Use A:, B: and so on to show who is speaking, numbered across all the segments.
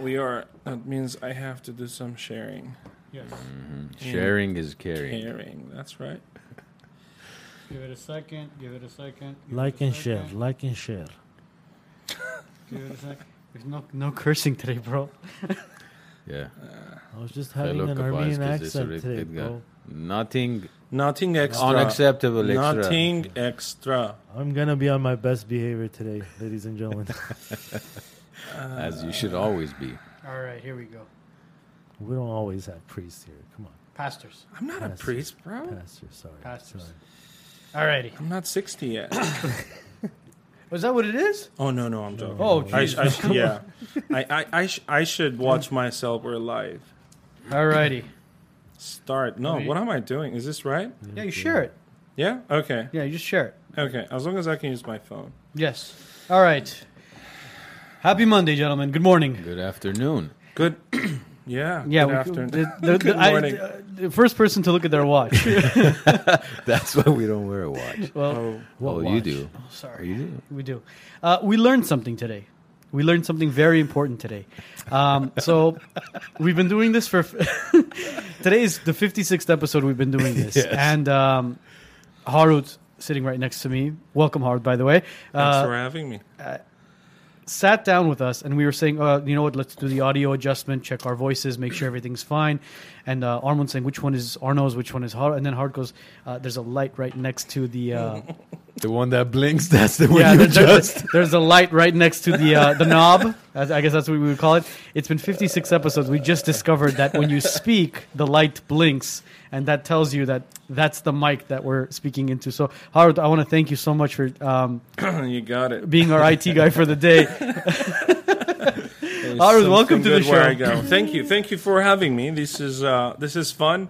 A: We are. That means I have to do some sharing.
B: Yes. Mm-hmm.
C: Sharing is caring.
A: Caring. That's right.
B: Give it a second. Give it a second.
D: Like
B: it a
D: and share. Like and share.
B: Give it a second. There's no no cursing today, bro.
C: Yeah.
D: I was just having
C: Fellow
D: an
C: kapais
D: Armenian
C: que
D: accent today, bro.
C: Nothing
A: Nothing extra.
C: unacceptable extra.
A: Nothing extra.
D: I'm gonna be on my best behavior today, ladies and gentlemen.
C: As you should always be.
B: All right, here we go.
D: we don't always have priests here. Come on,
B: Pastors.
A: I'm not a priest, bro.
D: pastor. Sorry,
B: Pastors.
D: sorry.
B: All righty.
A: I'm not 60 yet.
B: Was that what it is?
A: oh no, no, I'm joking.
B: Oh,
A: I,
B: jeez.
A: I, sh- yeah. I, I, I, sh- I should watch myself. We're live.
B: All righty.
A: Start. No,
B: Wait.
A: what am I doing? Is this right?
B: Yeah, you share it.
A: Yeah. Okay.
B: Yeah, you just share it.
A: Okay. As long as I can use my phone.
B: Yes. All right. Happy Monday, gentlemen. Good morning.
C: Good afternoon.
A: Good. yeah.
B: Yeah,
A: Good
B: we,
A: afternoon.
B: The, the,
A: Good
B: the, I-
A: morning.
B: uh, the first person to look at their watch.
C: That's why we don't wear a watch.
B: well,
A: oh,
D: What
C: oh, you do.
B: oh,
C: Oh,
B: sorry.
C: you do.
B: We do. Uh, we learned something today. We learned something very important today. Um, so we've been doing this for. today is the 56th episode we've been doing this.
C: Yes.
B: And um, Harut, sitting right next to me, welcome, Harut, by the way,
A: thanks
B: uh,
A: for having me.
B: Sat down with us and we were saying, uh, you know what, let's do the audio adjustment, check our voices, make sure everything's fine. And uh, Armand saying, which one is Arno's, which one is Harut? And then Harut goes, uh, there's a light right next to the. Uh,
C: The one that blinks, that's the one
B: yeah,
C: you
B: there- there's,
C: adjust.
B: there's a light right next to the uh, the knob. I guess that's what we would call it. It's been 56 episodes. We just discovered that when you speak, the light blinks, and that tells you that that's the mic that we're speaking into. So, Harut, I want to thank you so much for um,
A: you got it.
B: being our IT guy for the day.
A: There's
B: welcome to the show.
A: Thank you, thank you for having me. This is uh, this is fun.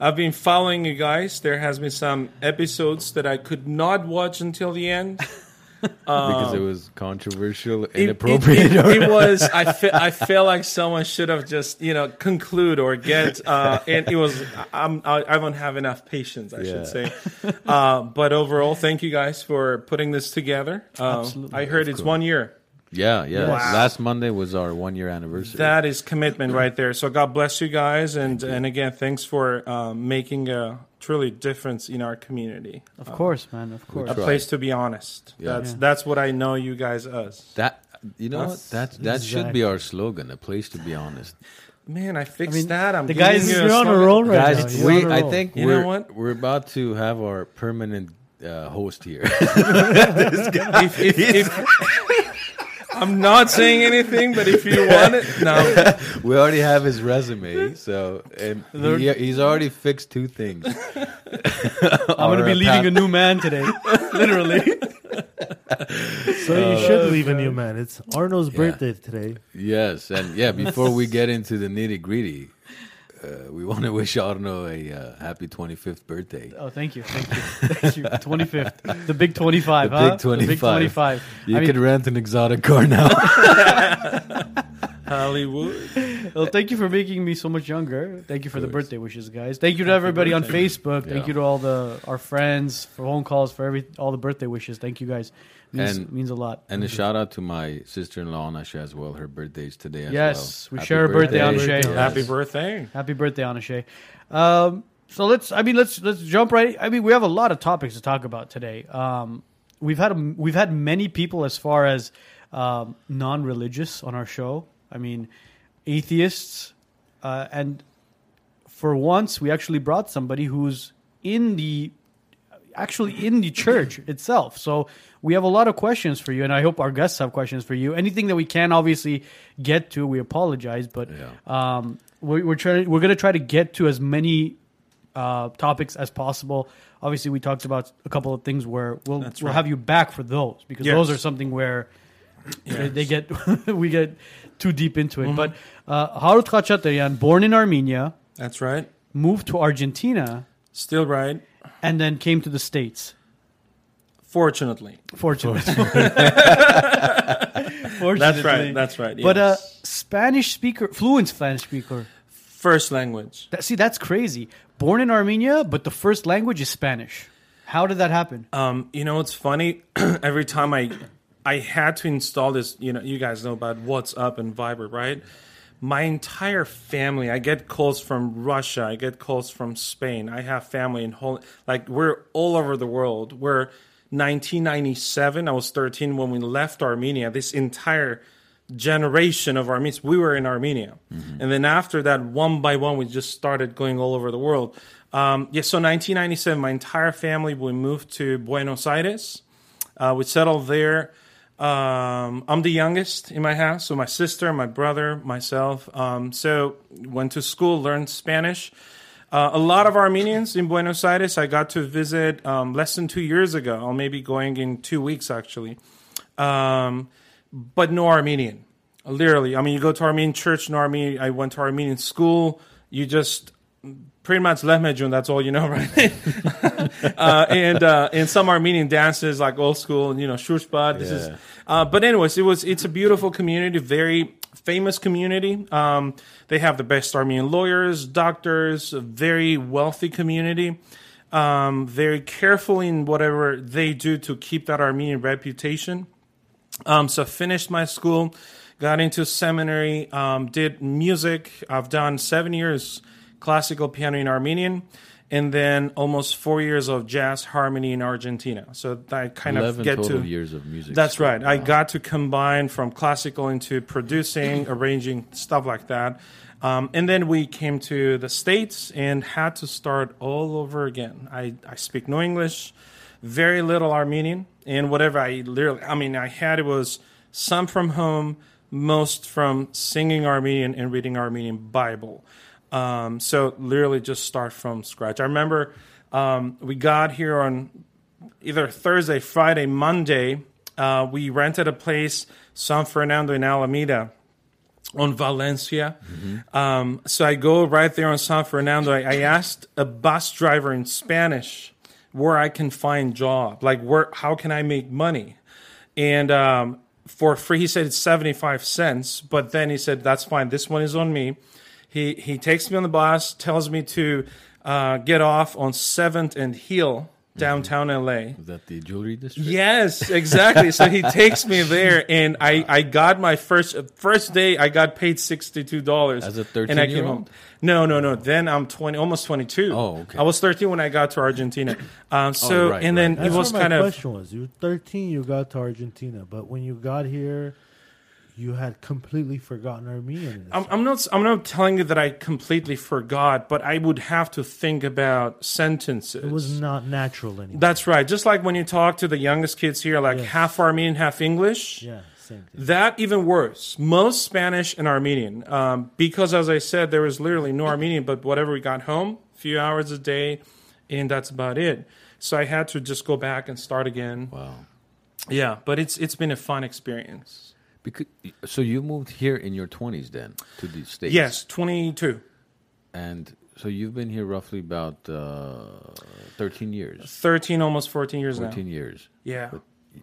A: I've been following you guys. There has been some episodes that I could not watch until the end.
C: because it was controversial,
A: It- it-
C: inappropriate.
A: It, it was. I feel. I feel like someone should have just you know conclude or get. Uh, and it was. I'm. I, I don't have enough patience. I
C: Yeah.
A: should say. Uh, but overall, thank you guys for putting this together. Uh,
B: Absolutely.
A: I heard it's one year.
C: Yeah, yeah.
A: Wow.
C: Last Monday was our one year anniversary.
A: That is commitment right there. So God bless you guys, and and again, thanks for um, making a truly difference in our community.
B: Of course, man. Of course.
A: A place to be honest.
C: Yeah.
A: That's
B: Yeah.
A: that's what I know you guys as.
C: that you know
A: That's-
C: what? That that should be our slogan. A place to be honest.
A: Man, I fixed
B: I mean,
A: that. I'm
B: the
A: giving
B: guys-
A: you
D: You're on a roll right
C: Guys,
D: now.
C: We
D: on a
C: I think
A: You know
C: we're
A: what?
C: we're about to have our permanent uh, host here.
A: If, if, if, I'm not saying anything, but if you want it, no.
C: we already have his resume, so and he, he's already fixed two things.
B: I'm going to be leaving a new man today. Literally.
D: So you uh, should leave a new man. It's Arno's birthday today.
C: Yes, and yeah, before we get into the nitty gritty, uh, we want to wish Arno a uh, happy 25th birthday.
B: Oh, thank you. Thank you. Thank you. 25th. The big 25,
C: The
B: huh?
C: big
B: The big
C: 25.
B: 25.
C: You
B: I mean-
C: could rent an exotic car now.
A: Hollywood.
B: Well, thank you for making me so much younger. Thank you for the birthday wishes, guys. Thank you to everybody on Facebook. Thank
C: Yeah.
B: you to all the our friends for phone calls for every all the birthday wishes. Thank you guys. Means,
C: And-
B: means a lot.
C: and a shout out to my sister-in-law Anasha as well. Her birthday's today as
B: Yes,
C: well.
B: we share a birthday, Anashe.
C: Yes.
A: Happy birthday.
B: Happy birthday, Anashe. Um, so let's. I mean, let's let's jump right. I mean, we have a lot of topics to talk about today. Um, we've had a, we've had many people as far as um, non-religious on our show. I mean, atheists, uh, and for once, we actually brought somebody who's in the actually in the church itself. So we have a lot of questions for you, and I hope our guests have questions for you. Anything that we can obviously get to, we apologize, but
C: Yeah.
B: um, we're, we're trying. We're going to try to get to as many uh, topics as possible. Obviously, we talked about a couple of things where we'll
A: That's
B: we'll
A: right.
B: have you back for those because
A: Yes.
B: those are something where they, they get we get too deep into it.
A: Mm-hmm.
B: But uh, Harut Khachaturian, born in Armenia,
A: That's right.
B: moved to Argentina,
A: Still right.
B: and then came to the states.
A: Fortunately.
B: Fortunately,
A: That's right. That's right.
B: But uh. Spanish speaker, fluent Spanish speaker.
A: first language.
B: That, see, that's crazy. Born in Armenia, but the first language is Spanish. How did that happen?
A: Um, you know, it's funny. Every time I I had to install this. You know, you guys know about WhatsApp and Viber, right? My entire family. I get calls from Russia. I get calls from Spain. I have family in whole. Like we're all over the world. We're 1997. I was 13 when we left Armenia. This entire generation of Armenians, we were in Armenia, and then after that, one by one, we just started going all over the world. Um, yeah, so 1997, my entire family we moved to Buenos Aires. Uh, we settled there. Um, I'm the youngest in my house, so my sister, my brother, myself. Um, so went to school, learned Spanish. Uh, a lot of Armenians in Buenos Aires. I got to visit um, less than two years ago. I'll maybe going in two weeks actually, um, but no Armenian. Literally, I mean, you go to Armenian church, no Armenian. I went to Armenian school. You just pretty much Lehmejun, that's all you know, right? uh, and uh, and some Armenian dances like old school, you know, shushbad. This is, uh, but anyways, it was it's a beautiful community, very famous community. Um, they have the best Armenian lawyers, doctors, a very wealthy community. Um, very careful in whatever they do to keep that Armenian reputation. Um, so finished my school, got into seminary, um, did music. I've done seven years classical piano in Armenian, and then almost four years of jazz harmony in Argentina. So I kind of get
C: total
A: to
C: years of music.
A: that's right. I got to combine from classical into producing, arranging, stuff like that. Um, and then we came to the States and had to start all over again. I, I speak no English, very little Armenian, and whatever I literally, I mean, I had it was some from home, most from singing Armenian and reading Armenian Bible. Um, so literally just start from scratch. I remember um, we got here on either Thursday, Friday, Monday, uh, we rented a place, San Fernando in Alameda, on Valencia. Um, so I go right there on San Fernando. I, I asked a bus driver in Spanish where I can find job, like where, how can I make money, and um, for free. He said it's seventy five cents, but then he said that's fine. This one is on me. He he takes me on the bus, tells me to uh, get off on Seventh and Hill downtown LA.
C: Was that the jewelry district?
A: Yes, exactly. so he takes me there, and I, I got my first first day. I got paid sixty two dollars
C: As a
A: and I came
C: 13-year-old?
A: home. No, no, no. Then I'm twenty, almost twenty two.
C: Oh, okay.
A: I was thirteen when I got to Argentina. Um, so
C: Oh, right,
A: and then
C: right.
A: it
D: That's
A: was kind of the
D: question was. You were 13, you got to Argentina, but when you got here, you had completely forgotten Armenian.
A: I'm, I'm not. I'm not telling you that I completely forgot, but I would have to think about sentences.
D: it was not natural anymore.
A: That's right. Just like when you talk to the youngest kids here, like
D: Yes.
A: half Armenian, half English.
D: yeah.
A: That even worse. Most Spanish and Armenian, um, because as I said, there was literally no Armenian, but whatever we got home, a few hours a day, and that's about it. So I had to just go back and start again.
C: Wow.
A: Yeah, but it's it's been a fun experience.
C: Because, so you moved here in your 20s then to the States?
A: Yes, twenty two.
C: And so you've been here roughly about uh, 13 years,
A: 13, almost 14 years
C: 14
A: now.
C: years.
A: Yeah.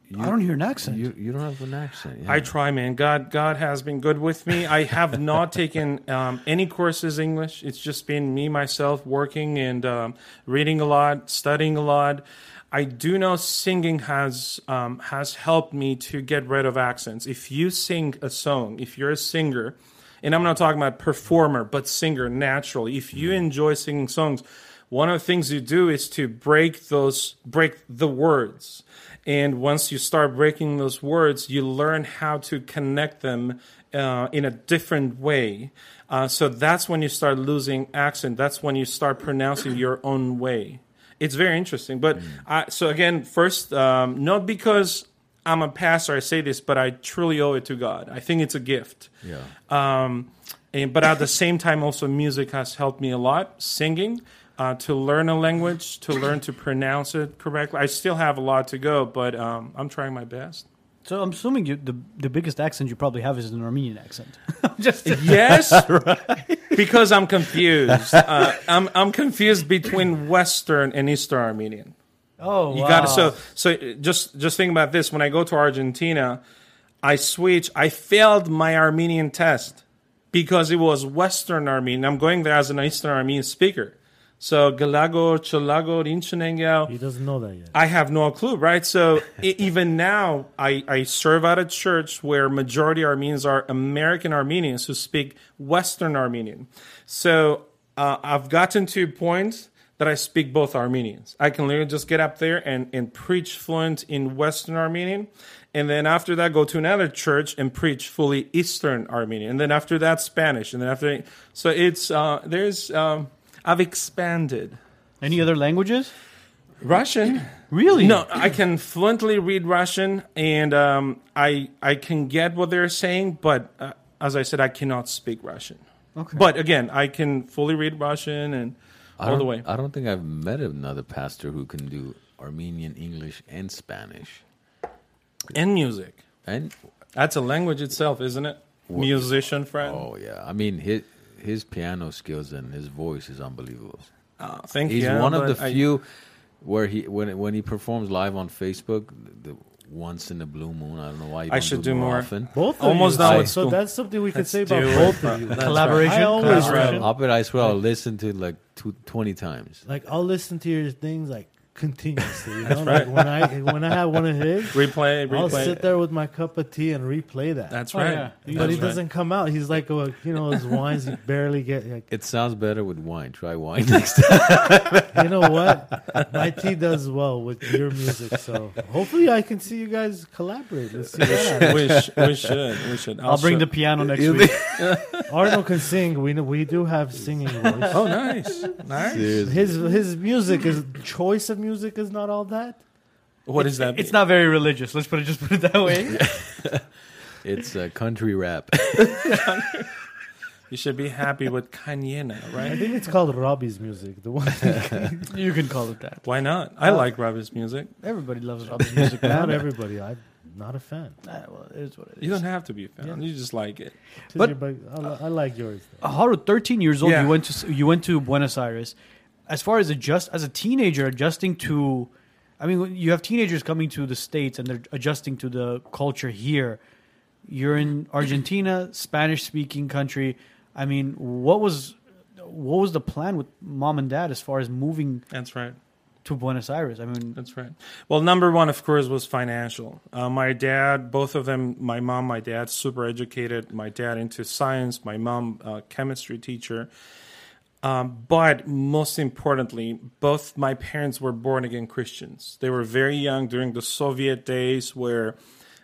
C: You,
B: I don't hear an accent.
C: You, you don't have an accent. Yeah.
A: I try, man. God, God has been good with me. I have not taken um, any courses English. It's just been me myself working and um, reading a lot, studying a lot. I do know singing has um, has helped me to get rid of accents. If you sing a song, if you're a singer, and I'm not talking about performer, but singer naturally. If you enjoy singing songs, one of the things you do is to break those break the words. And once you start breaking those words, you learn how to connect them uh, in a different way. Uh, so that's when you start losing accent. That's when you start pronouncing your own way. It's very interesting. But I, so again, first, um, not because I'm a pastor, I say this, but I truly owe it to God. I think it's a gift.
C: yeah.
A: Um, and, but at the same time, also music has helped me a lot. Singing, uh, to learn a language, to learn to pronounce it correctly. I still have a lot to go, but um, I'm trying my best.
B: So I'm assuming you, the the biggest accent you probably have is an Armenian accent. Just
A: Yes, because I'm confused. Uh, I'm I'm confused between Western and Eastern Armenian.
B: oh,
A: You
B: wow.
A: got to so so just just think about this. When I go to Argentina, I switch. I failed my Armenian test because it was Western Armenian. I'm going there as an Eastern Armenian speaker. So Galago, Chalago, Rinchenengao.
D: He doesn't know that yet.
A: I have no clue, right? So even now, I, I serve at a church where majority Armenians are American Armenians who speak Western Armenian. So uh, I've gotten to a point that I speak both Armenians. I can literally just get up there and, and preach fluent in Western Armenian. And then after that, go to another church and preach fully Eastern Armenian. And then after that, Spanish. And then after, so it's, uh, there's, um, I've expanded.
B: Any other languages?
A: Russian.
B: Really?
A: No, I can fluently read Russian, and um, I I can get what they're saying, but uh, as I said, I cannot speak Russian.
B: Okay.
A: But again, I can fully read Russian and
C: I
A: all the way.
C: I don't think I've met another pastor who can do Armenian, English, and Spanish.
A: And music.
C: And
A: That's a language itself, isn't it? Musician friend.
C: oh yeah, I mean his his piano skills and his voice is unbelievable.
A: Uh, thank
C: He's
A: you.
C: one of the
A: I-
C: few where he when when he performs live on Facebook, the, the once in the blue moon. I don't know why you
A: I
C: don't
A: should
C: do
A: do more.
C: often.
D: Both
A: Almost
D: you.
A: done
D: So-
A: with
D: that's something we could say about
A: it,
D: both of you.
A: That's
B: Collaboration?
D: I always
A: Collaboration.
C: Up at I swear I'll listen to it like two, 20 times.
D: like I'll listen to your things like continuously. You know,
A: right.
D: like when I when I have one of his,
A: replay,
D: I'll sit there with my cup of tea and replay that.
A: That's
B: Oh,
A: right.
B: yeah.
D: but
A: That's
D: he
A: right.
D: doesn't come out. He's like, uh, you know, his wines you barely get. Like,
C: It sounds better with wine. Try wine next time.
D: you know what? My tea does well with your music. So hopefully, I can see you guys collaborate. Let's see that.
A: we, sh- we should. We should.
B: I'll bring
A: show-
B: the piano next
C: You'll
B: week.
D: Arno can sing. We know we do have singing voice.
A: Oh, nice, nice.
C: Seriously.
D: His his music is choice of music is not all that.
A: What is that?
B: It's not very religious. Let's put it just put it that way.
C: It's uh, country rap.
A: You should be happy with Kanye now,
D: I think it's called Robbie's music. The one
B: you can call it that.
A: Why not? I like Robbie's music.
B: Everybody loves Rob's music.
D: not everybody. I'm not a fan.
B: Ah, well, it is what it is.
A: You don't have to be a fan.
D: Yeah.
A: You just like it.
B: But-
D: But I, I like yours. though.
B: Haru, 13 years old,
A: Yeah.
B: you went to you went to Buenos Aires. As far as adjust as a teenager adjusting to I mean you have teenagers coming to the states and they're adjusting to the culture here. You're in Argentina, Spanish speaking country. I mean, what was what was the plan with mom and dad as far as moving
A: That's right.
B: to Buenos Aires? I mean,
A: That's right. Well, number one, of course, was financial. Uh, my dad, both of them, my mom, my dad, super educated. My dad into science. My mom, uh, chemistry teacher. Um, but most importantly, both my parents were born again Christians. They were very young during the Soviet days, where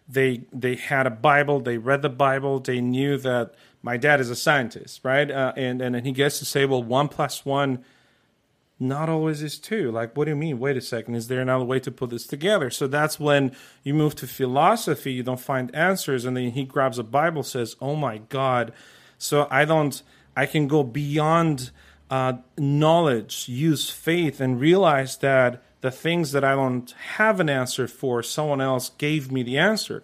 A: they they had a Bible. They read the Bible. They knew that my dad is a scientist, right? Uh, and and he gets to say, well, one plus one not always is two. Like, what do you mean? Wait a second. Is there another way to put this together? So that's when you move to philosophy, you don't find answers. And then he grabs a Bible, says, Oh my God. So I don't, I can go beyond uh, knowledge, use faith, and realize that the things that I don't have an answer for, someone else gave me the answer.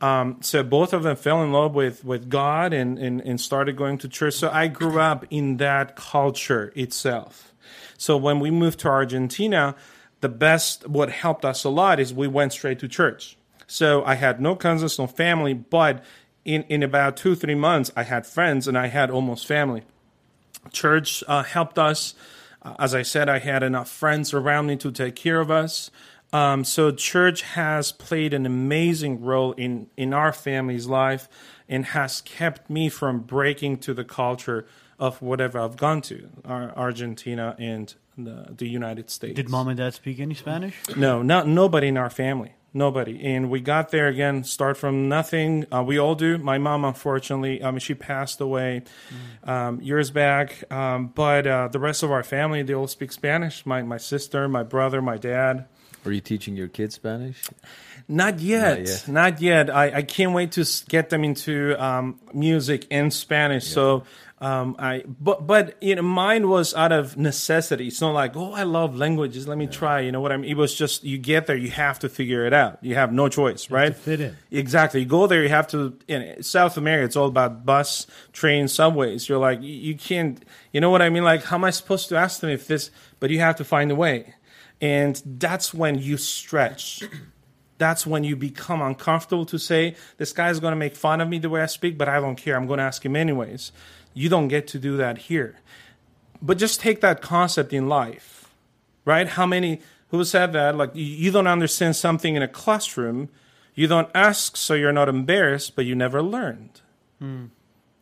A: Um, so both of them fell in love with, with God and, and, and started going to church. So I grew up in that culture itself. So when we moved to Argentina, the best, what helped us a lot is we went straight to church. So I had no cousins, no family, but in, in about two, three months, I had friends and I had almost family. Church uh, helped us. Uh, as I said, I had enough friends around me to take care of us. Um, so church has played an amazing role in, in our family's life and has kept me from breaking to the culture of whatever I've gone to, Ar- Argentina and the, the United States.
B: did mom and dad speak any Spanish?
A: No, not nobody in our family. Nobody. And we got there again, start from nothing. Uh, we all do. My mom, unfortunately, I mean, she passed away um, years back. Um, but uh, the rest of our family, they all speak Spanish. My, my sister, my brother, my dad.
C: Are you teaching your kids Spanish?
A: Not yet.
C: yet.
A: Not yet. I, I can't wait to get them into um, music in Spanish. So um, I but but you know mine was out of necessity. It's not like oh I love languages. Let me try. You know what I mean? It was just you get there, you have to figure it out. You have no choice, right?
D: to fit in.
A: Exactly. You go there, you have to. In South America, it's all about bus, train, subways. You're like you- you can't. You know what I mean? Like how am I supposed to ask them if this? But you have to find a way, and that's when you stretch that's when you become uncomfortable to say this guy's going to make fun of me the way I speak, but I don't care. I'm going to ask him anyways. You don't get to do that here. but just take that concept in life, right? How many who said that? Like you, don't understand something in a classroom, you don't ask, so you're not embarrassed, but you never learned. Hmm.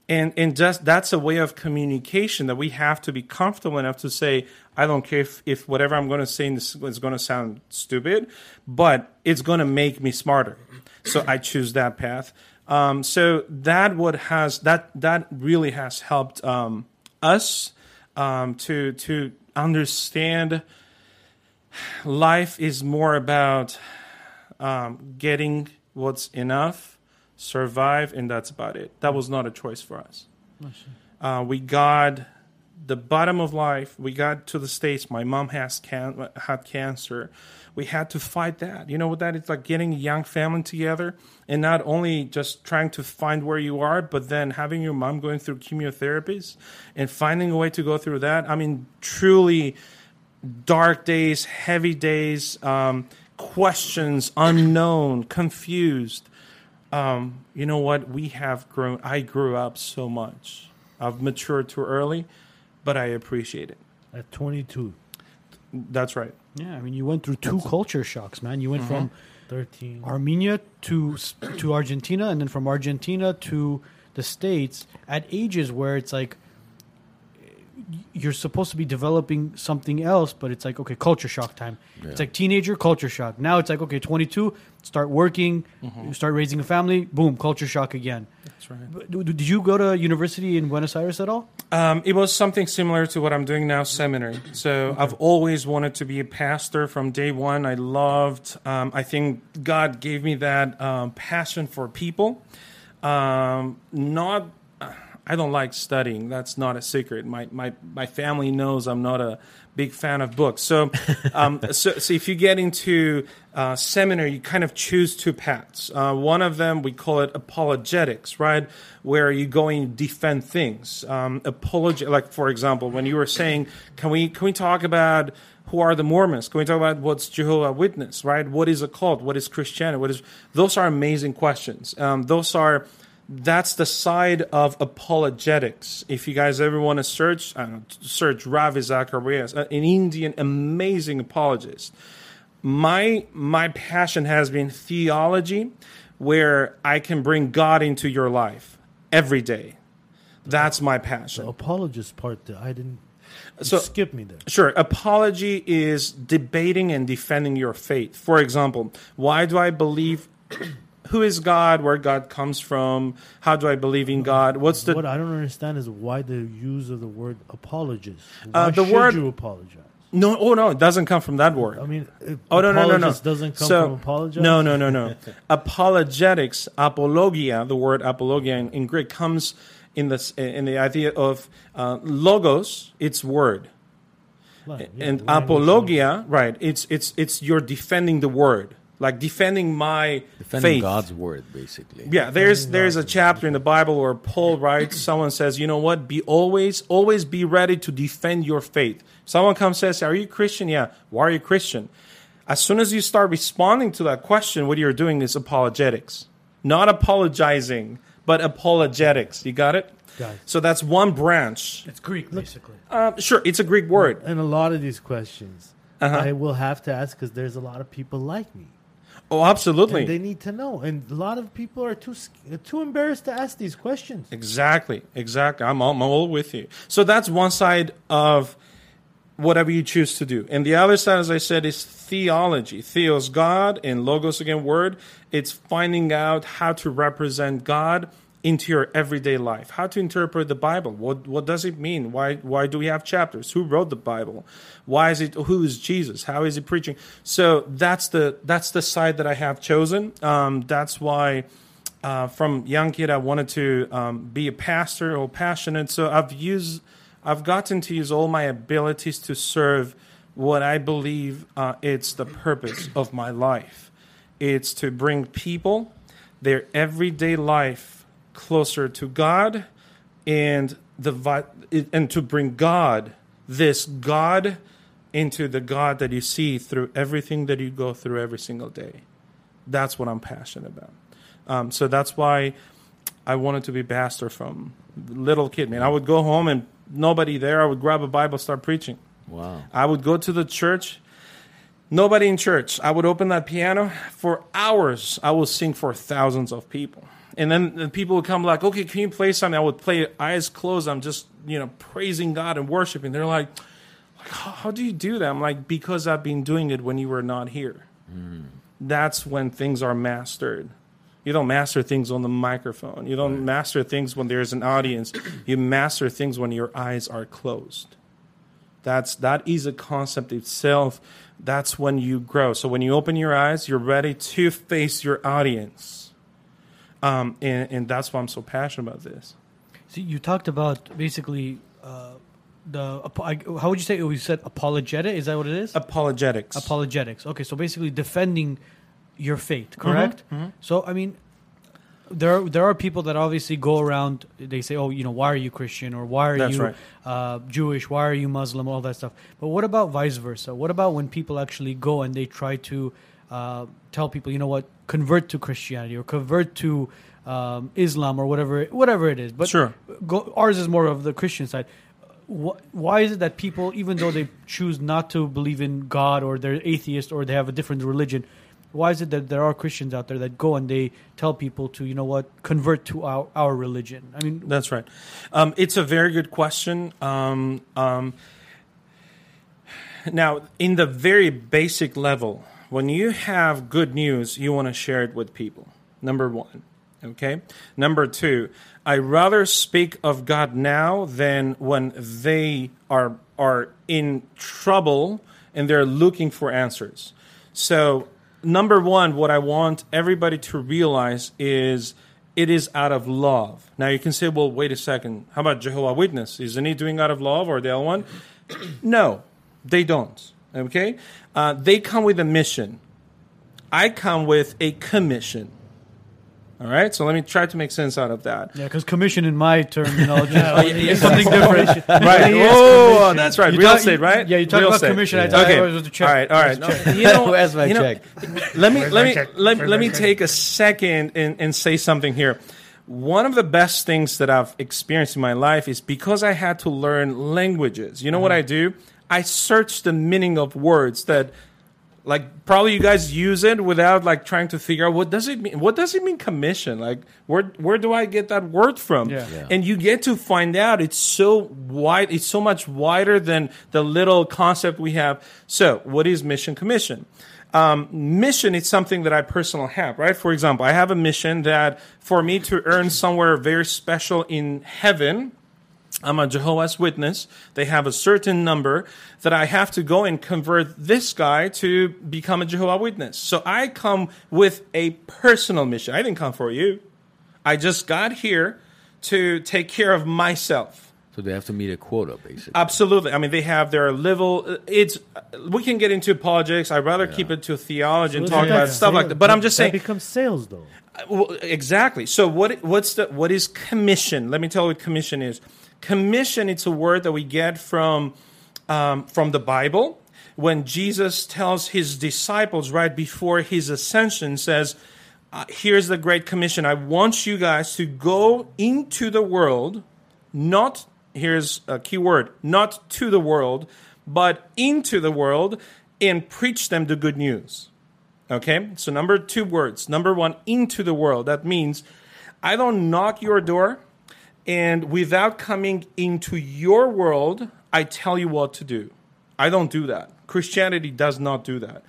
A: And and just that's a way of communication that we have to be comfortable enough to say, I don't care if, if whatever I'm going to say is going to sound stupid, but it's going to make me smarter. So I choose that path. Um, so that what has that that really has helped um, us um, to to understand life is more about um, getting what's enough, survive, and that's about it. That was not a choice for us. Uh, we got the bottom of life. We got to the states. My mom has can- had cancer. We had to fight that. You know what that is like? Getting a young family together and not only just trying to find where you are, but then having your mom going through chemotherapies and finding a way to go through that. I mean, truly dark days, heavy days, um, questions, unknown, confused. Um, you know what? We have grown. I grew up so much. I've matured too early, but I appreciate it.
D: At 22,
A: That's right.
B: Yeah, I mean, you went through two culture shocks, man. You went from mm-hmm.
D: 13.
B: Armenia to to Argentina, and then from Argentina to the states at ages where it's like you're supposed to be developing something else, but it's like okay, culture shock time. It's like teenager culture shock. Now it's like okay, 22, start working, you start raising a family, boom, culture shock again.
A: That's right.
B: Did you go to university in Buenos Aires at all?
A: Um, it was something similar to what I'm doing now, seminary. So I've always wanted to be a pastor from day one. I loved. Um, I think God gave me that um, passion for people. Um, not. I don't like studying. That's not a secret. My my my family knows I'm not a big fan of books. So, um, so, so if you get into uh, seminary, you kind of choose two paths. Uh, one of them we call it apologetics, right, where you go and defend things. Um, like for example, when you were saying, can we can we talk about who are the Mormons? Can we talk about what's Jehovah Witness, right? What is a cult? What is Christianity? What is those are amazing questions. Um, those are that's the side of apologetics. If you guys ever want to search, I don't know, search Ravi Zacharias, an Indian amazing apologist. My my passion has been theology, where I can bring God into your life every day. That's my passion.
D: The apologist part, that I didn't.
A: So
D: skip me there.
A: Sure. Apology is debating and defending your faith. For example, why do I believe? Who is God? Where God comes from? How do I believe in God? What's the
D: what I don't understand is why the use of the word apologist.
A: Uh, the
D: should
A: word-
D: you apologize?
A: no? Oh no, it doesn't come from that word.
D: I mean,
A: Oh no no no no!
D: doesn't come
A: so,
D: from apologize.
A: No no no no. Apologetics, apologia. The word apologia in, in Greek comes in the in the idea of uh, logos. It's word.
D: Like, yeah,
A: and apologia, right? It's it's it's you're defending the word, like defending my
C: Defending
A: faith.
C: God's word, basically.
A: Yeah, there's there's a chapter in the Bible where Paul writes. Someone says, you know what? Be always always be ready to defend your faith. Someone comes says, are you Christian? Yeah. Why are you Christian? As soon as you start responding to that question, what you're doing is apologetics, not apologizing, but apologetics. You got it?
D: Got it.
A: So that's one branch.
B: It's Greek, basically.
A: Uh, sure, it's a Greek word.
D: And a lot of these questions,
A: Uh-huh.
D: I will have to ask because there's a lot of people like me,
A: Oh, absolutely.
D: and they need to know. And a lot of people are too too embarrassed to ask these questions.
A: Exactly, exactly. I'm all, I'm all with you. So that's one side of whatever you choose to do. And the other side, as I said, is theology. Theos, God, and logos, again, word. It's finding out how to represent God into your everyday life, how to interpret the Bible. What, what does it mean? Why, why do we have chapters? Who wrote the Bible? Why is it, who is Jesus? How is he preaching? So that's the, that's the side that I have chosen. Um, that's why, uh, from young kid, I wanted to um, be a pastor or passionate. So I've used, I've gotten to use all my abilities to serve what I believe uh, it's the purpose of my life. It's to bring people their everyday life closer to God, and the and to bring God, this God, into the God that you see through everything that you go through every single day. That's what I'm passionate about. Um, so that's why I wanted to be pastor from little kid. Man, I would go home and nobody there, I would grab a Bible, start preaching.
C: Wow.
A: I would go to the church. Nobody in church. I would open that piano for hours. I would sing for thousands of people. And then the people would come like, okay, can you play something? I would play eyes closed. I'm just, you know, praising God and worshiping. They're like, like how, how do you do that? I'm like, because I've been doing it when you were not here. Hmm. That's when things are mastered. You don't master things on the microphone. You don't master things when there's an audience. You master things when your eyes are closed. That's that is a concept itself. That's when you grow. So when you open your eyes, you're ready to face your audience. Um, and, and that's why I'm so passionate about this.
B: See, you talked about basically uh, the how would you say it? You said apologetic. Is that what it is?
A: Apologetics.
B: Apologetics. Okay, so basically defending your faith, correct? So I mean, there are, there are people that obviously go around. They say, "Oh, you know, why are you Christian?" or "Why are
A: That's
B: you
A: right.
B: uh, Jewish? Why are you Muslim?" All that stuff. But what about vice versa? What about when people actually go and they try to uh, tell people, you know what, convert to Christianity or convert to um, Islam or whatever whatever it is? But
A: Sure.
B: go, ours is more of the Christian side. Wh- Why is it that people, even though they choose not to believe in God or they're atheist or they have a different religion, why is it that there are Christians out there that go and they tell people to, you know what, convert to our, our religion? I mean,
A: That's right. Um, it's a very good question. Um, um, now, in the very basic level, when you have good news, you want to share it with people. Number one. Okay. Number two, I rather speak of God now than when they are are in trouble and they're looking for answers. So, number one, what I want everybody to realize is it is out of love. Now you can say, well, wait a second. How about Jehovah Witness? Isn't he doing out of love or the other one? no, they don't. Okay, uh, they come with a mission. I come with a commission. All right, so let me try to make sense out of that.
B: yeah, because commission in my terminology
A: yeah,
B: is something different.
A: Right.
B: Yes,
A: Oh, that's right.
B: You
A: Real
B: talk-
A: estate, right?
B: Yeah, you talk
A: Real
B: about
A: estate.
B: commission. I
C: Yeah.
B: thought
A: Okay.
B: it was a check.
A: All right. All right.
B: It was a check.
A: No, you know,
C: Where's my
A: you know,
C: check?
A: let me
E: Where's
A: let me
E: check?
A: let,
E: Where's
A: let me
E: check?
A: take a second and, and say something here. One of the best things that I've experienced in my life is because I had to learn languages. You know what I do? I search the meaning of words that like probably you guys use it without like trying to figure out what does it mean what does it mean commission? Like where where do i get that word from?
B: Yeah.
C: Yeah.
A: and you get to find out it's so wide it's so much wider than the little concept we have. So what is mission commission? Um, mission is something that i personally have right? For example i have a mission that for me to earn somewhere very special in heaven I'm a Jehovah's Witness. They have a certain number that I have to go and convert this guy to become a Jehovah Witness. So I come with a personal mission. I didn't come for you. I just got here to take care of myself.
C: So they have to meet a quota, basically.
A: Absolutely. I mean, they have their level. Uh, it's we can get into apologetics. I'd rather keep it to theology and talk about
D: that
A: stuff like that. But I'm just
D: that
A: saying,
D: becomes sales though.
A: Uh, well, exactly. So what what's the what is commission? Let me tell you what commission is. Commission it's a word that we get from um, from the Bible when Jesus tells his disciples right before his ascension says, uh, "Here's the great commission. I want you guys to go into the world, not here's a key word, not to the world, but into the world and preach them the good news." Okay, so number two words. Number one, into the world. That means I don't knock your door, and without coming into your world, I tell you what to do. I don't do that. Christianity does not do that.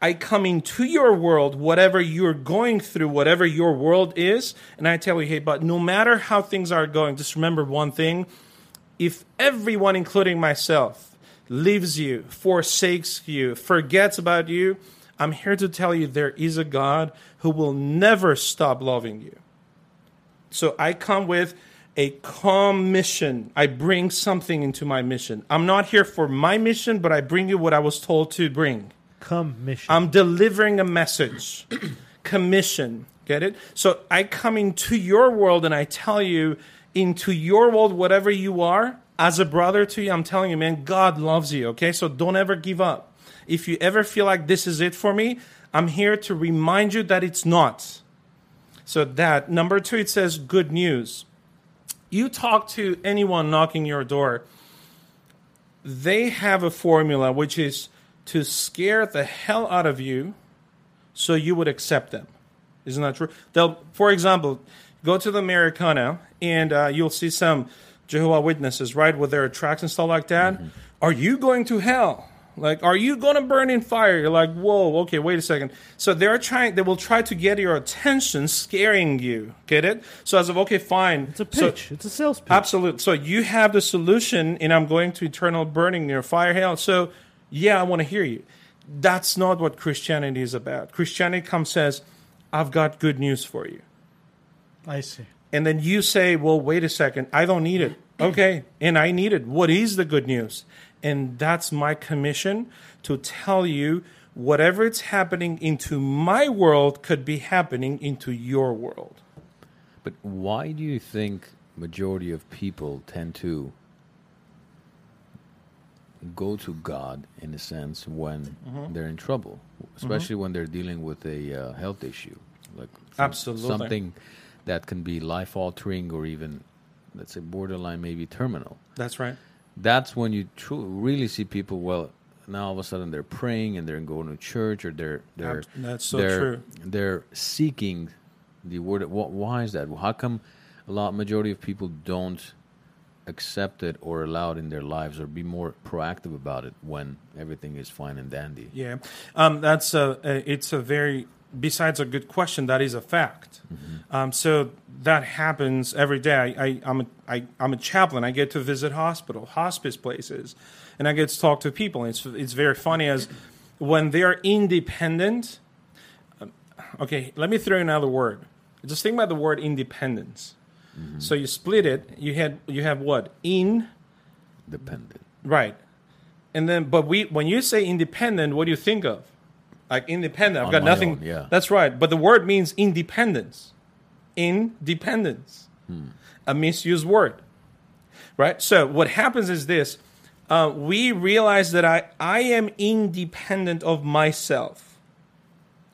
A: I come into your world, whatever you're going through, whatever your world is, and I tell you, hey, but no matter how things are going, just remember one thing. If everyone, including myself, leaves you, forsakes you, forgets about you, I'm here to tell you there is a God who will never stop loving you. So I come with a calm mission. I bring something into my mission. I'm not here for my mission, but I bring you what I was told to bring.
D: Come mission.
A: I'm delivering a message. Commission. Get it? So I come into your world and I tell you, into your world, whatever you are, as a brother to you, I'm telling you, man, God loves you. Okay? So don't ever give up. If you ever feel like this is it for me, I'm here to remind you that it's not. So that number two, it says good news. You talk to anyone knocking your door, they have a formula which is to scare the hell out of you so you would accept them. Isn't that true? They'll, for example, go to the Americana and uh, you'll see some Jehovah Witnesses, right, with their tracks and stuff like that. Are you going to hell? Like, are you going to burn in fire? You're like, whoa, okay, wait a second. So they're trying, they will try to get your attention, scaring you. Get it? So as of, okay, fine.
D: It's a
A: So-
D: pitch. it's a sales pitch.
A: Absolutely. So you have the solution, and I'm going to eternal burning near fire hell. So yeah, I want to hear you. That's not what Christianity is about. Christianity comes says, "I've got good news for you,"
B: I see.
A: and then you say, "Well, wait a second, I don't need it." Okay, and I need it. What is the good news? And that's my commission to tell you whatever it's happening into my world could be happening into your world.
C: But why do you think majority of people tend to go to God in a sense when
A: Mm-hmm.
C: they're in trouble, especially when they're dealing with a uh, health issue, like
A: Absolutely.
C: something that can be life altering or even, let's say, borderline, maybe terminal.
A: That's right.
C: That's when you tru- really see people. Well, now all of a sudden they're praying and they're going to church or they're they're
A: that's so
C: they're,
A: true.
C: They're seeking the word. What? Why is that? How come a lot majority of people don't accept it or allow it in their lives or be more proactive about it when everything is fine and dandy?
A: Yeah, um, that's a, a. It's a very. Besides a good question, that is a fact. Um, so that happens every day. I, I, I'm a, I, I'm a chaplain. I get to visit hospital, hospice places, and I get to talk to people. It's it's very funny as when they are independent. um, Okay, let me throw another word. Just think about the word independence. So you split it. You had you have what in
C: Dependent.
A: Right. And then, but we, when you say independent, what do you think of? Like independent. I've
C: On
A: got
C: my
A: nothing.
C: own, yeah.
A: That's right. But the word means independence. Independence. A misused word. Right. So what happens is this: uh, we realize that I I am independent of myself.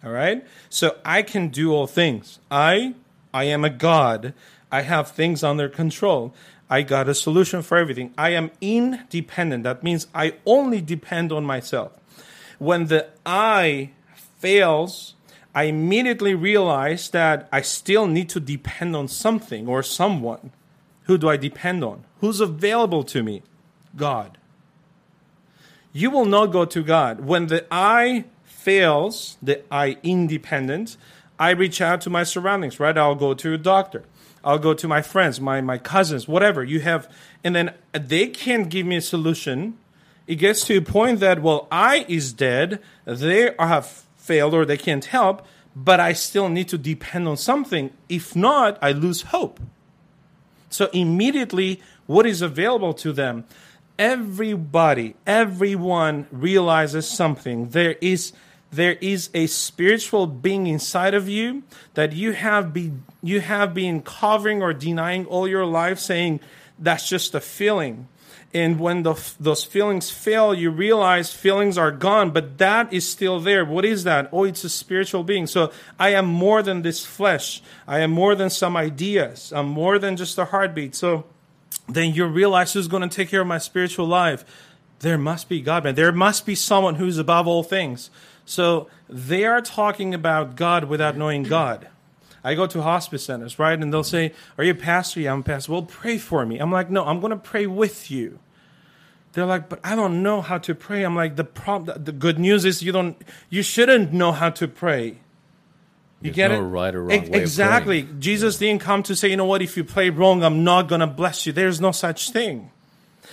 A: All right. So I can do all things. I I am a God. I have things under control. I got a solution for everything. I am independent. That means I only depend on myself. When the I fails, I immediately realize that I still need to depend on something or someone. Who do I depend on? Who's available to me? God you will not go to God. When the I fails, the I independent, I reach out to my surroundings, right? I'll go to a doctor. I'll go to my friends, my, my cousins, whatever you have. And then they can't give me a solution. It gets to a point that, well, I is dead. They have failed or they can't help, but I still need to depend on something. If not, I lose hope. So immediately, what is available to them? Everybody, everyone realizes something. There is there is a spiritual being inside of you that you have been you have been covering or denying all your life, saying that's just a feeling. And when the, those feelings fail, you realize feelings are gone, but that is still there. What is that? Oh, it's a spiritual being. So I am more than this flesh. I am more than some ideas. I'm more than just a heartbeat. So then you realize who's going to take care of my spiritual life. There must be God, man. There must be someone who's above all things. So they are talking about God without knowing God. I go to hospice centers, right? And they'll say, Are you a pastor? Yeah, I'm a pastor. Well, pray for me. I'm like, No, I'm going to pray with you. They're like, But I don't know how to pray. I'm like, The problem, the good news is you don't, you shouldn't know how to pray. You
C: There's
A: get
C: no
A: it?
C: right or wrong way
A: exactly. Jesus didn't come to say, you know what, if you play wrong, I'm not going to bless you. There's no such thing.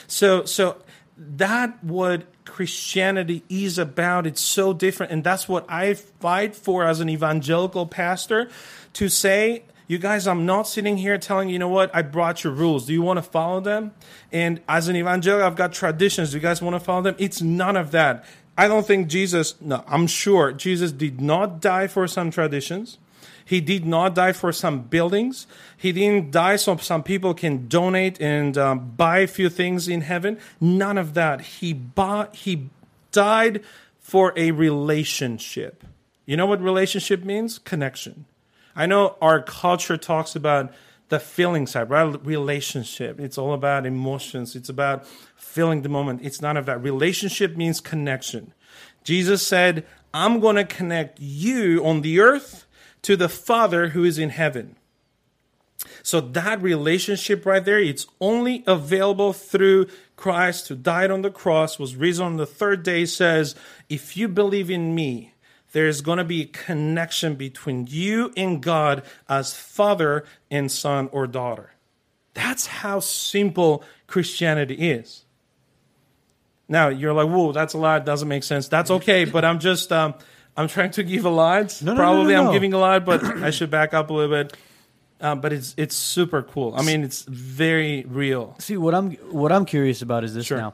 A: So, so that what Christianity is about. It's so different, and that's what I fight for as an evangelical pastor. To say, you guys, I'm not sitting here telling you, know what, I brought your rules. Do you want to follow them? And as an evangelical, I've got traditions. Do you guys want to follow them? It's none of that. I don't think Jesus. No, I'm sure Jesus did not die for some traditions. He did not die for some buildings. He didn't die so some people can donate and um, buy a few things in heaven. None of that. He bought, he died for a relationship. You know what relationship means? Connection. I know our culture talks about the feeling side, right? Relationship. It's all about emotions. It's about feeling the moment. It's none of that. Relationship means connection. Jesus said, I'm going to connect you on the earth to the Father who is in heaven. So that relationship right there, it's only available through Christ who died on the cross, was risen on the third day, says, if you believe in me, there's going to be a connection between you and God as father and son or daughter. That's how simple Christianity is. Now you're like, "Whoa, that's a lot. Doesn't make sense." That's okay, but I'm just um, I'm trying to give a lot.
B: No, no,
A: Probably
B: no.
A: I'm giving a lot, but I should back up a little bit. Um, but it's it's super cool. I mean, it's very real.
B: See what I'm what I'm curious about is this
A: Sure.
B: now.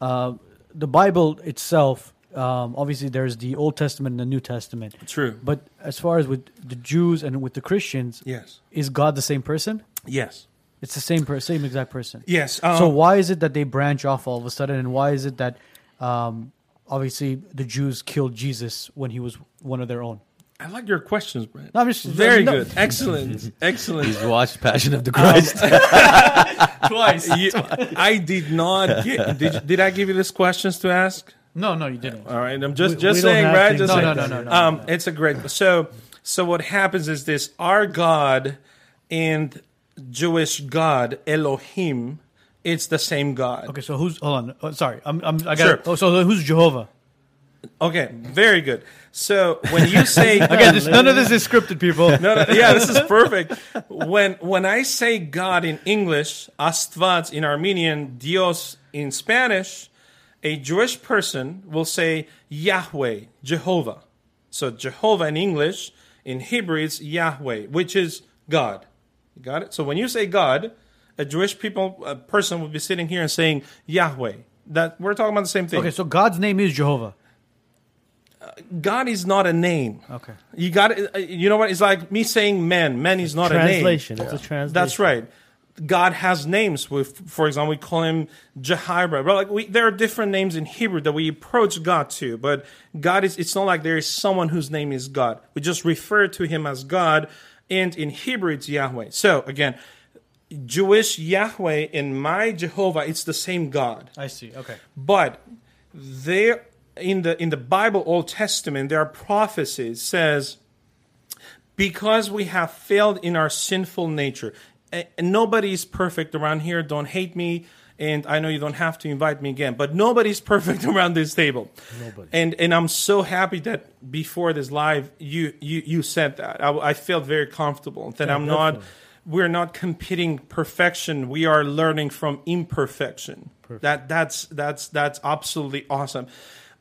B: Uh, the Bible itself, um, obviously, there's the Old Testament and the New Testament.
A: True.
B: But as far as with the Jews and with the Christians,
A: Yes.
B: is God the same person?
A: Yes.
B: It's the same per- same exact person.
A: Yes.
B: so
A: um,
B: why is it that they branch off all of a sudden, and why is it that um, obviously the Jews killed Jesus when he was one of their own?
A: I like your questions, Brent.
B: No, I'm just
A: Very
B: no.
A: good. Excellent. Excellent.
C: He's watched Passion of the Christ.
B: Twice.
A: You- I did not. Get, did, did I give you these questions to ask?
B: No, no, you didn't.
A: All right, I'm just
D: We-
A: just
D: we
A: saying, right? Just
B: No,
A: saying.
B: no, no, no, no.
A: Um, it's a great. So, so what happens is this: our God and Jewish God Elohim, it's the same God.
B: Okay, so who's hold on? Oh, sorry, I'm, I'm I got.
A: Sure.
B: Oh, so who's Jehovah?
A: Okay, very good. So when you say
B: Again, this, none of this is scripted, people.
A: no, no, yeah, this is perfect. When when I say God in English, Astvat in Armenian, Dios in Spanish, a Jewish person will say Yahweh, Jehovah. So Jehovah in English, in Hebrew it's Yahweh, which is God. You got it? So when you say God, a Jewish people a person would be sitting here and saying Yahweh. That we're talking about the same thing.
B: Okay, so God's name is Jehovah.
A: Uh, God is not a name.
B: Okay.
A: You got it. Uh, you know what? It's like me saying man. Man is not a name.
D: translation. It's a translation.
A: That's right. God has names. With, for example, we call him Jahirah. Well, like we, there are different names in Hebrew that we approach God to, but God is. It's not like there is someone whose name is God. We just refer to him as God, and in Hebrew it's Yahweh. So again, Jewish Yahweh and my Jehovah, it's the same God.
B: I see. Okay.
A: But there in the in the Bible Old Testament there are prophecies says because we have failed in our sinful nature and nobody's perfect around here don't hate me and I know you don't have to invite me again but nobody's perfect around this table
D: Nobody.
A: and and I'm so happy that before this live you you you said that I, I felt very comfortable that
D: Yeah,
A: I'm not
D: definitely.
A: We're not competing perfection. We are learning from imperfection. That that's that's that's absolutely awesome.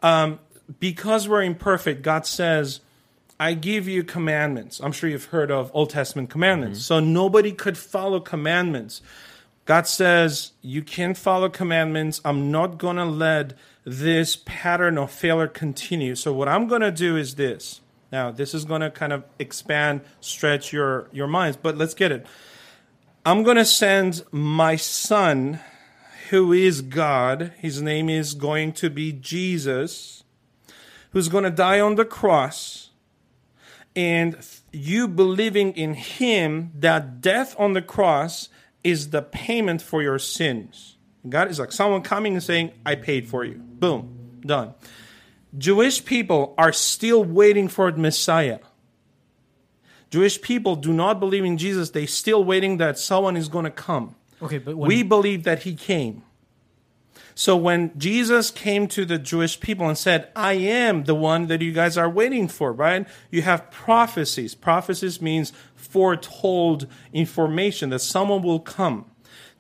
A: Um, because we're imperfect god says i give you commandments. I'm sure you've heard of old testament commandments. So nobody could follow commandments. God says you can follow commandments. I'm not going to let this pattern of failure continue. So what i'm going to do is this now this is going to kind of expand stretch your your minds but let's get it I'm going to send my son, who is God. His name is going to be Jesus, who's going to die on the cross. And you believing in him, that death on the cross is the payment for your sins. God is like someone coming and saying, I paid for you. Boom, done. Jewish people are still waiting for the Messiah. Jewish people do not believe in Jesus. They're still waiting that someone is going to come.
B: Okay, but when,
A: We believe that he came. So when Jesus came to the Jewish people and said, I am the one that you guys are waiting for, right? You have prophecies. Prophecies means foretold information that someone will come.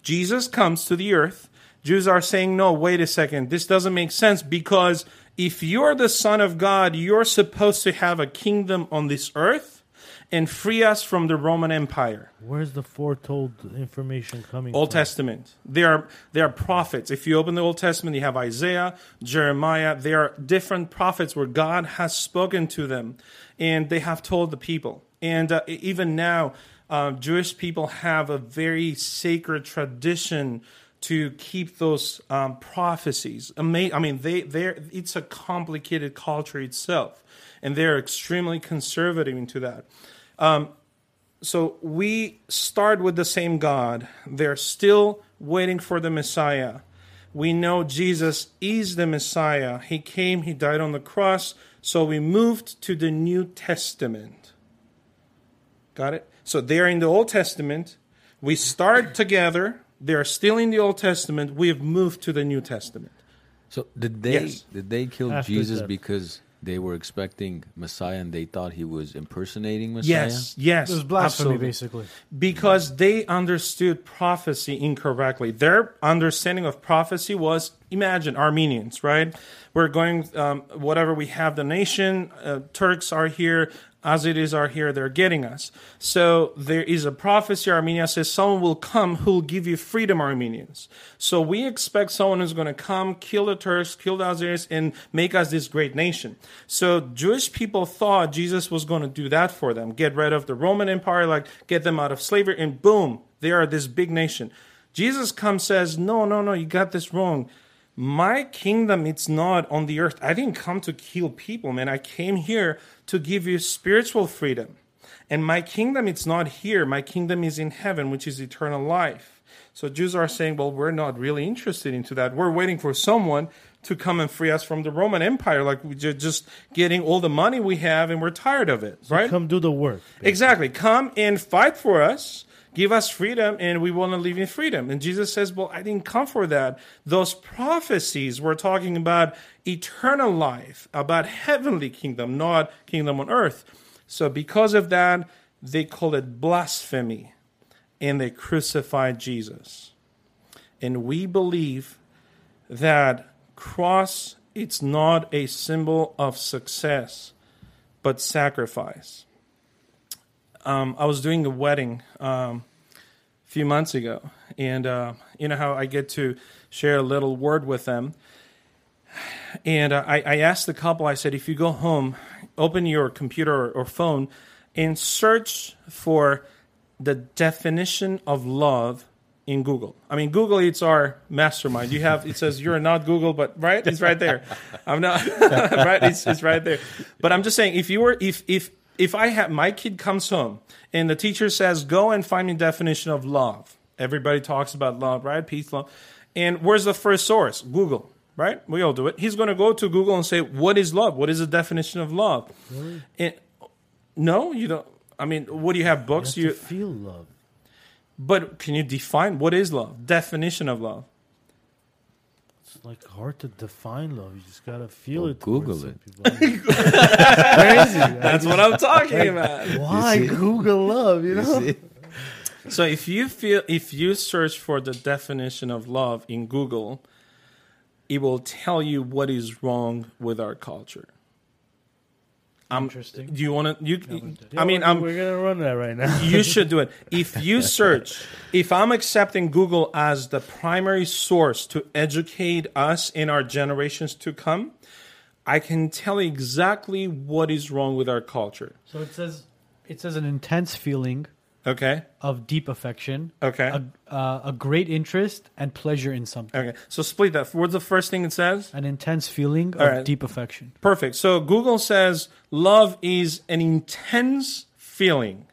A: Jesus comes to the earth. Jews are saying, no, wait a second. This doesn't make sense because if you're the Son of God, you're supposed to have a kingdom on this earth and free us from the Roman Empire.
D: Where's the foretold information coming
A: Old
D: from?
A: Testament. There are there are prophets. If you open the Old Testament, you have Isaiah, Jeremiah. There are different prophets where God has spoken to them, and they have told the people. And uh, even now, uh, Jewish people have a very sacred tradition to keep those um, prophecies. I mean, they they it's a complicated culture itself, and they're extremely conservative into that so we start with the same God. They're still waiting for the Messiah. We know Jesus is the Messiah. He came, he died on the cross, so we moved to the New Testament. Got it? So they're in the Old Testament. We start together. They're still in the Old Testament. We have moved to the New Testament.
C: So did they
A: Yes.
C: did they kill
D: After
C: Jesus
D: death.
C: because they were expecting Messiah and they thought he was impersonating Messiah?
A: Yes, yes.
B: It was blasphemy,
A: absolutely.
B: basically.
A: because they understood prophecy incorrectly. Their understanding of prophecy was imagine Armenians, right? We're going, um, whatever we have, the nation, uh, Turks are here, Azeris are here, they're getting us. So there is a prophecy. Armenia says someone will come who will give you freedom, Armenians. So we expect someone who's going to come, kill the Turks, kill the Azeris, and make us this great nation. So Jewish people thought Jesus was going to do that for them, get rid of the Roman Empire, like get them out of slavery, and boom, they are this big nation. Jesus comes says, no, no, no, you got this wrong. My kingdom, it's not on the earth. I didn't come to kill people, man. I came here to give you spiritual freedom. And my kingdom, it's not here. My kingdom is in heaven, which is eternal life. So Jews are saying, well, we're not really interested into that. We're waiting for someone to come and free us from the Roman Empire. Like we're just getting all the money we have and we're tired of it, right?
D: Come do the work.
A: Exactly. Come and fight for us. Give us freedom, and we want to live in freedom. And Jesus says, Well, I didn't come for that. Those prophecies were talking about eternal life, about heavenly kingdom, not kingdom on earth. So, because of that, they call it blasphemy, and they crucified Jesus. And we believe that cross it's not a symbol of success, but sacrifice um, I was doing a wedding um, a few months ago, and uh, you know how I get to share a little word with them. And uh, I, I asked the couple, I said, if you go home, open your computer or, or phone and search for the definition of love in Google. I mean, Google, it's our mastermind. You have, it says you're not Google, but right? It's right there. I'm not, right? It's, it's right there. But I'm just saying, if you were, if, if, if I have, my kid comes home and the teacher says, go and find me definition of love. Everybody talks about love, right? Peace, love. And where's the first source? Google, right? We all do it. He's going to go to Google and say, what is love? What is the definition of love? And, no, you don't. I mean, what do you have? Books?
D: You
A: You,
D: have to feel love.
A: but can you define what is love? Definition of love.
D: It's like hard to define love. You just gotta feel
C: Well,
D: it.
C: Google it.
D: Crazy.
A: That's what I'm talking about.
D: Why Google love? You
C: You
D: know.
C: see?
A: So if you feel if you search for the definition of love in Google, it will tell you what is wrong with our culture. Um,
B: Interesting.
A: Do you want to? You,
D: Yeah,
A: I mean,
D: we're,
A: I'm,
D: we're gonna run that right now.
A: you should do it. If you search, if I'm accepting Google as the primary source to educate us in our generations to come, I can tell you exactly what is wrong with our culture.
B: So it says it says an intense feeling
A: Okay.
B: of deep affection,
A: Okay.
B: a, uh, a great interest and pleasure in something.
A: Okay. So split that. What's the first thing it says?
B: An intense feeling
A: All
B: of
A: right.
B: deep affection.
A: Perfect. So Google says love is an intense feeling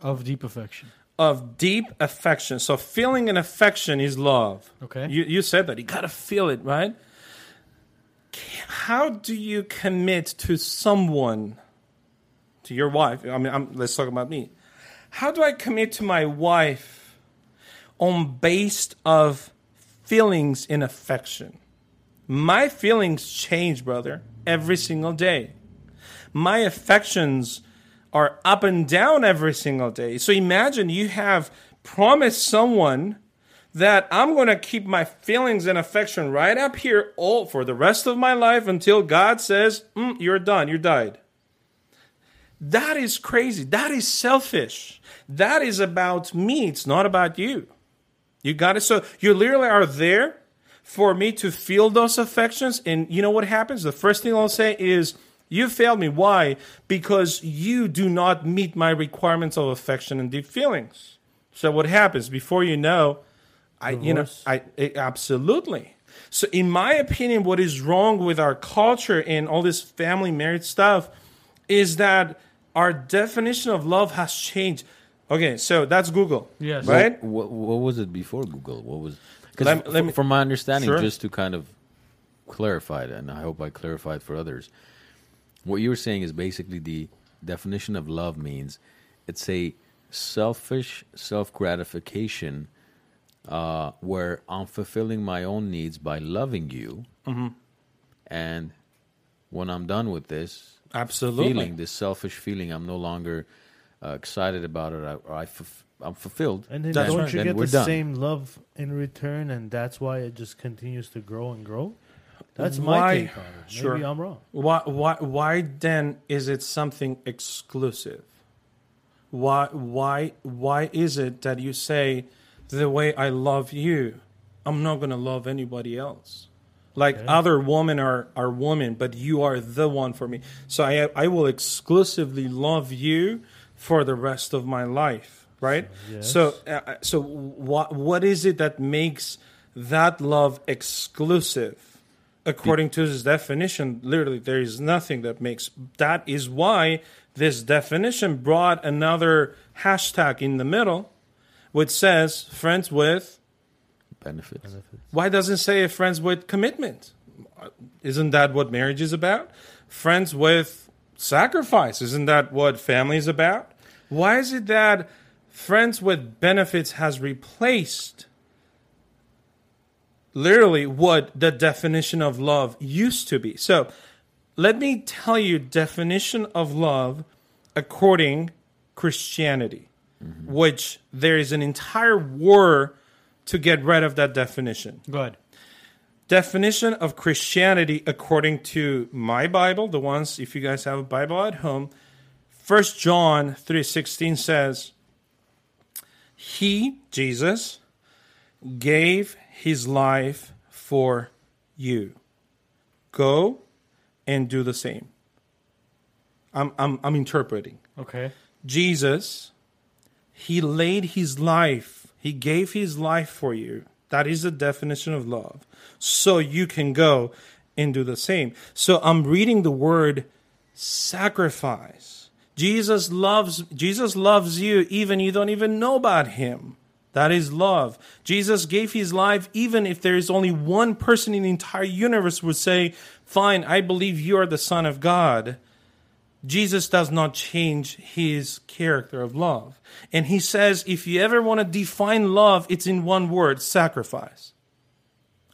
B: Of deep affection.
A: of deep affection. So feeling and affection is love.
B: Okay.
A: You you said that. You gotta feel it, right? How do you commit to someone, to your wife? I mean, I'm, let's talk about me. How do I commit to my wife on based of feelings and affection? My feelings change, brother, every single day. My affections are up and down every single day. So imagine you have promised someone that I'm going to keep my feelings and affection right up here all for the rest of my life until God says, "Mm, "You're done. you're died." That is crazy. That is selfish. That is about me. It's not about you. You got it. So you literally are there for me to feel those affections. And you know what happens? The first thing I'll say is, You failed me. Why? Because you do not meet my requirements of affection and deep feelings. So what happens? Before you know, I you know I it, absolutely. So in my opinion, what is wrong with our culture and all this family marriage stuff is that our definition of love has changed. Okay, so that's Google.
B: Yes.
A: Right?
C: What, what was it before Google? What was? Because
A: Let- let me-
C: from my understanding,
A: Sure.
C: just to kind of clarify it, and I hope I clarified for others, what you were saying is basically the definition of love means it's a selfish self gratification uh, where I'm fulfilling my own needs by loving you,
A: Mm-hmm.
C: and when I'm done with this,
A: Absolutely.
C: feeling, this selfish feeling, I'm no longer uh, excited about it, or I fulf- I'm fulfilled.
D: And then
A: That's
D: don't
A: right.
D: you
C: Then
D: get
C: we're
D: the
C: done.
D: same love in return, and that's why it just continues to grow and grow? That's
A: Why-
D: my take on it. Maybe
A: Sure.
D: I'm wrong.
A: Why, why, why then is it something exclusive? Why, why, why is it that you say, the way I love you, I'm not going to love anybody else? Like other women are, are women, but you are the one for me. So I, I will exclusively love you for the rest of my life, right?
D: Yes.
A: So, uh, so what, what is it that makes that love exclusive? according to this definition, literally there is nothing that makes. That is why this definition brought another hashtag in the middle, which says friends with.
C: Benefits.
A: Why doesn't say friends with commitment? Isn't that what marriage is about? Friends with sacrifice. Isn't that what family is about? Why is it that friends with benefits has replaced literally what the definition of love used to be. So, let me tell you definition of love according Christianity, mm-hmm. which there is an entire war to get rid of that definition.
B: Good.
A: Definition of Christianity according to my Bible, the ones if you guys have a Bible at home, 1 John 3:16 says, "He, Jesus, gave his life for you. Go and do the same. I'm, I'm, I'm interpreting.
B: Okay.
A: Jesus, he laid his life, he gave his life for you. That is the definition of love. So you can go and do the same. So I'm reading the word sacrifice. Jesus loves Jesus loves you even you don't even know about him. That is love. Jesus gave his life even if there is only one person in the entire universe would say, "Fine, I believe you are the son of God." Jesus does not change his character of love. And he says if you ever want to define love, it's in one word sacrifice.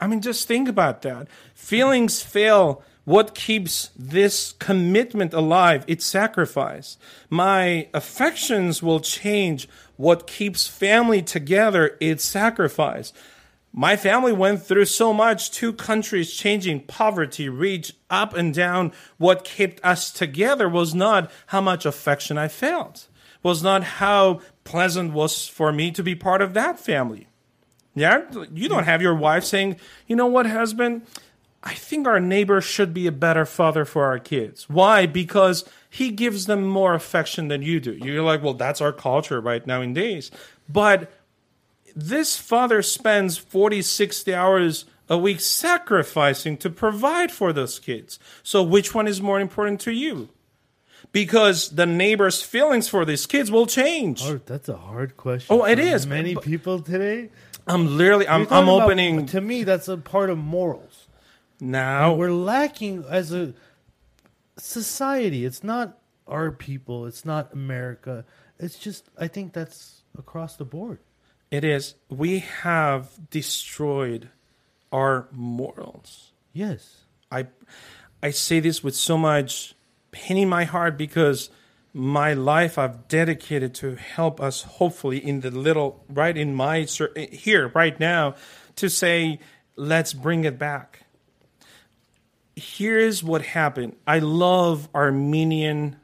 A: I mean, just think about that. Feelings fail. What keeps this commitment alive? It's sacrifice. My affections will change. What keeps family together? It's sacrifice. My family went through so much, two countries changing, poverty, reach up and down. What kept us together was not how much affection I felt, was not how pleasant was for me to be part of that family. Yeah, you don't have your wife saying, "You know what, husband? I think our neighbor should be a better father for our kids." Why? Because he gives them more affection than you do. You're like, "Well, that's our culture right nowadays." But this father spends 40, 60 hours a week sacrificing to provide for those kids. So which one is more important to you? Because the neighbor's feelings for these kids will change.
D: Oh, that's a hard question.
A: Oh, it is,
D: Many
A: but-
D: people today.
A: I'm literally I'm, I'm
D: about-
A: opening
D: To me, that's a part of morals.
A: now.
D: We're lacking as a society. It's not our people. It's not America. It's just. I think that's across the board.
A: It is. We have destroyed our morals.
D: Yes.
A: I I say this with so much pain in my heart because my life I've dedicated to help us hopefully in the little right in my here right now to say let's bring it back. Here's what happened. I love Armenian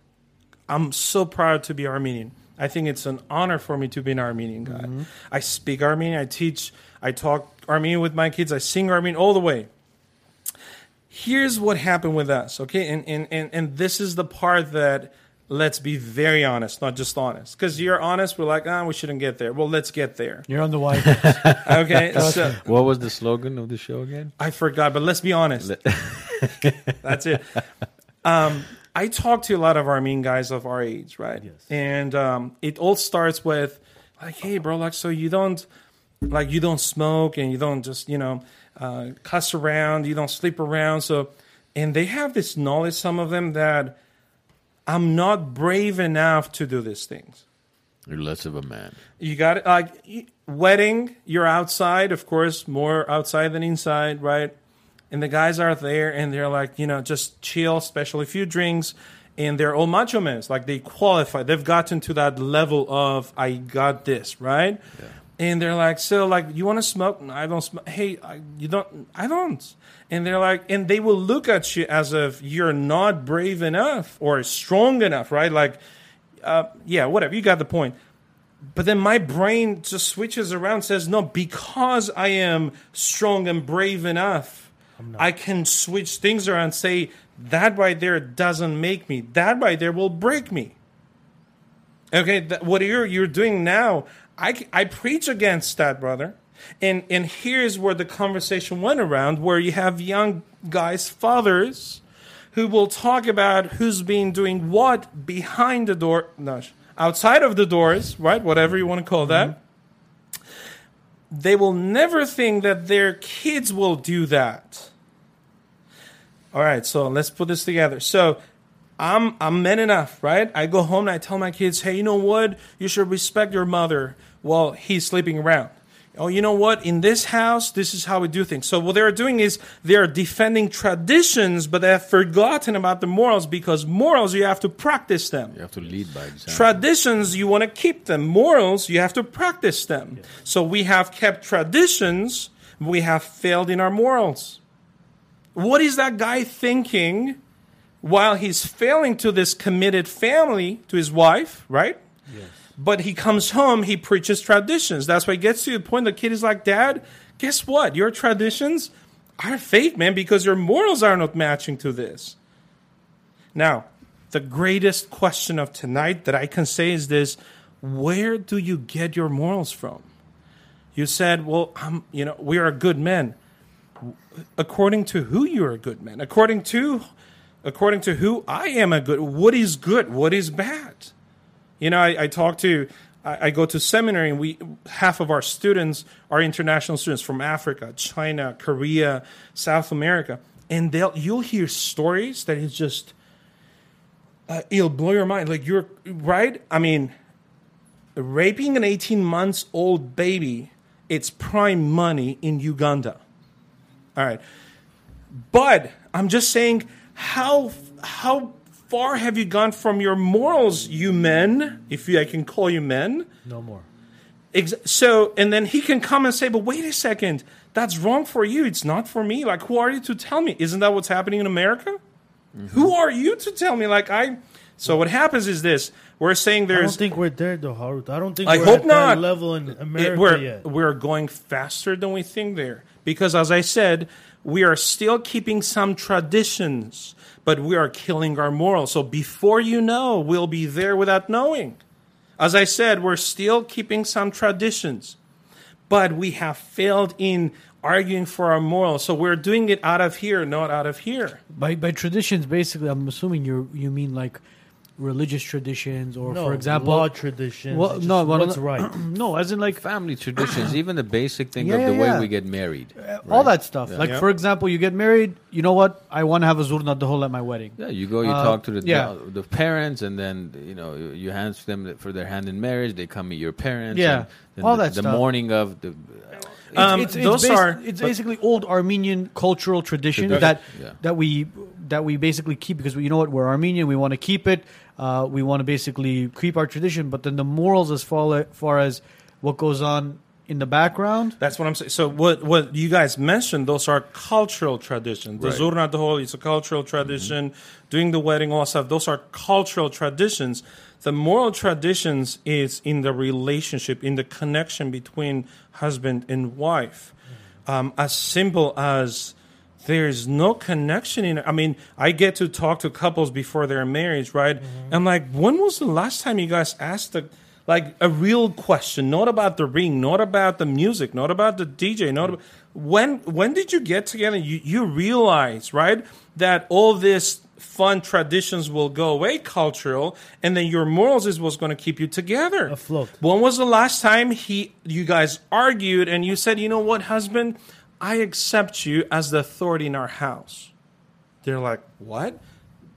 A: I'm so proud to be Armenian. I think it's an honor for me to be an Armenian guy. I speak Armenian, I teach, I talk Armenian with my kids, I sing Armenian all the way. Here's what happened with us okay? And and and, and this is the part that let's be very honest not just honest. Because you're honest we're like ah we shouldn't get there. Well let's get there.
B: You're on the white.
A: okay so
C: What was the slogan of the show again?
A: i forgot but let's be honest. That's it. Um I talk to a lot of Armenian guys of our age, right?
D: Yes.
A: And um, it all starts with like, hey, bro, like, so you don't like you don't smoke and you don't just you know uh, cuss around, you don't sleep around, so and they have this knowledge, some of them that I'm not brave enough to do these things.
C: You're less of a man.
A: You got it. Like wedding, you're outside, of course, more outside than inside, right? And the guys are there, and they're like, you know, just chill, especially a few drinks, and they're all macho men. Like they qualify, they've gotten to that level of I got this, right? And they're like, so like, you want to smoke? No, I don't smoke. Hey, I, you don't? I don't. And they're like, and they will look at you as if you're not brave enough or strong enough, right? Like, uh, yeah, whatever. You got the point. But then my brain just switches around, says, no, because I am strong and brave enough, I can switch things around, say, that right there doesn't make me. That right there will break me. Okay, that, what you're you're doing now, I, I preach against that, brother. And and here's where the conversation went around, where you have young guys, fathers, who will talk about who's been doing what behind the door, no, outside of the doors, right? Whatever you want to call that. Mm-hmm. They will never think that their kids will do that. All right, so let's put this together. So I'm I'm men enough, right? I go home and I tell my kids, hey, you know what? You should respect your mother while he's sleeping around. Oh, you know what? In this house, this is how we do things. So what they're doing is they're defending traditions, but they have forgotten about the morals because morals you have to practice them.
C: You have to lead by example.
A: Traditions, you want to keep them. Morals, you have to practice them. So we have kept traditions, we have failed in our morals. What is that guy thinking while he's failing to this committed family, to his wife, right? But he comes home, he preaches traditions. That's why it gets to the point the kid is like, Dad, guess what? Your traditions are fake, man, because your morals are not matching to this. Now, the greatest question of tonight that I can say is this where do you get your morals from? You said, well, I'm, you know, we are good men. According to who you're a good man? According to according to who I am a good what is good? What is bad? You know, I, I talk to I, I go to seminary and we half of our students are international students from Africa, China, Korea, South America. And they'll you'll hear stories that is just uh, it'll blow your mind. Like you're right. I mean, raping an 18 months old baby, it's prime money in Uganda. All right, but I'm just saying, how how far have you gone from your morals, you men? If I can call you men.
D: No more.
A: So, and then he can come and say, "But wait a second, that's wrong for you. It's not for me. Like, who are you to tell me? Isn't that what's happening in America? Mm-hmm. Who are you to tell me? Like, I." So what happens is this: we're saying there's.
D: I don't think we're there though, Harut. I don't think
A: I
D: we're
A: hope
D: at
A: not.
D: that level in
A: it-
D: America
A: we're
D: yet.
A: we're going faster than we think there because, as I said, we are still keeping some traditions, but we are killing our morals. So before you know, we'll be there without knowing. As I said, we're still keeping some traditions, but we have failed in arguing for our morals. So we're doing it out of here, not out of here.
B: By by traditions, basically, I'm assuming you you mean like religious traditions, or
D: no,
B: for example,
D: law traditions.
B: Well, no,
D: just
B: what
D: right.
B: no, as in like
C: Family traditions, even the basic thing
B: Yeah,
C: of the
B: yeah,
C: way
B: yeah.
C: we get married.
B: All that stuff.
C: Yeah.
B: Like
A: Yeah.
B: for example, you get married. You know what? I want to have a zurna dahol at my wedding.
C: Yeah, you go, you
B: Uh,
C: talk to the
B: yeah.
C: the parents, and then you know you you hand them for their hand in marriage. They come meet your parents.
B: Yeah,
C: and
B: all
C: the,
B: that
C: the
B: stuff.
C: morning of the
A: Um,
B: it's, it's,
A: those
B: bas-
A: are-
B: it's basically old Armenian cultural traditions
C: Tradition,
B: that
C: yeah.
B: that we that we basically keep because we, you know what we're Armenian we want to keep it uh, we want to basically keep our tradition but then the morals as far, far as what goes on in the background
A: That's what I'm saying. So what what you guys mentioned, those are cultural traditions. The
C: Right.
A: Zurna Dahol is a cultural tradition. Doing the wedding, all that stuff, those are cultural traditions. The moral traditions is in the relationship, in the connection between husband and wife. Um, as simple as there's no connection in I mean, I get to talk to couples before they're married, right? Mm-hmm. I'm like, when was the last time you guys asked like a real question, not about the ring, not about the music, not about the DJ, not mm-hmm. about, when when did you get together? You you realize, right, that all this fun traditions will go away, cultural, and then your morals is what's going to keep you together.
D: Afloat.
A: When was the last time he, you guys argued, and you said, you know what, husband, I accept you as the authority in our house. They're like, what?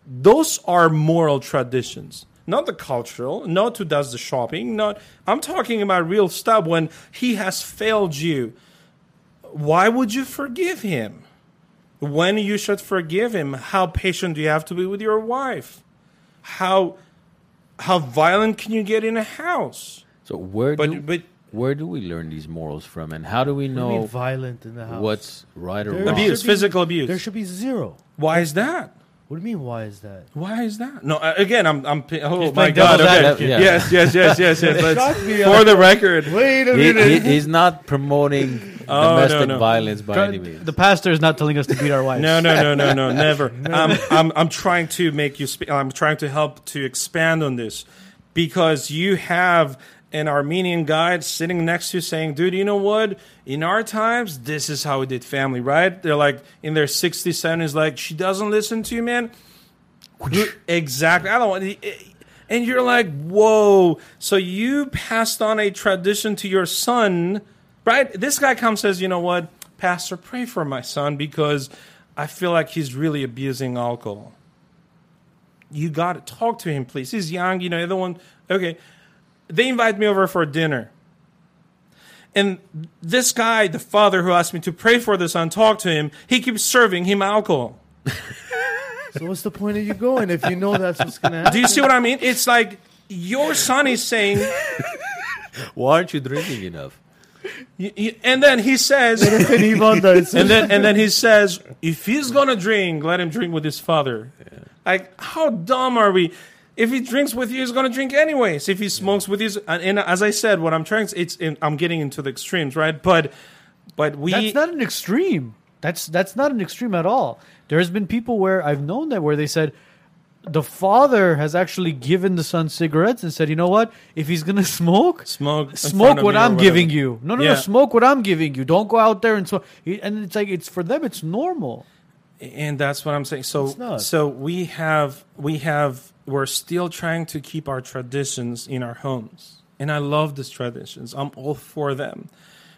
A: Those are moral traditions, not the cultural, not who does the shopping. Not I'm talking about real stuff. When he has failed you, why would you forgive him? When you should forgive him? How patient do you have to be with your wife? How how violent can you get in a house?
C: So where
A: But
C: do
A: but
C: where do we learn these morals from, and how do we
D: What do
C: know
D: violent in the house?
C: what's right or
D: There
C: wrong?
A: abuse,
D: be-
A: physical abuse.
D: There should be zero.
A: Why is that?
D: What do you mean? Why is that?
A: Why is that? No, uh, again, I'm, I'm. Oh
B: He's
A: my God!
B: devil's
A: Okay.
C: Yeah.
A: Yes, yes, yes, yes, yes. Let's-
D: me.
A: for the record,
D: Wait a minute.
C: he- he's not promoting
A: Oh,
C: domestic
A: no.
C: violence by
B: Try-
C: any means.
B: The pastor is not telling us to beat our wives.
A: no, no, no, no, no, never. I'm, I'm, I'm trying to make you. Spe- I'm trying to help to expand on this because you have an Armenian guy sitting next to you saying, "Dude, you know what? In our times, this is how we did family, right?" They're like in their 60s, 70s, like she doesn't listen to you, man. exactly. I don't want. Eh, eh, and you're like, whoa. So you passed on a tradition to your son, right? This guy comes says, you know what, Pastor, pray for my son because I feel like he's really abusing alcohol. You got to talk to him, please. He's young, you know, the one. Okay. They invite me over for dinner. And this guy, the father who asked me to pray for the son, talk to him, he keeps serving him alcohol.
D: so what's the point of you going if you know that's what's gonna happen?
A: Do you see what I mean? It's like your son is saying,
C: Why aren't you drinking enough?
A: y- y- and then he says,
D: and Ivan does.
A: and then and then he says, if he's gonna drink, let him drink with his father. Like, how dumb are we? If he drinks with you, he's gonna drink anyways. If he smokes with you, and, and as I said, what I'm trying it's in, I'm getting into the extremes, right? But but we
B: That's not an extreme. That's that's not an extreme at all. There's been people where I've known that where they said the father has actually given the son cigarettes and said, you know what? If he's gonna smoke,
A: smoke
B: smoke what I'm giving you. No, no,
A: Yeah.
B: no. Smoke what I'm giving you. Don't go out there and smoke. And it's like it's for them. It's normal.
A: and that's what I'm saying. So so we have we have we're still trying to keep our traditions in our homes, and I love these traditions. I'm all for them,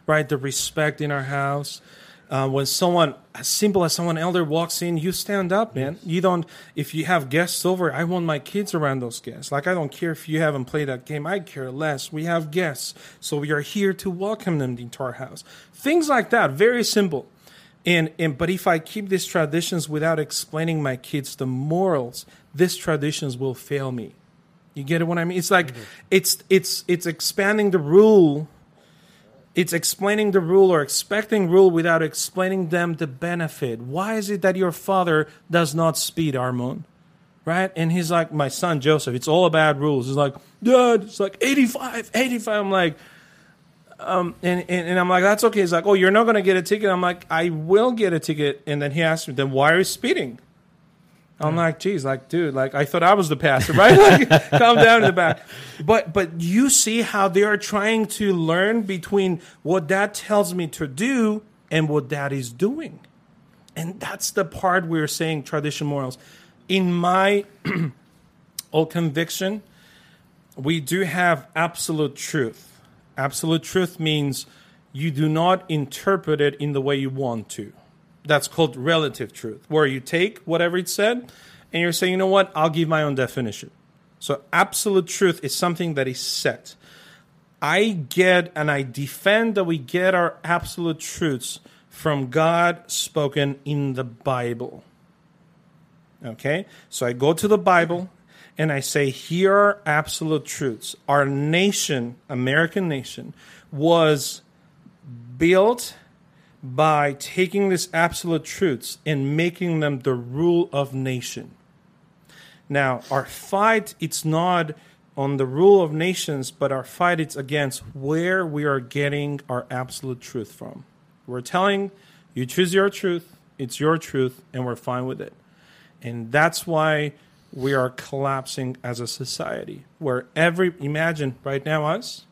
A: right? The respect in our house. Uh, when someone as simple as someone elder walks in, you stand up, man. You don't. If you have guests over, I want my kids around those guests. Like I don't care if you haven't played that game. I care less. We have guests, so we are here to welcome them into our house. Things like that, very simple. And, and but if I keep these traditions without explaining my kids the morals, these traditions will fail me. You get what I mean? It's like it's it's it's expanding the rule. It's explaining the rule or expecting rule without explaining them the benefit. Why is it that your father does not speed, Armon? Right? And he's like, my son Joseph, it's all about rules. He's like, Dad, it's like 85, 85. I'm like, um, and, and, and I'm like, that's okay. He's like, oh, you're not going to get a ticket. I'm like, I will get a ticket. And then he asked me, then why are you speeding? I'm like, geez, like, dude, like, I thought I was the pastor, right? like, calm down in the back. But, but you see how they are trying to learn between what dad tells me to do and what dad is doing. And that's the part we're saying tradition morals. In my old conviction, we do have absolute truth. Absolute truth means you do not interpret it in the way you want to. That's called relative truth, where you take whatever it said and you're saying, you know what, I'll give my own definition. So, absolute truth is something that is set. I get and I defend that we get our absolute truths from God spoken in the Bible. Okay? So I go to the Bible and I say, here are absolute truths. Our nation, American nation, was built by taking these absolute truths and making them the rule of nation. Now, our fight, it's not on the rule of nations, but our fight is against where we are getting our absolute truth from. We're telling you choose your truth, it's your truth, and we're fine with it. And that's why we are collapsing as a society. Where every imagine right now us,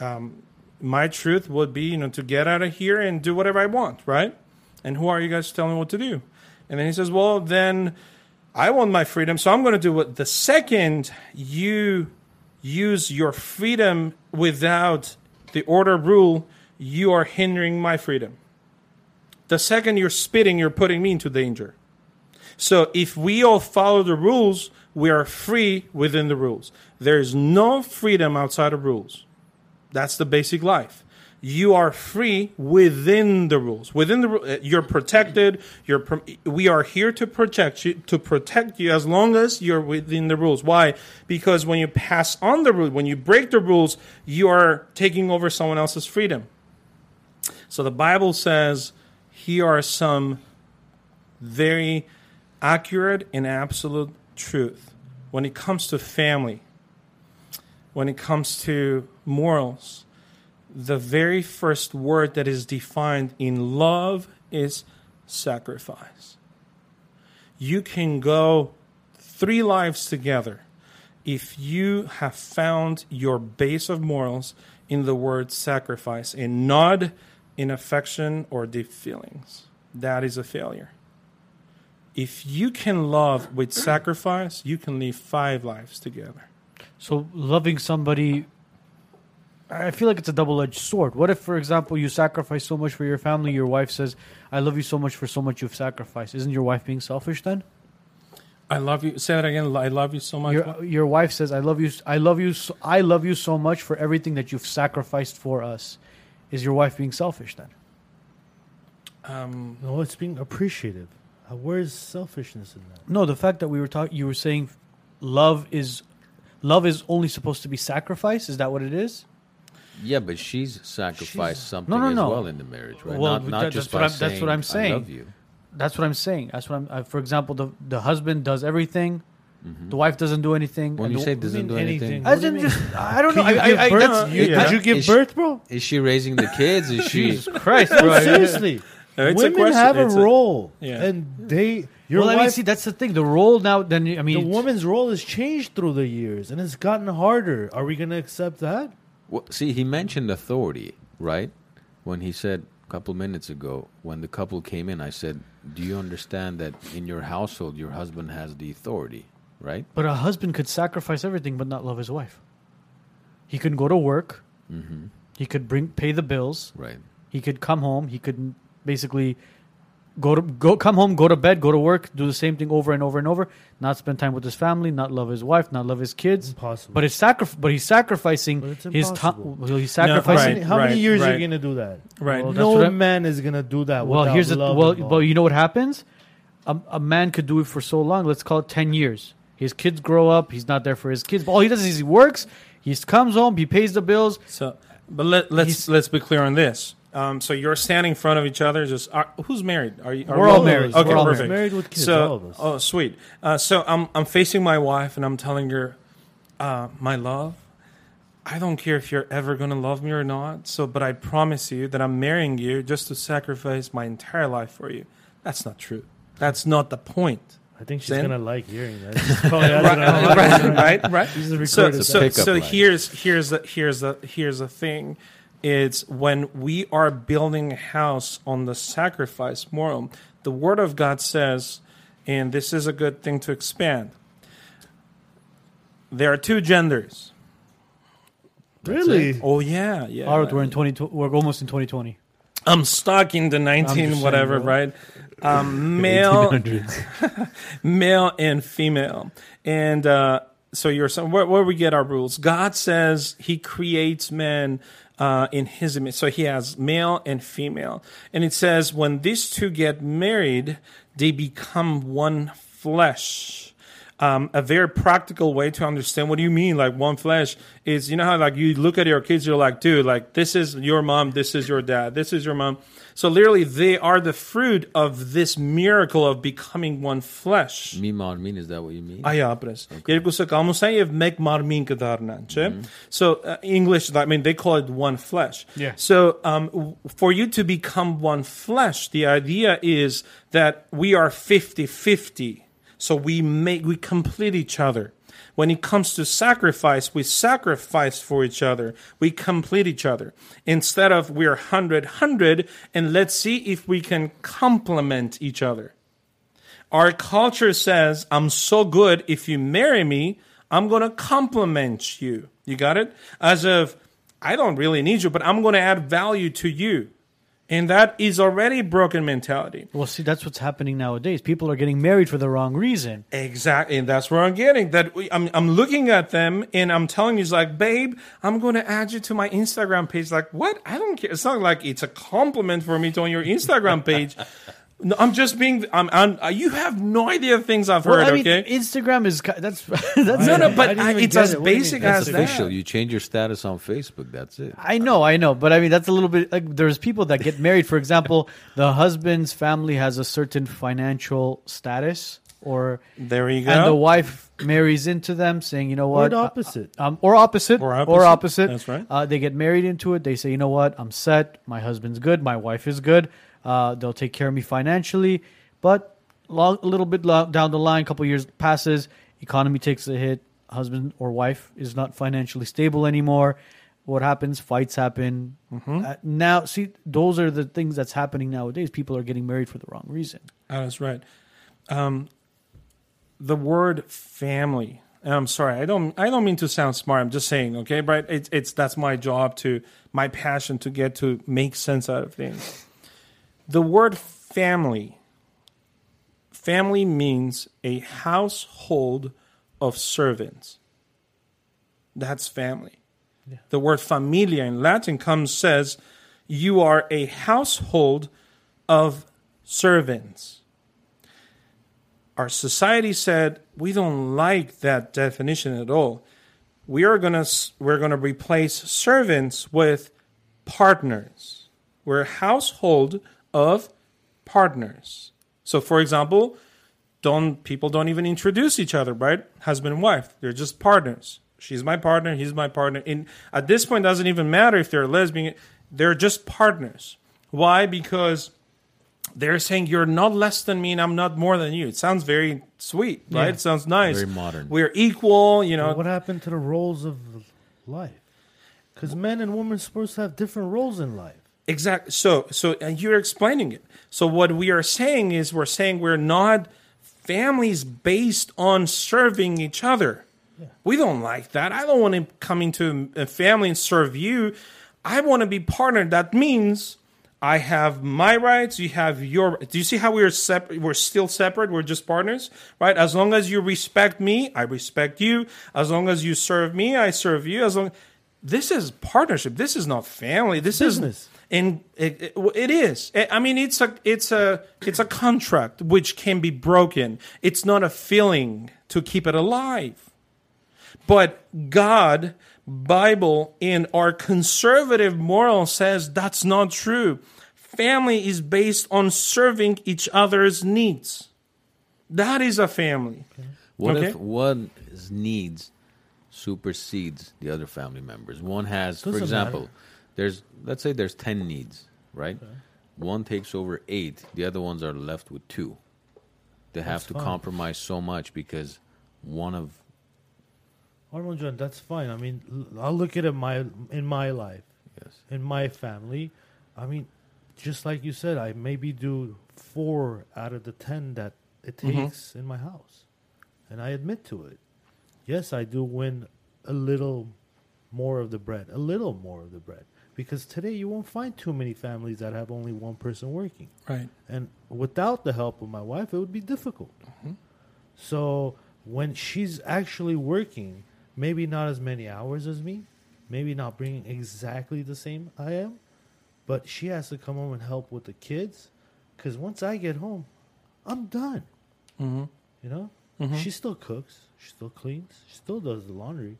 A: um, my truth would be you know to get out of here and do whatever I want, right? And who are you guys telling me what to do? And then he says, well, then I want my freedom, so I'm going to do what. The second you use your freedom without the order rule, you are hindering my freedom. The second you're spitting, you're putting me into danger. So if we all follow the rules, we are free within the rules. There is no freedom outside of rules. That's the basic life. You are free within the rules. Within the uh, you're protected. You're we are here to protect you to protect you as long as you're within the rules. Why? Because when you pass on the rule, when you break the rules, you are taking over someone else's freedom. So the Bible says here are some very accurate and absolute truth when it comes to family, when it comes to morals. The very first word that is defined in love is sacrifice. You can go three lives together if you have found your base of morals in the word sacrifice and not in affection or deep feelings. That is a failure if you can love with sacrifice, you can live five lives together.
B: So loving somebody, I feel like it's a double-edged sword. What if, for example, you sacrifice so much for your family, your wife says, "I love you so much for so much you've sacrificed." Isn't your wife being selfish then?
A: I love you. Say that again. I love you so much.
B: Your your wife says, "I love you. I love you. So, I love you so much for everything that you've sacrificed for us." Is your wife being selfish then?
A: um,
D: No, it's being appreciative. Uh, Where's selfishness in that?
B: No, the fact that we were talking, you were saying, love is, love is only supposed to be sacrifice. Is that what it is?
C: Yeah, but she's sacrificed something
B: no,
C: as
B: no.
C: well in the marriage, right?
B: Well,
C: not not
B: that-
C: just
B: that's
C: by
B: what I'm- that's what I'm
C: saying,
B: saying.
C: I love you.
B: That's what I'm saying. That's what I'm. Uh, for example, the the husband does everything, the wife doesn't do anything.
C: When
B: and
C: you
B: the-
C: say doesn't do anything,
D: anything?
B: as
D: What do
B: in just, I don't know.
D: Can you
B: I,
D: give
B: I, I,
D: birth?
B: that's,
D: You-
A: yeah.
D: Did you give
C: Is-
D: birth, bro?
C: is she raising the kids? Is she?
B: Jesus Christ, bro.
D: seriously.
A: It's a
D: Women
A: question.
D: have a
A: It's a-
D: role,
A: Yeah.
D: and they. Your
B: well, I mean, see, that's the thing. The role now, then I mean,
D: the woman's role has changed through the years, and it's gotten harder. Are we going to accept that?
C: Well, see, he mentioned authority, right? When he said a couple minutes ago, when the couple came in, I said, "Do you understand that in your household, your husband has the authority, right?"
B: But a husband could sacrifice everything but not love his wife. He could go to work.
C: Mm-hmm.
B: He could bring pay the bills.
C: Right.
B: He could come home. He could basically go to go come home, go to bed, go to work, do the same thing over and over and over. Not spend time with his family, not love his wife, not love his kids.
D: Impossible.
B: But it's sacri- But he's sacrificing
D: But
B: his time.
D: impossible.
B: Well, he's
A: No,
D: how
B: sacrificing.
D: many, how many
A: right,
D: years are you going to do that?
A: Right.
B: Well,
D: no man is going to do that.
B: well, here's the well,
D: involved.
B: well, you know what happens? A, a man could do it for so long. Let's call it ten years. His kids grow up. He's not there for his kids. But all he does is he works. He comes home. He pays the bills.
A: So, but let, let's
B: He's-
A: let's be clear on this. Um, so you're standing in front of each other. Just are, who's married? Are you? Are
B: We're
A: we
B: all married.
A: Okay,
B: We're all
A: perfect.
D: married with kids,
A: So,
D: all of us.
A: oh, sweet. Uh, so I'm I'm facing my wife and I'm telling her, uh, my love. I don't care if you're ever going to love me or not. So, but I promise you that I'm marrying you just to sacrifice my entire life for you. That's not true. That's not the point.
D: I think she's to like hearing that. Probably
A: right, right, right, right. So, so, so here's here's the here's the here's the thing. It's when we are building a house on the sacrifice moral. The Word of God says, and this is a good thing to expand. There are two genders.
D: Really?
A: Oh yeah, yeah.
B: All right, we're in twenty. We're almost in twenty twenty.
A: I'm stuck in the 19
B: saying,
A: whatever,
B: bro.
A: right? Um, male, male and female, and uh, so you're some where, where we get our rules. God says He creates man uh, in His image, so He has male and female, and it says when these two get married, they become one flesh. Um, a very practical way to understand what do you mean like one flesh is you know how like you look at your kids you're like dude like this is your mom this is your dad this is your mom so literally they are the fruit of this miracle of becoming one flesh
C: Me marmin, is that what you mean?
A: Aja, pres. Երկուսը կամուսային եւ մեկ մարմին կդառնան, չէ? So uh, English I mean they call it one flesh.
B: Yeah.
A: So um, w- for you to become one flesh, the idea is that we are 50-50. So we make we complete each other. When it comes to sacrifice, we sacrifice for each other. We complete each other. Instead of we're 100 100 and let's see if we can complement each other. Our culture says, I'm so good. If you marry me, I'm going to compliment you. You got it? As of, I don't really need you, but I'm going to add value to you. And that is already broken mentality.
B: Well, see, that's what's happening nowadays. People are getting married for the wrong reason.
A: Exactly, and that's where I'm getting. That we, I'm, I'm looking at them, and I'm telling you, it's like, babe, I'm going to add you to my Instagram page. Like, what? I don't care. It's not like it's a compliment for me to on your Instagram page. No, I'm just being. I'm, I'm. uh, You have no idea the things I've heard.
B: I mean,
A: okay.
B: Instagram is that's that's
A: no, no, but
D: didn't
A: I, it's as
D: it. What do you mean?
A: basic
C: That's
A: as
C: official.
A: that.
C: You change your status on Facebook. That's it.
B: I know, I know, but I mean that's a little bit like there's people that get married. For example, the husband's family has a certain financial status, or
A: There you go.
B: and the wife marries into them, saying, "You know
D: Or
B: what?"
D: the opposite.
B: Um, or opposite,
A: Or
B: or
A: opposite.
B: opposite.
A: That's right.
B: Uh, they get married into it. They say, "You know what? I'm set. My husband's good. My wife is good. Uh, they'll take care of me financially." But long, a little bit down the line, a couple years passes, economy takes a hit. Husband or wife is not financially stable anymore. What happens? Fights happen.
A: Mm-hmm.
B: Uh, now, see, those are the things that's happening nowadays. People are getting married for the wrong reason.
A: Oh, that's right. Um, the word family. and I'm sorry. I don't. I don't mean to sound smart. I'm just saying. Okay, but it's it's that's my job to my passion to get to make sense out of things. The word family. Family means a household of servants. That's family. The word familia in Latin comes says you are a household of servants. Our society said we don't like that definition at all. We are gonna we're gonna replace servants with partners. We're a household of partners. So, for example, don't people don't even introduce each other, right? Husband and wife, they're just partners. She's my partner, he's my partner. And at this point, it doesn't even matter if they're lesbian; they're just partners. Why? Because they're saying you're not less than me and I'm not more than you. It sounds very sweet, right?
B: Yeah.
A: It sounds nice.
C: Very modern.
A: We're equal, you know.
D: Well, what happened to the roles of life? Because men and women are supposed to have different roles in life.
A: Exactly. So, so and you're explaining it. So, what we are saying is, we're saying we're not families based on serving each other. We don't like that. I don't want to come into a family and serve you. I want to be partnered. That means I have my rights. You have your. Do you see how we're separate? We're still separate. We're just partners, right? As long as you respect me, I respect you. As long as you serve me, I serve you. As long. This is partnership. This is not family. This
D: Business.
A: is and it, it, it is. I mean, it's a it's a it's a contract which can be broken. It's not a feeling to keep it alive. But God, Bible, and our conservative moral says that's not true. Family is based on serving each other's needs. That is a family.
C: What
A: Okay.
C: if one's needs supersedes the other family members? One has, for
D: Doesn't
C: example,
D: matter.
C: There's let's say there's ten needs, right? One takes over eight, the other ones are left with two. They have
D: That's
C: to
D: fine.
C: compromise so much because one of
D: Armand John, that's fine. I mean, I'll look at it my in my life,
C: yes,
D: in my family. I mean, just like you said, I maybe do four out of the ten that it mm-hmm. takes in my house, and I admit to it. Yes, I do win a little more of the bread, a little more of the bread, because today you won't find too many families that have only one person working.
A: Right.
D: And without the help of my wife, it would be difficult. So when she's actually working, maybe not as many hours as me, maybe not bringing exactly the same I am, but she has to come home and help with the kids. Because once I get home, I'm done.
A: Mm-hmm.
D: You know, she still cooks, she still cleans, she still does the laundry.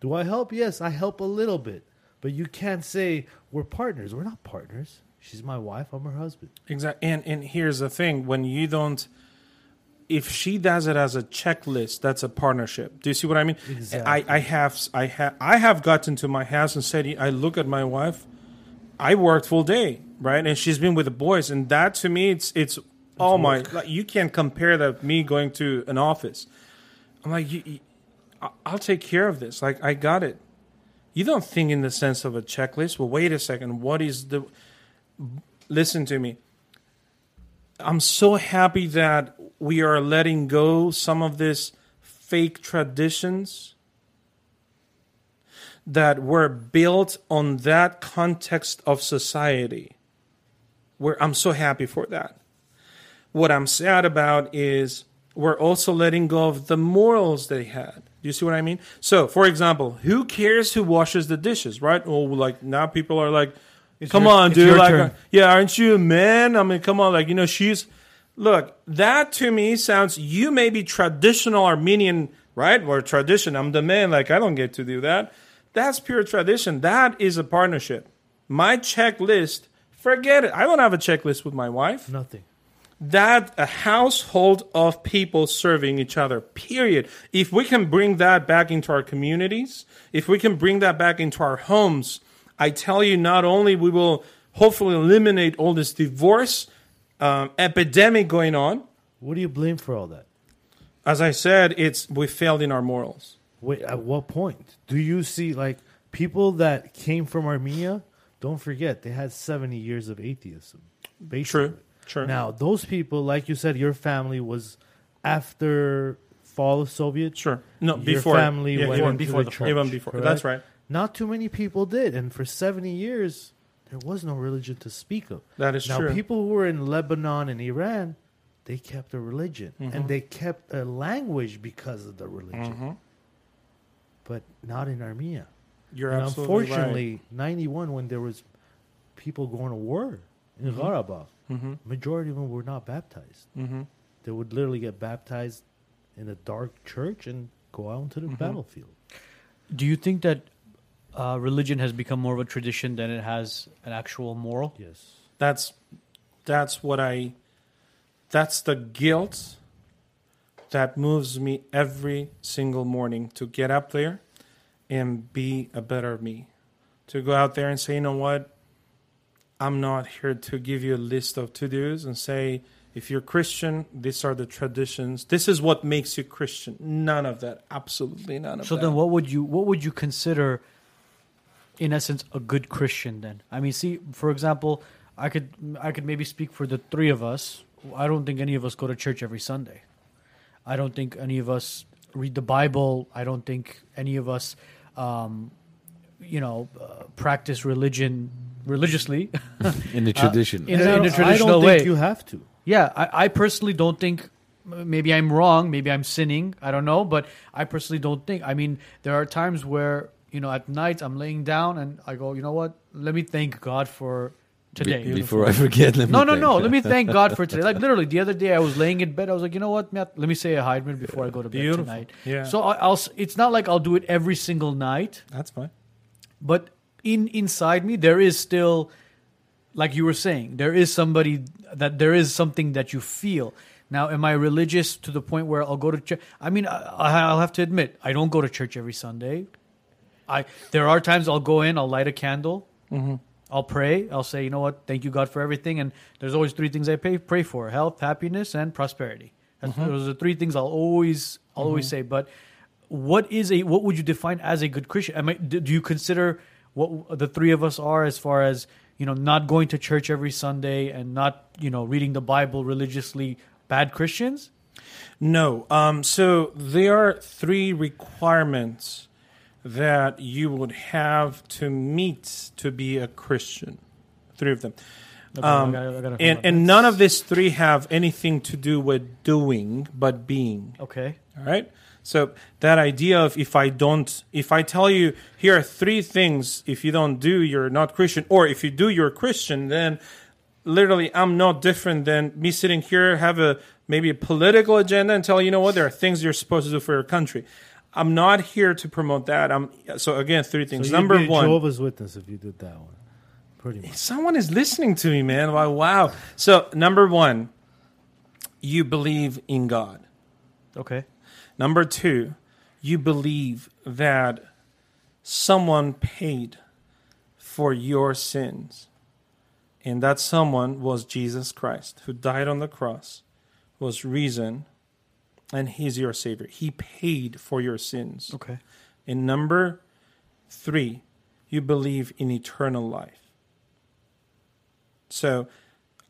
D: Do I help? Yes, I help a little bit. But you can't say we're partners. We're not partners. She's my wife. I'm her husband.
A: Exactly. And and here's the thing: when you don't, if she does it as a checklist, that's a partnership. Do you see what I mean?
D: Exactly.
A: I, I have I have I have gotten to my house and said, I look at my wife. I worked full day, right, and she's been with the boys, and that to me, it's it's oh my, like, you can't compare that me going to an office. I'm like, you, you, I'll take care of this. Like I got it. You don't think in the sense of a checklist. Well, wait a second. What is the? Listen to me. I'm so happy that we are letting go some of these fake traditions that were built on that context of society. Where I'm so happy for that. What I'm sad about is we're also letting go of the morals they had. Do you see what I mean? So, for example, who cares who washes the dishes, right? Oh, like now people are like, come
B: your-
A: on, dude. Like,
B: turn.
A: Uh, yeah, aren't you a man? I mean, come on, like you know, she's. Look, that to me sounds. You may be traditional Armenian, right? Or tradition. I'm the man. Like I don't get to do that. That's pure tradition. That is a partnership. My checklist. Forget it. I don't have a checklist with my wife
D: Nothing.
A: That a household of people serving each other period if we can bring that back into our communities if we can bring that back into our homes i tell you not only we will hopefully eliminate all this divorce um, epidemic going on
D: What do you blame for all that?
A: as i said it's we failed in our morals
D: Wait, at what point do you see like people that came from Armenia? Don't forget they had seventy years of atheism. Basically.
A: true true
D: Now those people, like you said, your family was after fall of Soviet.
A: sure no
D: Your
A: before
D: family
A: yeah,
D: went
A: even
D: into
A: before
D: the church,
A: even before
D: correct?
A: that's right
D: Not too many people did, and for seventy years there was no religion to speak of.
A: that is
D: now
A: true Now,
D: people who were in Lebanon and Iran, they kept a religion
A: Mm-hmm.
D: and they kept a language because of the religion,
A: Mhm.
D: but not in Armenia.
A: you're
D: and
A: absolutely right.
D: unfortunately, ninety one when there was people going to war in Karabakh,
A: mm-hmm.
D: majority of them were not baptized.
A: Mm-hmm.
D: They would literally get baptized in a dark church and go out into the
A: Mm-hmm.
D: battlefield.
B: Do you think that uh, religion has become more of a tradition than it has an actual moral?
D: Yes.
A: that's that's what i that's the guilt that moves me every single morning to get up there and be a better me to go out there and say you know what i'm not here to give you a list of to-dos and say if you're christian these are the traditions this is what makes you christian none of that absolutely none of
B: So
A: that So
B: then, what would you what would you consider, in essence, a good Christian? Then, I mean, see, for example, I could I could maybe speak for the three of us. I don't think any of us go to church every Sunday. I don't think any of us read the Bible. I don't think any of us, um, you know, uh, practice religion religiously.
C: in the uh, tradition.
B: in
D: And
B: in a
D: don't-
B: traditional
D: I don't
B: way.
D: think you have to.
B: Yeah, I, I personally don't think. Maybe I'm wrong. Maybe I'm sinning. I don't know, but I personally don't think. I mean, there are times where you know at night I'm laying down and I go, you know what? Let me thank God for today.
C: Be- before I forget, let me
B: no, no,
C: think.
B: no. Let me thank God for today. Like literally, the other day I was laying in bed. I was like, you know what, Matt? Let me say a Heidman before I go to bed
A: Beautiful.
B: tonight.
A: Yeah.
B: So I, I'll. It's not like I'll do it every single night,
A: that's fine
B: but in inside me there is still like you were saying there is somebody that there is something that you feel. Now am i religious to the point where i'll go to church? I mean I, i'll have to admit i don't go to church every sunday. I there are times i'll go in i'll light a candle. Mm-hmm. I'll pray. I'll say you know what? Thank you god for everything. And there's always three things i pray, pray for health happiness and prosperity. That's, mm-hmm. those are three things i'll always i'll always mm-hmm. say. But what is a what would you define as a good Christian? I mean, do you consider what the three of us are as far as you know not going to church every Sunday and not you know reading the Bible religiously bad Christians?
A: No. Um, so there are three requirements that you would have to meet to be a Christian. Three of them.
B: Okay,
A: Um,
B: I gotta- I gotta
A: And, and none of these three have anything to do with doing, but being.
B: okay,
A: All right. So that idea of if I don't, if I tell you here are three things, if you don't do, you're not Christian, or if you do, you're Christian, then literally I'm not different than me sitting here, have a maybe a political agenda and tell you, know what, there are things you're supposed to do for your country. I'm not here to promote that. I'm so again three things.
D: So you'd
A: Number one,
D: Jehovah's Witness if you did that one. Pretty much.
A: someone is listening to me, man. Wow, wow. So number one, you believe in God.
B: okay,
A: Number two, you believe that someone paid for your sins. And that someone was Jesus Christ, who died on the cross, was risen, and he's your Savior. He paid for your sins.
B: okay,
A: And number three, you believe in eternal life. So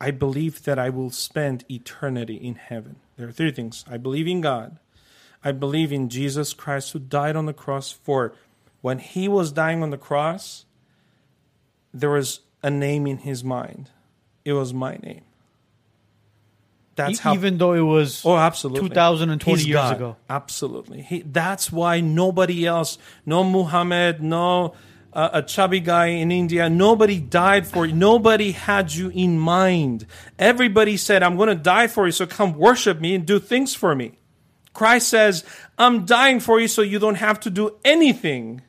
A: I believe that I will spend eternity in heaven. There are three things. I believe in God. I believe in Jesus Christ who died on the cross for when he was dying on the cross, there was a name in his mind. It was my name. That's how
B: even though it was
A: Oh, absolutely.
B: 2020
A: He's
B: years
A: God.
B: ago.
A: Absolutely. He, that's why nobody else, no Muhammad, no uh, a chubby guy in India, nobody died for you. Nobody had you in mind. Everybody said, I'm going to die for you, so come worship me and do things for me. Christ says, I'm dying for you so you don't have to do anything.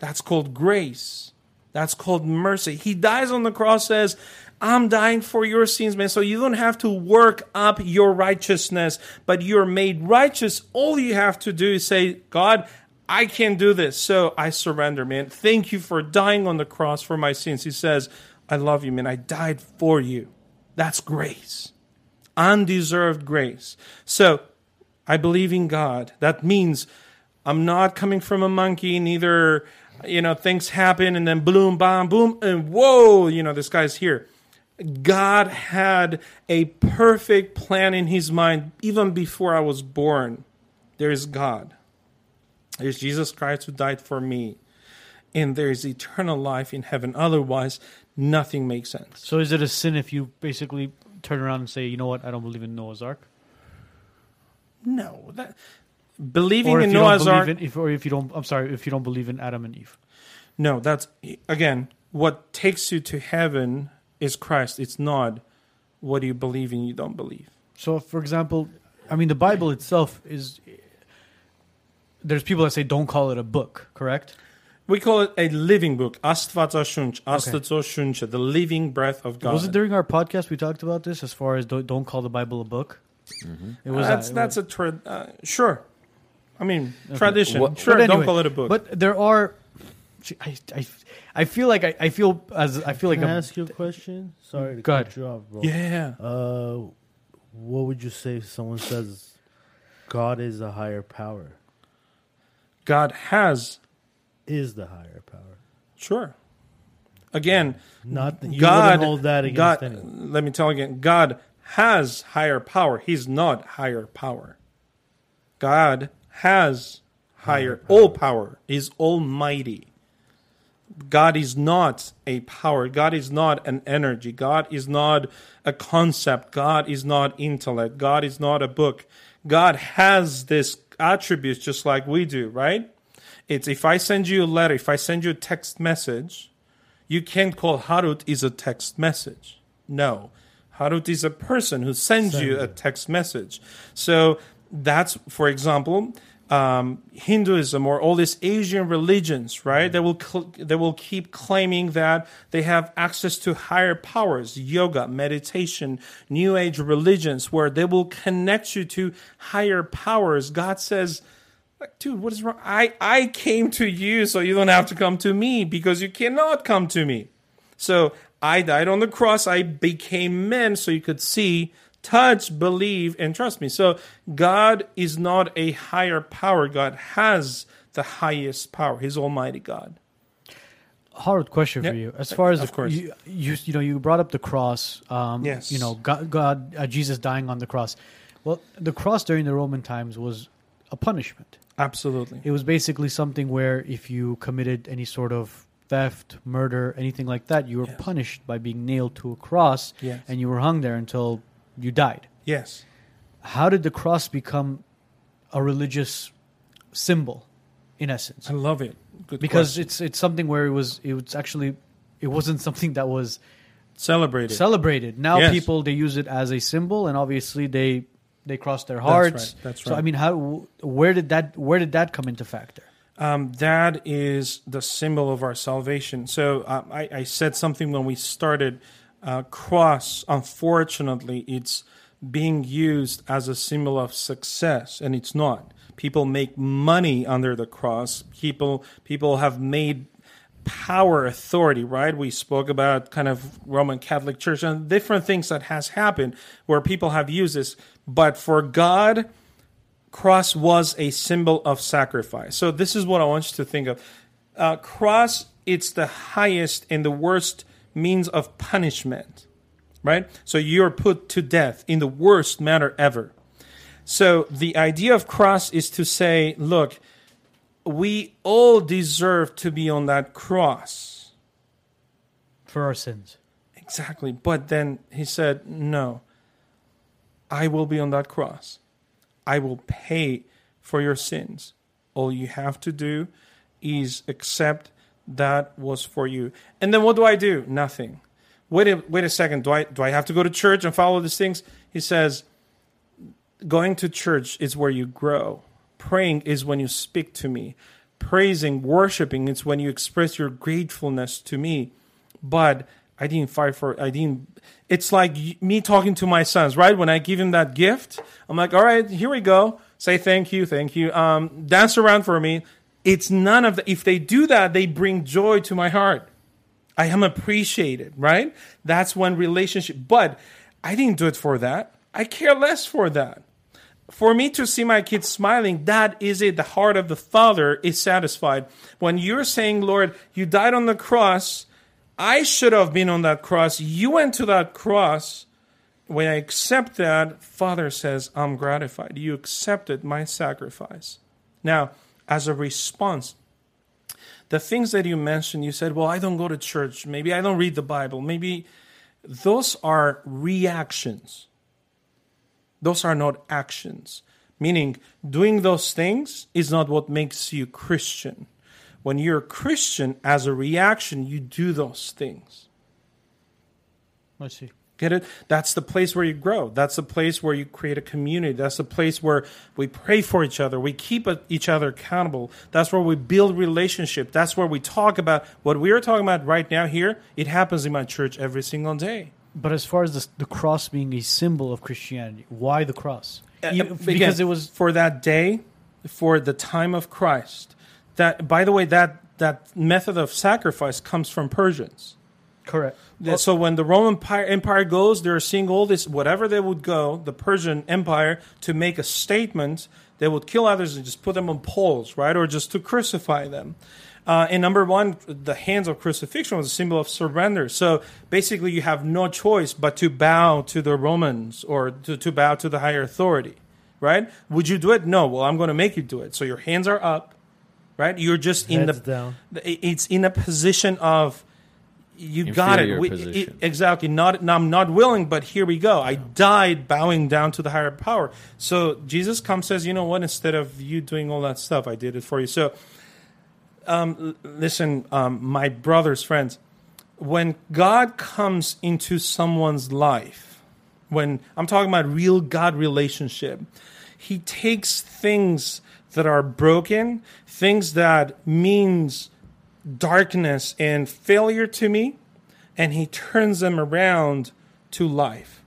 A: That's called grace. That's called mercy. He dies on the cross, says, I'm dying for your sins, man. So you don't have to work up your righteousness, but you're made righteous. All you have to do is say, God, I can't do this. So I surrender, man. Thank you for dying on the cross for my sins. He says, I love you, man. I died for you. That's grace. Undeserved grace. So I believe in God. That means I'm not coming from a monkey, neither, you know, things happen and then boom, bam, boom, and whoa, you know, this guy's here. God had a perfect plan in his mind even before I was born. There is God. There's Jesus Christ who died for me. And there is eternal life in heaven. Otherwise, nothing makes sense.
B: So is it a sin if you basically turn around and say, you know what, I don't believe in Noah's Ark?
A: No. That, believing
B: Or
A: in Noah's Ark.
B: in, if, or if you don't, I'm sorry, if you don't believe in Adam and Eve.
A: No, that's again what takes you to heaven is Christ. It's not what you believe in. You don't believe.
B: So, for example, I mean, the Bible itself is. There's people that say don't call it a book, correct?
A: We call it a living book. Astvata Shunch, Astatso Shuncha, the living breath of God.
B: Was it during our podcast we talked about this as far as don't, don't call the Bible a book? It was
A: that's
B: that-
A: that's a tra- uh, sure. I mean
B: Okay.
A: tradition.
C: What-
A: sure,
B: anyway,
A: don't call it a book.
B: But there are. I, I, I feel like I, I feel as I feel like
D: Can I
B: I'm,
D: ask you a question? Sorry to
B: Go
D: cut
B: ahead.
D: you off, bro.
A: yeah,
D: Uh, what would you say if someone says God is a higher power?
A: God has
D: Is the higher power?
A: sure. Again,
D: Not that you
A: God
D: wouldn't hold that against
A: God.
D: anyone.
A: Let me tell you again. God has higher power. He's not higher power. God has higher, all power. Is almighty. God is not a power. God is not an energy. God is not a concept. God is not intellect. God is not a book. God has this attributes just like we do, right? It's if I send you a letter, if I send you a text message, you can't call Harut is a text message. No. Harut is a person who sends you a text message. So that's, for example, um, Hinduism or all these Asian religions, right? They will cl- they will keep claiming that they have access to higher powers, yoga, meditation, New Age religions, where they will connect you to higher powers. God says, like, dude, what is wrong? I, I came to you so you don't have to come to me because you cannot come to me. So I died on the cross. I became man so you could see, touch, believe, and trust me. So God is not a higher power. God has the highest power. He's Almighty God.
B: hard question for
A: Yeah,
B: you. As far as
A: of course.
B: you, you, you know, you brought up the cross. Um,
A: Yes.
B: You know, God, God uh, Jesus dying on the cross. Well, the cross during the Roman times was a punishment.
A: Absolutely.
B: It was basically something where if you committed any sort of theft, murder, anything like that, you were
A: Yes.
B: punished by being nailed to a cross,
A: Yes.
B: and you were hung there until you died.
A: Yes.
B: How did the cross become a religious symbol, in essence?
A: I love it. Good
B: because
A: question.
B: it's it's something where it was it was actually it wasn't something that was
A: celebrated.
B: celebrated. Now
A: Yes.
B: people they use it as a symbol, and obviously they they cross their hearts.
A: That's right, that's
B: So I mean, how where did that where did that come into factor?
A: Um, that is the symbol of our salvation. So uh, I, I said something when we started. Uh, cross, unfortunately, it's being used as a symbol of success, and it's not. People make money under the cross. People people have made power authority right we spoke about kind of roman catholic church and different things that has happened where people have used this but for god cross was a symbol of sacrifice. So this is what I want you to think of. Uh, cross, it's the highest and the worst means of punishment. right? So you're put to death in the worst manner ever. So the idea of cross is to say, look, we all deserve to be on that cross.
B: For our sins.
A: Exactly. But then he said, no, I will be on that cross. I will pay for your sins. All you have to do is accept that was for you. And then what do I do? Nothing. Wait a, wait a second. Do I do I have to go to church and follow these things? He says going to church is where you grow. Praying is when you speak to me. Praising, worshiping is when you express your gratefulness to me. But I didn't fight for I didn't it's like me talking to my sons, right? When I give him that gift, I'm like, "All right, here we go. Say thank you, thank you. Um, dance around for me." It's none of the if they do that, they bring joy to my heart. I am appreciated, right? That's when relationship but I didn't do it for that. I care less for that for me to see my kids smiling, that is it. The heart of the Father is satisfied. When you're saying, Lord, you died on the cross, I should have been on that cross. You went to that cross. When I accept that, Father says, I'm gratified. You accepted my sacrifice. Now, as a response, the things that you mentioned, you said, Well, I don't go to church. Maybe I don't read the Bible. Maybe those are reactions those are not actions. Meaning, doing those things is not what makes you Christian. When you're a Christian, as a reaction, you do those things.
B: I see.
A: Get it? That's the place where you grow. That's the place where you create a community. That's the place where we pray for each other. We keep each other accountable. That's where we build relationship. That's where we talk about what we are talking about right now here. It happens in my church every single day.
B: But as far as the, the cross being a symbol of Christianity, why the cross?
A: Uh,
B: E-
A: again,
B: because it was
A: for that day, for the time of Christ. That, by the way, that that method of sacrifice comes from Persians.
B: correct.
A: So when the Roman Empire, Empire goes, they're seeing all this, whatever they would go, the Persian Empire, to make a statement, they would kill others and just put them on poles, right? Or just to crucify them. Uh, and number one, the hands of crucifixion was a symbol of surrender. So basically, you have no choice but to bow to the Romans or to, to bow to the higher authority, right? Would you do it? No. Well, I'm going to make you do it. So your hands are up, right? You're just in
D: Heads
A: the
D: down.
A: it's in a position of you got it. We, it- exactly. Not no, I'm not willing, but here we go. I died bowing down to the higher power. So Jesus comes says, you know what? Instead of you doing all that stuff, I did it for you. So, um, l- listen, um, my brothers, friends, when God comes into someone's life, when I'm talking about real God relationship, He takes things that are broken, things that means darkness and failure to me, and he turns them around to life.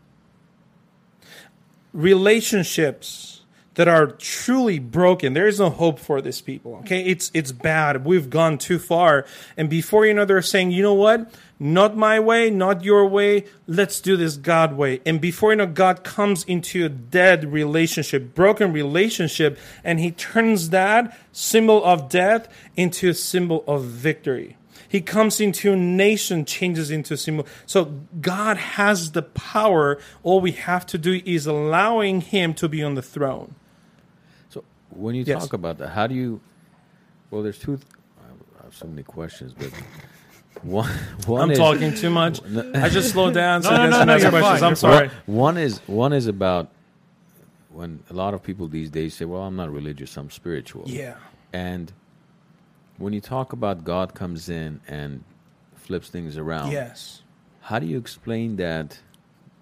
A: Relationships that are truly broken, there is no hope for these people. Okay, it's it's bad. We've gone too far, and before you know, they're saying, you know what? Not my way, not your way. Let's do this God way. And before you know, God comes into a dead relationship, broken relationship, and He turns that symbol of death into a symbol of victory. He comes into a nation, changes into a symbol. So God has the power. All we have to do is allowing Him to be on the throne.
C: So when you
A: Yes.
C: talk about that, how do you? Well, there's two. I have so many questions, but one one
A: I'm
C: is
A: talking too much. I just slow down so
B: No, no,
A: I
B: no,
A: can
B: no, you're
A: questions.
B: fine,
A: I'm sorry.
C: one is one is about when a lot of people these days say, "Well, I'm not religious, I'm spiritual."
A: Yeah.
C: And when you talk about God comes in and flips things around,
A: Yes.
C: how do you explain that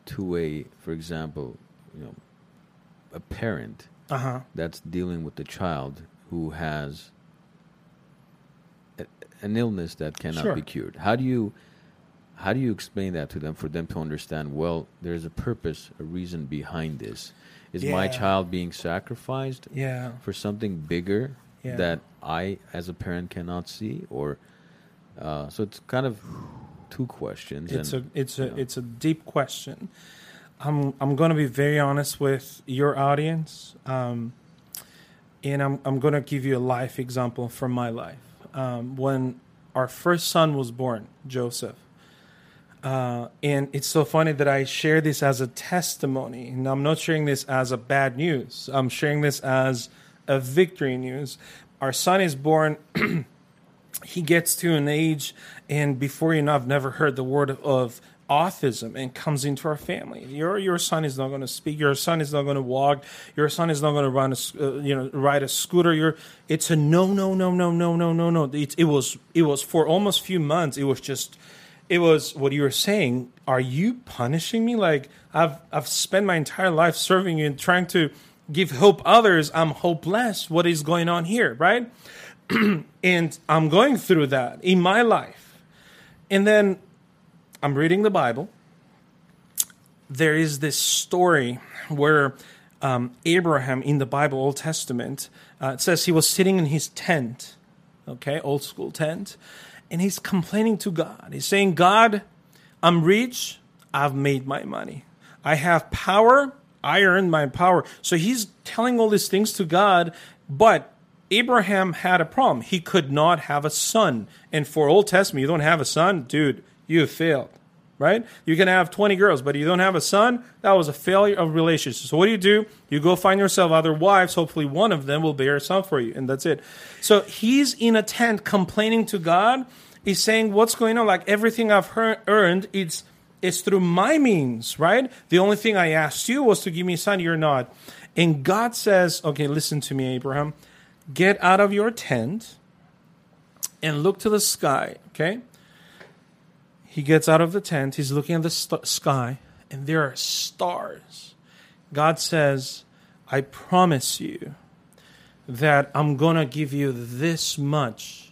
C: to a, for example, you know, a parent
A: Uh huh.
C: that's dealing with a child who has a, an illness that cannot
A: Sure.
C: be cured? How do you how do you explain that to them for them to understand? Well, there's a purpose, a reason behind this. Is my child being sacrificed
A: Yeah.
C: for something bigger
A: Yeah.
C: that I, as a parent, cannot see? Or uh, so it's kind of two questions.
A: It's a it's a
C: know.
A: it's a deep question. I'm I'm going to be very honest with your audience, um, and I'm I'm going to give you a life example from my life. Um, when our first son was born, Joseph, Uh, and it's so funny that I share this as a testimony. And I'm not sharing this as a bad news. I'm sharing this as a victory news. Our son is born. he gets to an age, and before you know, I've never heard the word of autism and comes into our family. Your your son is not going to speak. Your son is not going to walk. Your son is not going to run a uh, you know ride a scooter. You're it's a no no no no no no no no. It, it was it was for almost few months. It was just it was what you were saying. Are you punishing me? Like I've I've spent my entire life serving you and trying to give hope others. I'm hopeless. What is going on here, right? and I'm going through that in my life. And then I'm reading the Bible. There is this story where um, Abraham in the Bible, Old Testament, uh, it says he was sitting in his tent, okay, old school tent, and he's complaining to God. He's saying, God, I'm rich, I've made my money. I have power, I earned my power. So he's telling all these things to God, but Abraham had a problem. He could not have a son. And for Old Testament, you don't have a son, dude, you failed, right? You can have 20 girls, but you don't have a son. That was a failure of relationship. So what do you do? You go find yourself other wives. Hopefully, one of them will bear a son for you, and that's it. So he's in a tent complaining to God. He's saying, "What's going on? Like everything I've earned, it's it's through my means, right? The only thing I asked you was to give me a son. You're not." And God says, "Okay, listen to me, Abraham. Get out of your tent." And look to the sky, okay? He gets out of the tent, he's looking at the st- sky, and there are stars. God says, I promise you that I'm going to give you this much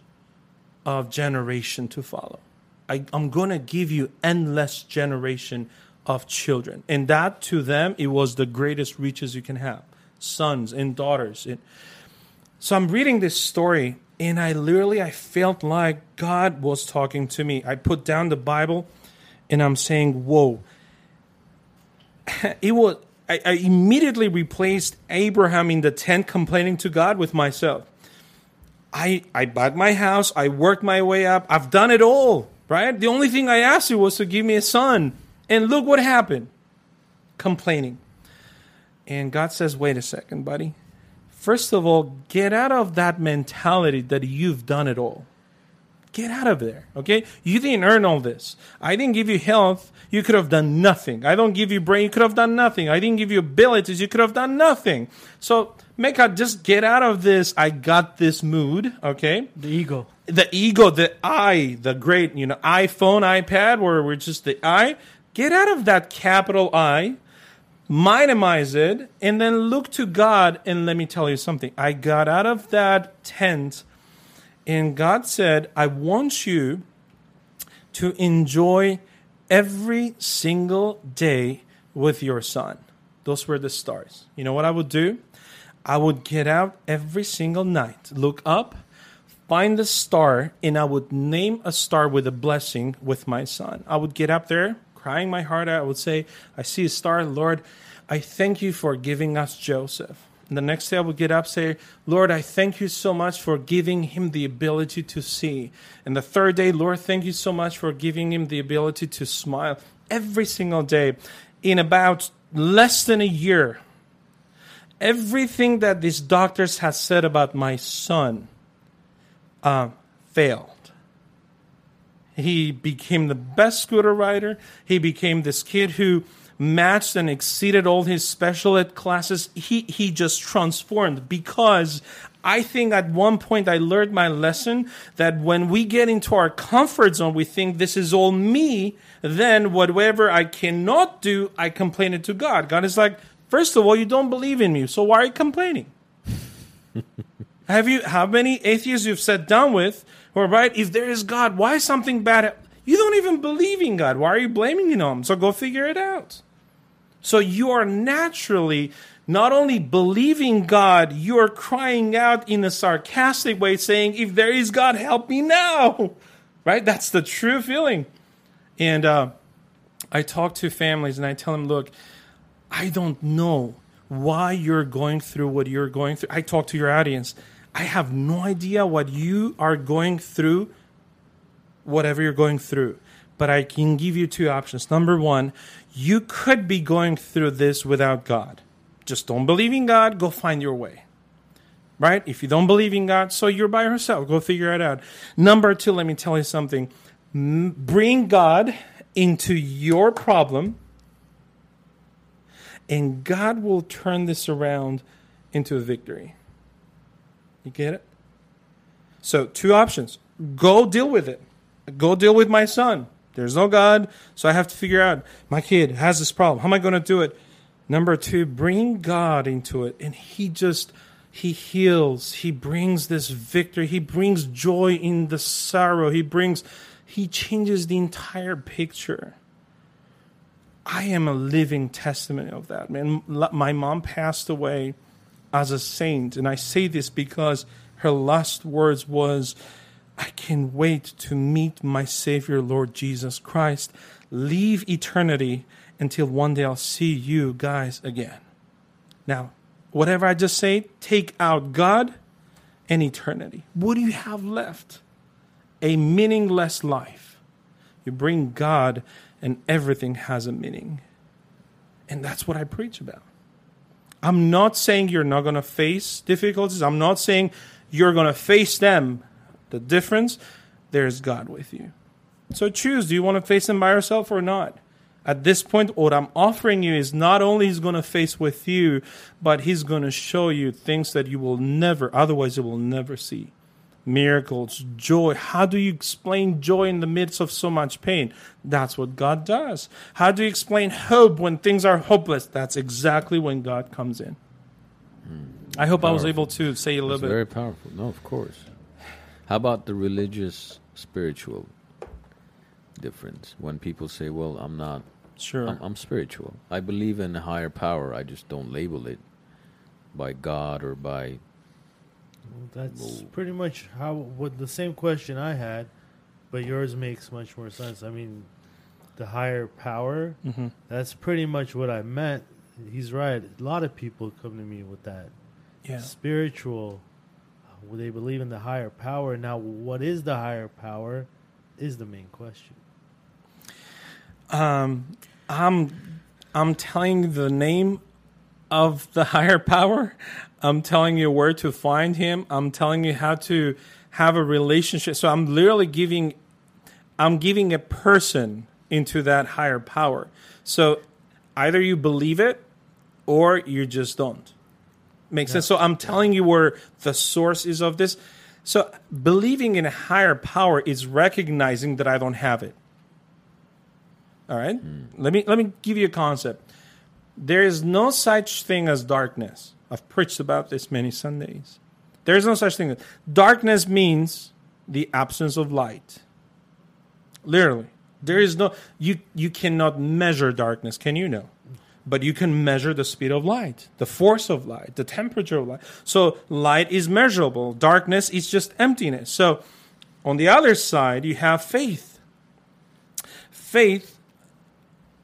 A: of generation to follow. I, am going to give you endless generation of children. And that to them, it was the greatest riches you can have sons and daughters. So I'm reading this story and I literally I felt like God was talking to me. I put down the Bible and I'm saying, "Whoa." It was I, I immediately replaced Abraham in the tent complaining to God with myself. I I bought my house, I worked my way up. I've done it all, right? The only thing I asked you was to give me a son. And look what happened. Complaining. And God says, "Wait a second, buddy First of all, get out of that mentality that you've done it all. Get out of there, okay? You didn't earn all this. I didn't give you health. You could have done nothing. I don't give you brain. You could have done nothing. I didn't give you abilities. You could have done nothing. So, make out, just get out of this. I got this mood, okay?
B: The ego.
A: The ego, the I, the great, you know, iPhone, iPad, where we're just the I. Get out of that capital I minimize it, and then look to God. And let me tell you something. I got out of that tent, and God said, I want you to enjoy every single day with your son. Those were the stars. You know what I would do? I would get out every single night, look up, find the star, and I would name a star with a blessing with my son. I would get up there, crying my heart out. I would say, I see a star, Lord, I thank you for giving us Joseph. And the next day I would get up say, Lord, I thank you so much for giving him the ability to see. And the third day, Lord, thank you so much for giving him the ability to smile. Every single day, in about less than a year, everything that these doctors had said about my son uh, failed. He became the best scooter rider. He became this kid who matched and exceeded all his special ed classes. He, he just transformed because I think at one point I learned my lesson that when we get into our comfort zone, we think this is all me. Then whatever I cannot do, I complain it to God. God is like, first of all, you don't believe in me, so why are you complaining? Have you how many atheists you've sat down with are right? If there is God, why is something bad? You don't even believe in God. Why are you blaming him? So go figure it out. So you are naturally not only believing God, you are crying out in a sarcastic way, saying, If there is God, help me now. Right? That's the true feeling. And uh, I talk to families and I tell them, Look, I don't know why you're going through what you're going through. I talk to your audience. I have no idea what you are going through, whatever you're going through. but I can give you two options. Number one, you could be going through this without God. Just don't believe in God, go find your way. Right? If you don't believe in God, so you're by yourself. Go figure it out. Number two, let me tell you something. Bring God into your problem, and God will turn this around into a victory. You get it? So, two options go deal with it. Go deal with my son. There's no God, so I have to figure out my kid has this problem. How am I going to do it? Number two, bring God into it, and He just He heals. He brings this victory. He brings joy in the sorrow. He brings He changes the entire picture. I am a living testimony of that, man. My mom passed away as a saint, and I say this because her last words was, I can't wait to meet my Savior, Lord Jesus Christ. Leave eternity until one day I'll see you guys again. Now, whatever I just say, take out God and eternity. What do you have left? A meaningless life. You bring God, and everything has a meaning. And that's what I preach about. I'm not saying you're not going to face difficulties. I'm not saying you're going to face them the difference, there's God with you. So choose do you want to face Him by yourself or not? At this point, what I'm offering you is not only He's going to face with you, but He's going to show you things that you will never, otherwise, you will never see. Miracles, joy. How do you explain joy in the midst of so much pain? That's what God does. How do you explain hope when things are hopeless? That's exactly when God comes in. Hmm. I hope I was able to say a little
C: It's
A: bit.
C: very powerful. No, of course. How about the religious spiritual difference? When people say, "Well, I'm not.
A: Sure.
C: I'm, I'm spiritual. I believe in a higher power. I just don't label it by God or by."
D: That's
C: Well-
D: pretty much how what the same question I had, but yours makes much more sense. I mean, the higher power.
A: hmm
D: That's pretty much what I meant. He's right. A lot of people come to me with that
A: Yeah.
D: spiritual. Well, they believe in the higher power. Now, what is the higher power? Is the main question.
A: Um, I'm I'm telling the name of the higher power. I'm telling you where to find him. I'm telling you how to have a relationship. So I'm literally giving I'm giving a person into that higher power. So either you believe it or you just don't. Makes sense. So I'm telling you where the source is of this. So believing in a higher power is recognizing that I don't have it. All right? Hmm. Let me let me give you a concept. There is no such thing as darkness. I've preached about this many Sundays. There is no such thing. Darkness means the absence of light. Literally. There is no you you cannot measure darkness, can you know? But you can measure the speed of light, the force of light, the temperature of light. So light is measurable. Darkness is just emptiness. So on the other side, you have faith. Faith,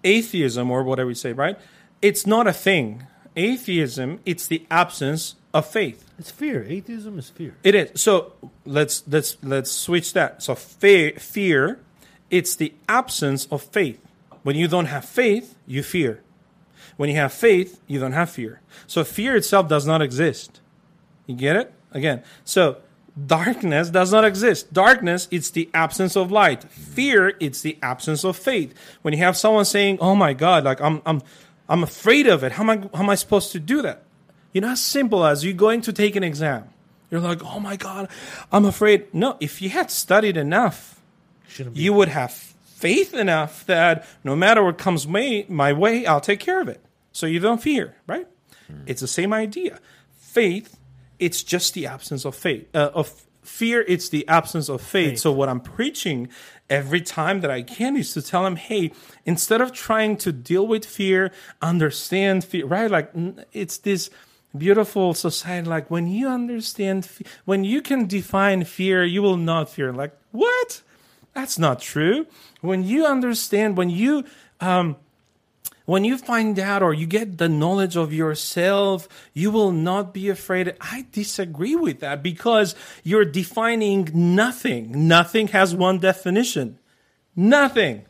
A: atheism, or whatever you say, right? It's not a thing. Atheism, it's the absence of faith.
D: It's fear. Atheism is fear.
A: It is. So let's let's let's switch that. So fe- fear, it's the absence of faith. When you don't have faith, you fear. When you have faith, you don't have fear. So fear itself does not exist. You get it? Again. So darkness does not exist. Darkness, it's the absence of light. Fear, it's the absence of faith. When you have someone saying, "Oh my God, like I'm I'm I'm afraid of it. How am I how am I supposed to do that?" You know, as simple as you going to take an exam. You're like, "Oh my God, I'm afraid." No, if you had studied enough, you would have faith enough that no matter what comes my, my way, I'll take care of it. So you don't fear, right? It's the same idea. Faith, it's just the absence of faith. Uh, of fear, it's the absence of faith.
D: Faith.
A: So what I'm preaching every time that I can is to tell them, hey, instead of trying to deal with fear, understand fear, right? Like it's this beautiful society. Like when you understand, when you can define fear, you will not fear. Like what? That's not true. When you understand, when you um, when you find out or you get the knowledge of yourself, you will not be afraid. I disagree with that because you're defining nothing. Nothing has one definition. Nothing.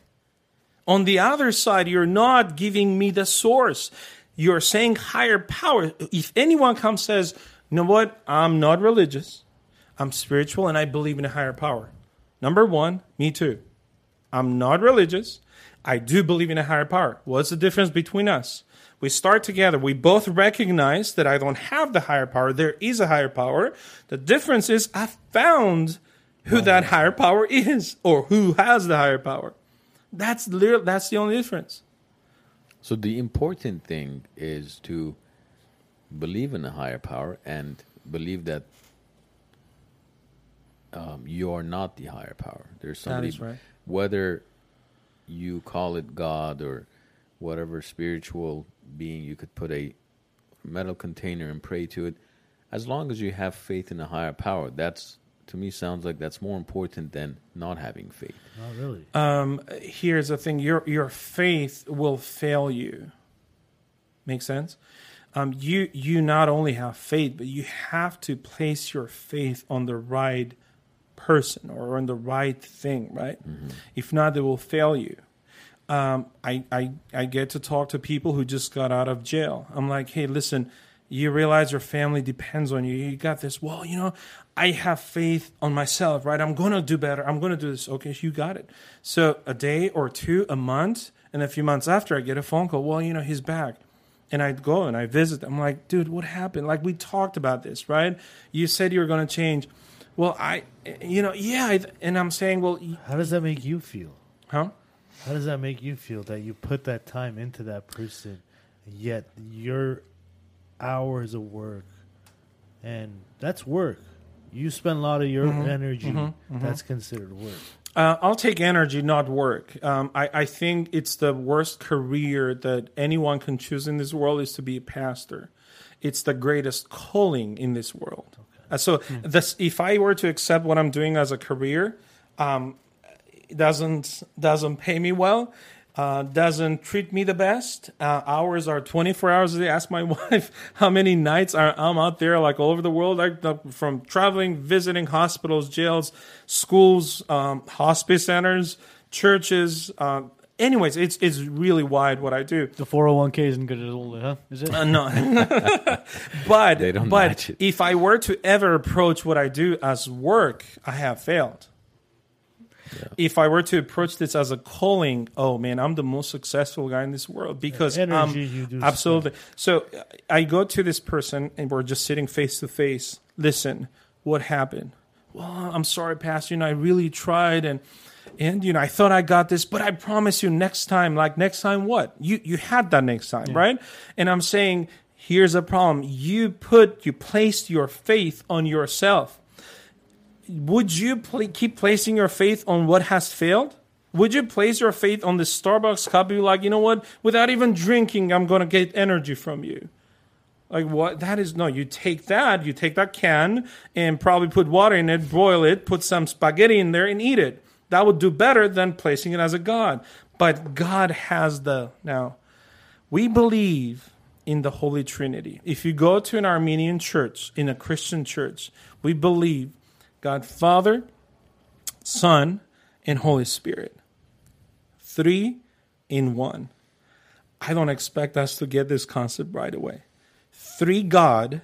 A: On the other side, you're not giving me the source. You're saying higher power. If anyone comes says, you know what, I'm not religious, I'm spiritual, and I believe in a higher power. Number one, me too. I'm not religious. I do believe in a higher power. What's the difference between us? We start together. We both recognize that I don't have the higher power. There is a higher power. The difference is I found who that higher power is or who has the higher power. That's literally, that's the only difference.
C: So the important thing is to believe in a higher power and believe that um, you are not the higher power. There's somebody,
A: is right.
C: whether you call it God or whatever spiritual being, you could put a metal container and pray to it. As long as you have faith in a higher power, that's to me sounds like that's more important than not having faith.
D: Not really.
A: Um, here's the thing: your your faith will fail you. Make sense? Um, you you not only have faith, but you have to place your faith on the right person or on the right thing, right? If not, they will fail you. Um, I, I I get to talk to people who just got out of jail. I'm like, hey, listen, you realize your family depends on you. You got this. Well, you know, I have faith on myself, right? I'm gonna do better. I'm gonna do this. Okay, you got it. So a day or two, a month, and a few months after, I get a phone call. Well, you know, he's back. And I go and I visit. I'm like, dude, what happened? Like we talked about this, right? You said you were going to change. Well, I, you know, yeah. I, and I'm saying, well,
D: How does that make you feel?
A: huh?
D: How does that make you feel that you put that time into that person, yet your hours of work, and that's work. You spend a lot of your energy. That's considered work.
A: Uh, I'll take energy, not work. Um, I, I think it's the worst career that anyone can choose in this world is to be a pastor. It's the greatest calling in this world. Uh, so, this, if I were to accept what I'm doing as a career, um, it doesn't doesn't pay me well, uh, doesn't treat me the best. Uh, hours are 24 hours a day. Ask my wife how many nights are, I'm out there, like all over the world, like from traveling, visiting hospitals, jails, schools, um, hospice centers, churches. Uh, anyways, it's it's really wide what I do.
B: The 401k isn't good at all, huh? Is it?
A: Uh, no, but
C: They don't
A: but
C: match it.
A: if I were to ever approach what I do as work, I have failed. If I were to approach this as a calling, oh man, I'm the most successful guy in this world because
D: energy
A: um,
D: you do
A: absolutely. So uh, I go to this person and we're just sitting face to face. Listen, what happened? Well, I'm sorry, Pastor. You know, I really tried and and you know, I thought I got this, but I promise you, next time, like next time, what you you had that next time, right? And I'm saying, here's a problem: you put you placed your faith on yourself would you pl- keep placing your faith on what has failed? Would you place your faith on the Starbucks cup? Be like, you know what? Without even drinking, I'm going to get energy from you. Like what? That is no. You take that. You take that can and probably put water in it, boil it, put some spaghetti in there, and eat it. That would do better than placing it as a god. But God has the now. We believe in the Holy Trinity. If you go to an Armenian church, in a Christian church, we believe God Father, Son, and Holy Spirit. Three in one. I don't expect us to get this concept right away. Three God,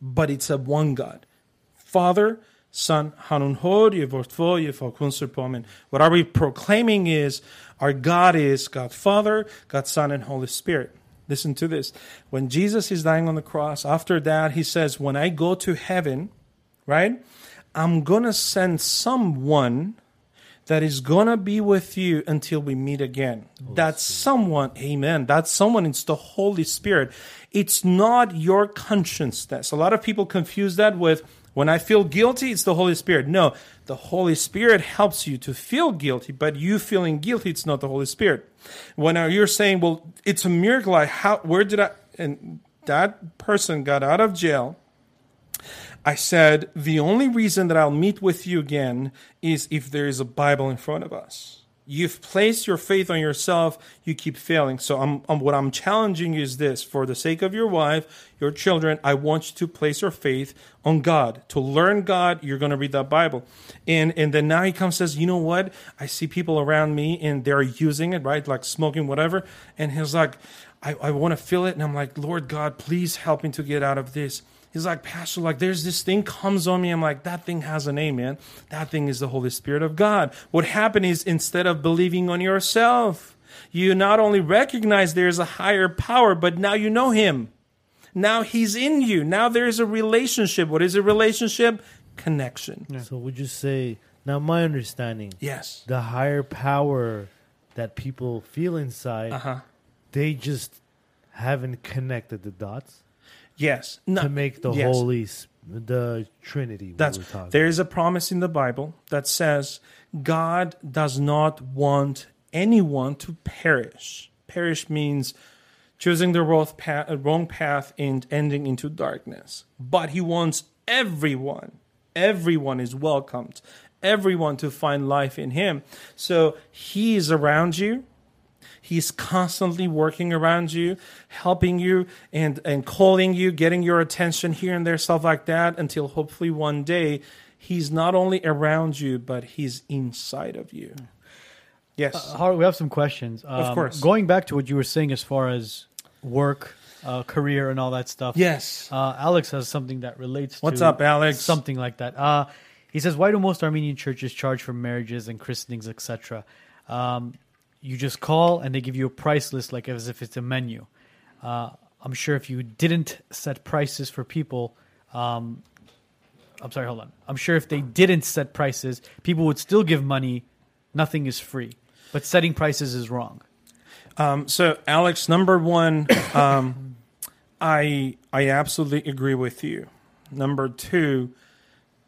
A: but it's a one God. Father, Son, Hanun Hod, Yevortvo, Yefokun Serpomen. What are we proclaiming is our God is God Father, God Son, and Holy Spirit. Listen to this. When Jesus is dying on the cross, after that, he says, When I go to heaven, right, I'm going to send someone that is going to be with you until we meet again. Oh, that someone, amen, that someone is the Holy Spirit. It's not your consciousness. A lot of people confuse that with when I feel guilty, it's the Holy Spirit. No, the Holy Spirit helps you to feel guilty, but you feeling guilty, it's not the Holy Spirit. When you're saying, well, it's a miracle, I, how, where did I, and that person got out of jail, I said, the only reason that I'll meet with you again is if there is a Bible in front of us. You've placed your faith on yourself, you keep failing. So I'm, I'm what I'm challenging you is this for the sake of your wife, your children, I want you to place your faith on God. To learn God, you're going to read that Bible. And and then now he comes says, "You know what? I see people around me and they're using it, right? Like smoking whatever." And he's like, "I I want to feel it." And I'm like, "Lord God, please help me to get out of this." He's like, Pastor, like there's this thing comes on me. I'm like, that thing has a name, man. That thing is the Holy Spirit of God. What happened is instead of believing on yourself, you not only recognize there's a higher power, but now you know him. Now he's in you. Now there's a relationship. What is a relationship? Connection.
D: So would you say now my understanding
A: Yes.
D: the higher power that people feel inside,
A: Uh huh.
D: they just haven't connected the dots
A: Yes. No,
D: to make the
A: yes.
D: holy the Trinity.
A: That's there is a promise in the Bible that says God does not want anyone to perish. Perish means choosing the wrong path, uh, wrong path and ending into darkness. But He wants everyone, everyone is welcomed, everyone to find life in Him. So He is around you. He's constantly working around you, helping you and, and calling you, getting your attention here and there, stuff like that, until hopefully one day he's not only around you, but he's inside of you. Yes.
B: Harut, we have some questions. Um,
A: course.
B: Going back to what you were saying as far as work, uh, career, and all that stuff.
A: yes.
B: Uh, Alex has something that relates
A: What's
B: to
A: up, Alex?
B: something like that. Uh, he says, "Why do most Armenian churches charge for marriages and christenings, etc.? Um, you just call and they give you a price list, like as if it's a menu. Uh, I'm sure if you didn't set prices for people, um, I'm sorry, hold on. I'm sure if they didn't set prices, people would still give money. Nothing is free, but setting prices is wrong.
A: Um, so, Alex, number one, um, I I absolutely agree with you. Number two,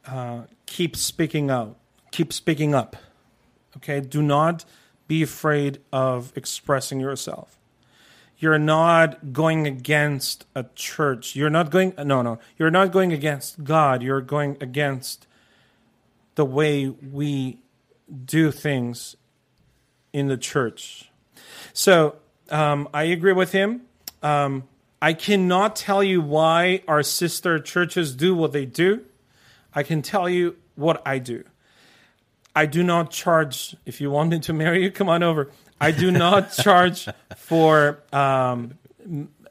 A: uh, keep speaking out. Keep speaking up. Okay, do not be afraid of expressing yourself. You're not going against a church. You're not going. No, no. You're not going against God. You're going against the way we do things in the church. So um, I agree with him. Um, I cannot tell you why our sister churches do what they do. I can tell you what I do. I do not charge. If you want me to marry you, come on over. I do not charge for, um,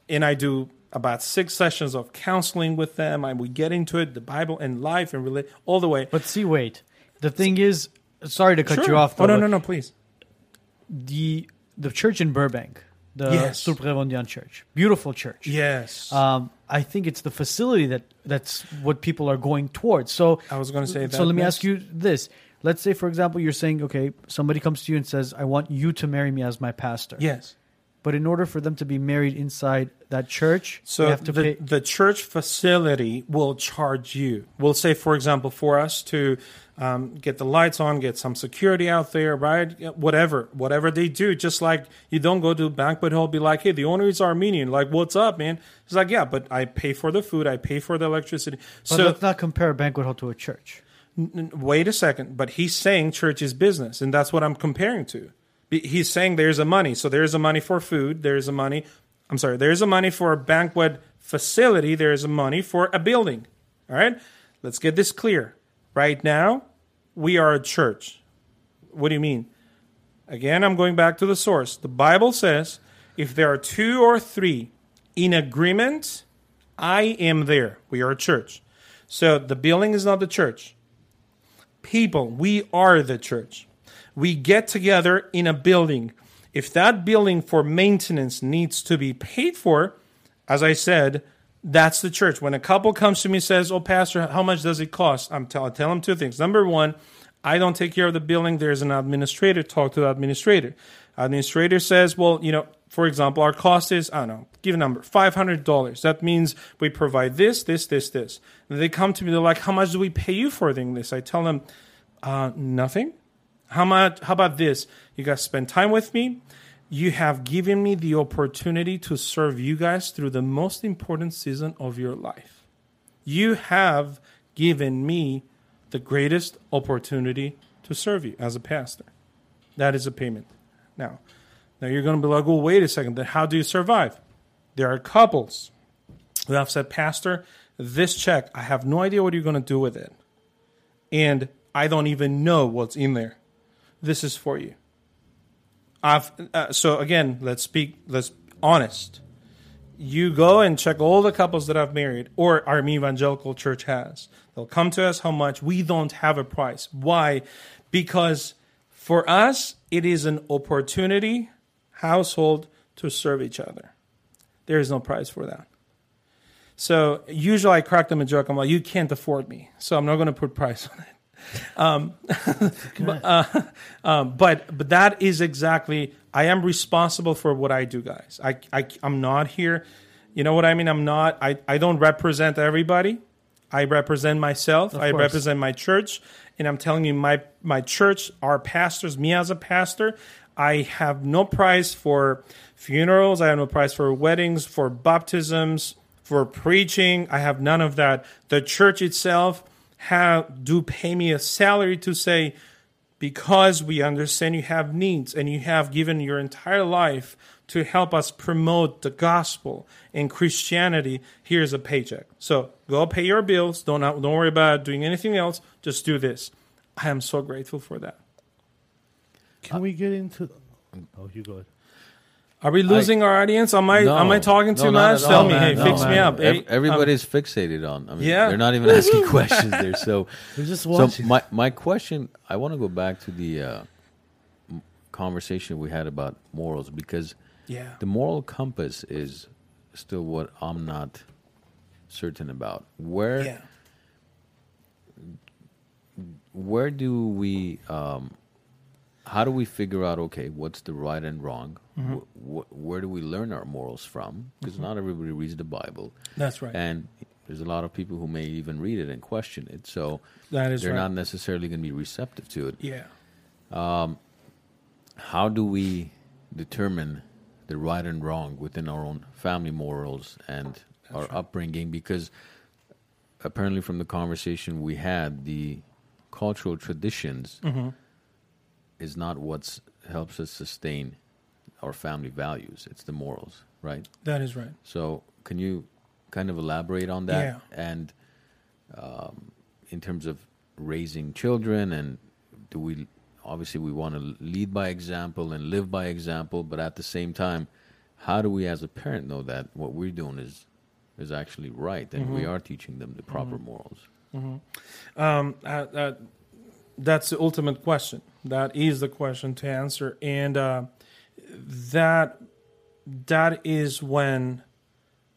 A: and I do about six sessions of counseling with them. And we get into it, the Bible and life and relate all the way.
B: But see, wait. The thing is, sorry to cut
A: Sure.
B: you off.
A: Oh no, no, no, please.
B: The the church in Burbank, the
A: Yes.
B: Surprevendian Church, beautiful church.
A: Yes,
B: Um, I think it's the facility that that's what people are going towards. So
A: I was going to say that.
B: so let me
A: next.
B: ask you this. Let's say, for example, you're saying, okay, somebody comes to you and says, I want you to marry me as my pastor.
A: Yes.
B: But in order for them to be married inside that church,
A: So
B: have to
A: the,
B: pay.
A: the church facility will charge you. We'll say, for example, for us to um, get the lights on, get some security out there, right? Yeah, Whatever, whatever they do. Just like you don't go to a banquet hall, be like, hey, the owner is Armenian. Like, what's up, man? It's like, yeah, but I pay for the food, I pay for the electricity.
B: But
A: so
B: let's not compare a banquet hall to a church.
A: Wait a second, but he's saying church is business, and that's what I'm comparing to. He's saying there's a money, so there's a money for food, there's a money. I'm sorry, there's a money for a banquet facility, there's a money for a building. All right, let's get this clear. Right now, we are a church. What do you mean? Again, I'm going back to the source. The Bible says, if there are two or three in agreement, I am there. We are a church. So the building is not the church people. We are the church. We get together in a building. If that building for maintenance needs to be paid for, as I said, that's the church. When a couple comes to me and says, "Oh, pastor, how much does it cost?" I'm tell, I tell them two things. Number one, I don't take care of the building. There's an administrator. Talk to the administrator. Administrator says, "Well, you know, for example, our cost is I don't know, give a number, five hundred dollars. That means we provide this, this, this, this." And they come to me. They're like, "How much do we pay you for doing this?" I tell them, uh, "Nothing." How much? How about this? You guys spend time with me. You have given me the opportunity to serve you guys through the most important season of your life. You have given me the greatest opportunity to serve you as a pastor. That is a payment. Now, now you're going to be like, well, wait a second. Then how do you survive? There are couples who have said, Pastor, this check, I have no idea what you're going to do with it. And I don't even know what's in there. This is for you. I've, uh, so again, let's speak, let's honest. You go and check all the couples that I've married or our evangelical church has. They'll come to us how much. We don't have a price. Why? Because for us, it is an opportunity household to serve each other. There is no price for that. So usually I crack them a joke. I'm like, you can't afford me, so I'm not going to put price on it. Um, but, uh, um, but but that is exactly. I am responsible for what I do, guys. I, I I'm not here. You know what I mean? I'm not. I I don't represent everybody. I represent myself.
B: Of
A: I
B: course.
A: represent my church, and I'm telling you, my my church, our pastors, me as a pastor, I have no price for funerals. I have no price for weddings, for baptisms, for preaching. I have none of that. The church itself have do pay me a salary to say because we understand you have needs and you have given your entire life to help us promote the gospel and Christianity, here's a paycheck. So go pay your bills. Don't don't worry about doing anything else. Just do this. I am so grateful for that.
D: Can we get into? Oh, you go ahead.
A: Are we losing our audience? Am I
C: No.
A: am I talking
C: No,
A: too
C: not
A: much?
C: at
A: Tell
C: all,
A: me,
C: man.
A: hey,
C: No,
A: fix me
C: man.
A: up.
C: Ev-
A: Hey, um,
C: everybody's fixated on. I mean,
A: Yeah.
C: they're not even asking questions there. So,
D: We're just
C: so
D: watching.
C: my my question, I want to go back to the uh, m- conversation we had about morals because
A: yeah,
C: the moral compass is still what I'm not certain about. Where
A: yeah.
C: where do we um, how do we figure out okay what's the right and wrong
A: Mm-hmm.
C: wh- wh- where do we learn our morals from because not everybody reads the bible
A: That's right.
C: and there's a lot of people who may even read it and question it so
A: That is
C: they're
A: right.
C: not necessarily going to be receptive to it
A: yeah.
C: how do we determine the right and wrong within our own family morals and our upbringing because apparently from the conversation we had the cultural traditions
A: Mm-hmm.
C: Is not what helps us sustain our family values it's the morals right?
A: That is right.
C: so can you kind of elaborate on that?
A: Yeah.
C: and um, in terms of raising children and do we obviously we want to lead by example and live by example but at the same time how do we as a parent know that what we're doing is is actually right and we are teaching them the proper morals?
A: Um, uh, uh, that's the ultimate question. That is the question to answer, and uh, that that is when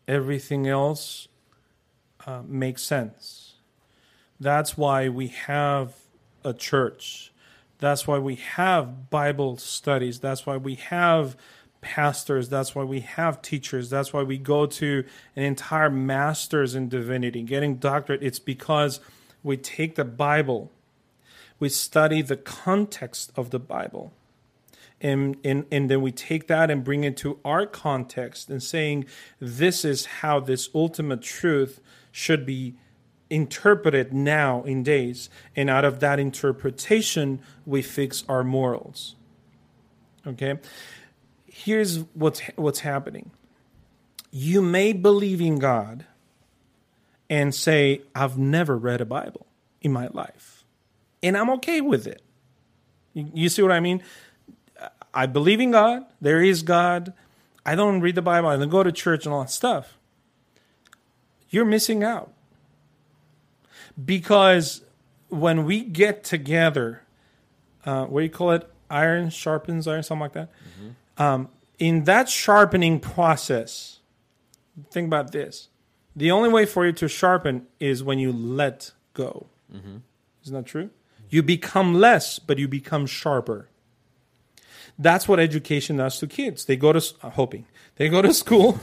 A: everything else uh, makes sense. That's why we have a church. That's why we have Bible studies. That's why we have pastors. That's why we have teachers. That's why we go to an entire master's in divinity, getting doctorate. It's because we take the Bible, we study the context of the Bible, and, and, and then we take that and bring it to our context and saying, this is how this ultimate truth should be interpreted now in days. And out of that interpretation, we fix our morals. Okay? Here's what's, what's happening you may believe in God and say, I've never read a Bible in my life. And I'm okay with it. You, you see what I mean? I believe in God. There is God. I don't read the Bible. I don't go to church and all that stuff. You're missing out. Because when we get together, uh, what do you call it? Iron sharpens iron, something like that. Um, in that sharpening process, think about this. The only way for you to sharpen is when you let go. Isn't that true? You become less, but you become sharper. That's what education does to kids. They go to hoping they go to school,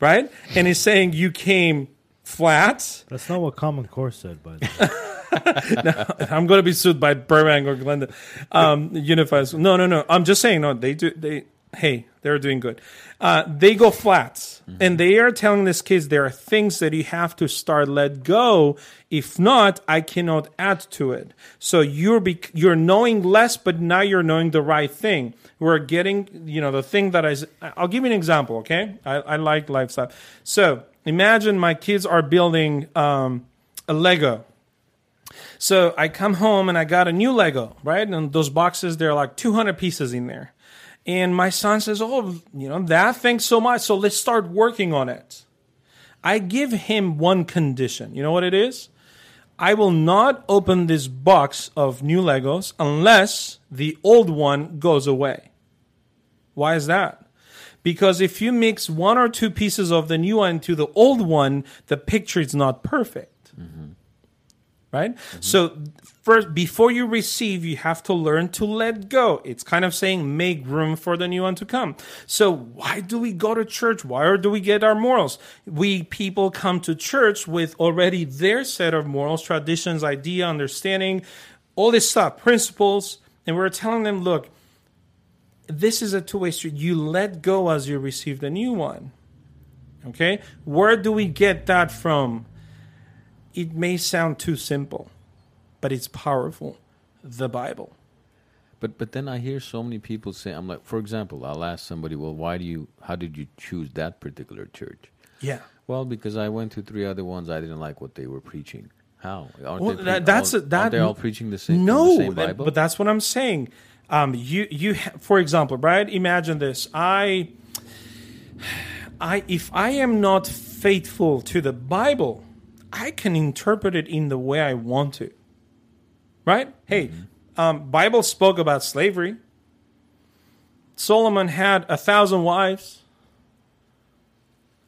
A: right? And it's saying you came flat.
D: That's not what Common Core said, by the way.
A: I'm going to be sued by Burbank or Glendale. Um, Unified. School. No, no, no. I'm just saying. No, they do. They hey, they're doing good. Uh, they go flats, and they are telling these kids there are things that you have to start let go. If not, I cannot add to it. So you're bec- you're knowing less, but now you're knowing the right thing. We're getting, you know, the thing that I. I'll give you an example. Okay, I, I like lifestyle. So imagine my kids are building um, a Lego. So I come home and I got a new Lego, right? And those boxes, there are like 200 pieces in there. And my son says, Oh, you know, that thanks so much. So let's start working on it. I give him one condition. You know what it is? I will not open this box of new Legos unless the old one goes away. Why is that? Because if you mix one or two pieces of the new one to the old one, the picture is not perfect mm-hmm. Right? Mm-hmm. So first, before you receive, you have to learn to let go. It's kind of saying make room for the new one to come. So why do we go to church? Why do we get our morals? We people come to church with already their set of morals, traditions, idea, understanding, all this stuff, principles, and we're telling them, look, this is a two-way street. You let go as you receive the new one. Okay? Where do we get that from? It may sound too simple, but it's powerful. The Bible.
C: But but then I hear so many people say, I'm like, for example, I'll ask somebody, well, why do you, how did you choose that particular church?
A: Yeah.
C: Well, because I went to three other ones, I didn't like what they were preaching. How? Aren't
A: Well,
C: they
A: that- that's
C: all,
A: a- that-
C: aren't they all preaching the same?
A: No,
C: the same
A: that- but that's what I'm saying. Um, you, you, for example, right? Imagine this. I, I, if I am not faithful to the Bible, I can interpret it in the way I want to. Right? Hey, um, Bible spoke about slavery. Solomon had a thousand wives.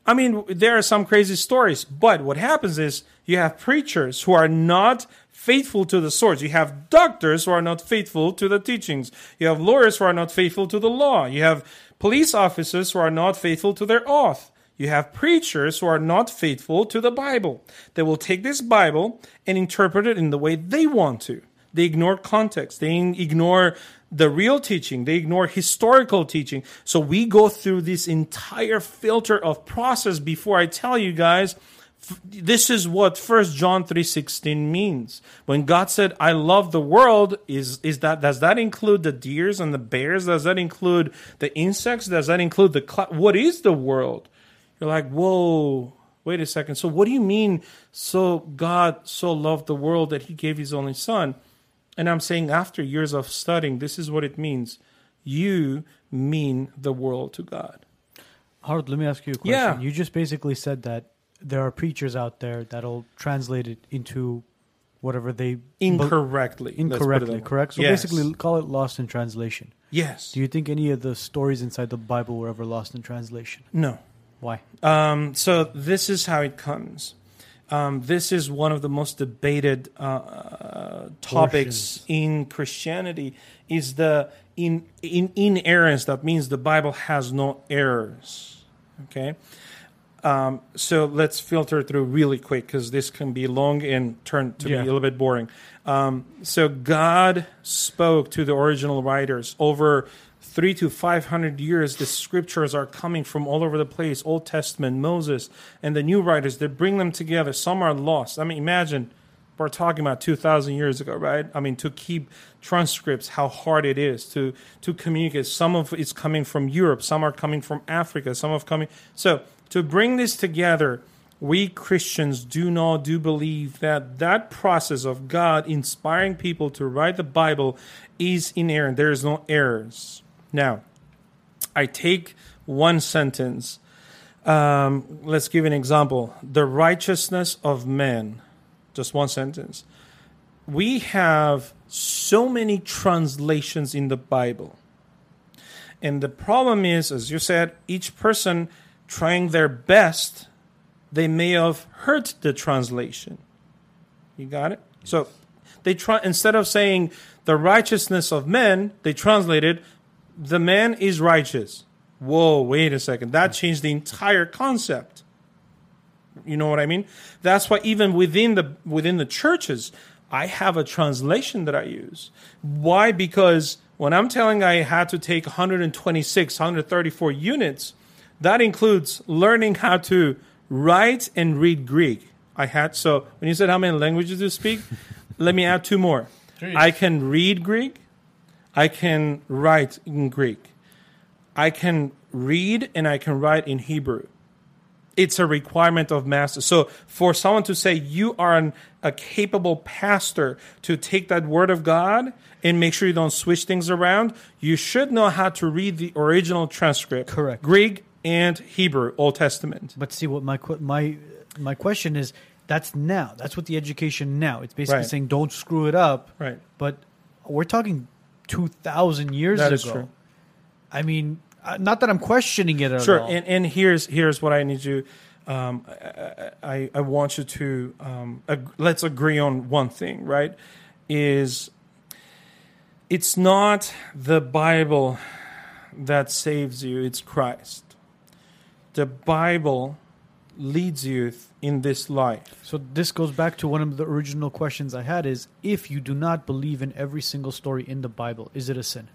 A: I mean, there are some crazy stories, but what happens is you have preachers who are not faithful to the source. You have doctors who are not faithful to the teachings. You have lawyers who are not faithful to the law. You have police officers who are not faithful to their oath. You have preachers who are not faithful to the Bible. They will take this Bible and interpret it in the way they want to. They ignore context. They ignore the real teaching. They ignore historical teaching. So we go through this entire filter of process before I tell you guys this is what First John 3:16 means. When God said I love the world is is that does that include the deers and the bears? Does that include the insects? Does that include the cl- what is the world? You're like, "Whoa, wait a second. So what do you mean so God so loved the world that he gave his only son?" And I'm saying, after years of studying, this is what it means. You mean the world to God.
B: Harut, let me ask you a question.
A: Yeah.
B: You just basically said that there are preachers out there that'll translate it into whatever they
A: Incorrectly.
B: bel-
A: Let's put it
B: incorrectly, correct? So
A: Yes.
B: basically, call it lost in translation.
A: yes.
B: Do you think any of the stories inside the Bible were ever lost in translation?
A: no.
B: Why?
A: Um, so this is how it comes. Um, this is one of the most debated uh, topics
D: Portions.
A: in Christianity. Is the in in inerrance that means the Bible has no errors. Okay. Um, so let's filter through really quick because this can be long and turn to
B: Yeah.
A: be a little bit boring. Um, so God spoke to the original writers over three to five hundred years. The scriptures are coming from all over the place: Old Testament, Moses, and the new writers. They bring them together. Some are lost. I mean, imagine we're talking about two thousand years ago, right? I mean, to keep transcripts, how hard it is to to communicate. Some of it's coming from Europe. Some are coming from Africa. Some are coming. So to bring this together we Christians do not do believe that that process of God inspiring people to write the Bible is inerrant. There is no errors. Now, I take one sentence. Um, let's give an example. The righteousness of men. Just one sentence. We have so many translations in the Bible. And the problem is, as you said, each person trying their best they may have hurt the translation. You got it? So they try instead of saying the righteousness of men, they translated the man is righteous. Whoa, wait a second. That changed the entire concept. You know what I mean? That's why even within the within the churches, I have a translation that I use. Why? Because When I'm telling I had to take 126, 134 units, that includes learning how to write and read Greek. I had so when you said how many languages do you speak, let me add two more. I can read Greek, I can write in Greek. I can read and I can write in Hebrew. It's a requirement of master. So for someone to say you are an, a capable pastor to take that word of God and make sure you don't switch things around, you should know how to read the original transcript.
B: Correct.
A: Greek and Hebrew, Old Testament.
B: But see, what my my my question is, that's now. That's what the education now. It's basically
A: Right.
B: saying don't screw it up.
A: Right.
B: But we're talking two thousand years
A: That
B: ago.
A: is true.
B: I mean, uh, not that I'm questioning it at
A: Sure,
B: all.
A: and, and here's here's what I need you. Um, I, I I want you to um, ag- let's agree on one thing, right? Is it's not the Bible that saves you; it's Christ. The Bible leads you in this life.
B: So this goes back to one of the original questions I had: is if you do not believe in every single story in the Bible, is it a sin?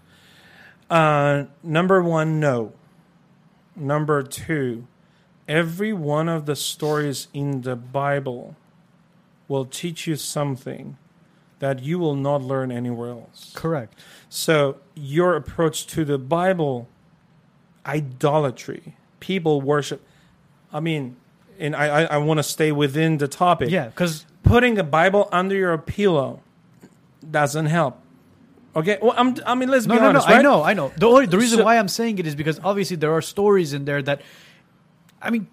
A: Uh, number one, no. Number two, every one of the stories in the Bible will teach you something that you will not learn anywhere else.
B: Correct.
A: So, your approach to the Bible, idolatry, people worship. I mean, and I, I, I want to stay within the topic.
B: Yeah, because
A: Putting a Bible under your pillow doesn't help. Okay, well, I'm, I mean, let's
B: no,
A: be
B: no,
A: honest,
B: no.
A: right?
B: I know, I know. The only the reason
A: So-
B: why I'm saying it is because obviously there are stories in there that. I mean,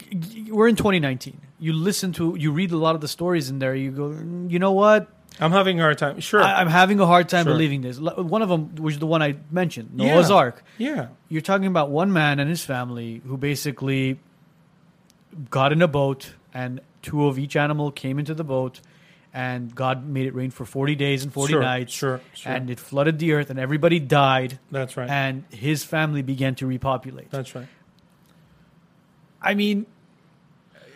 B: we're in 2019. You listen to, you read a lot of the stories in there. You go, "Mm, you know what?
A: I'm having a hard time. Sure.
B: I, I'm having a hard time
A: Sure.
B: believing this. One of them was the one I mentioned, Noah's
A: Yeah.
B: Ark.
A: yeah.
B: You're talking about one man and his family who basically got in a boat, and two of each animal came into the boat, and God made it rain for 40 days and 40
A: Sure,
B: nights,
A: sure, sure.
B: and it flooded the earth, and everybody died,
A: That's right.
B: and his family began to repopulate.
A: That's right.
B: I mean.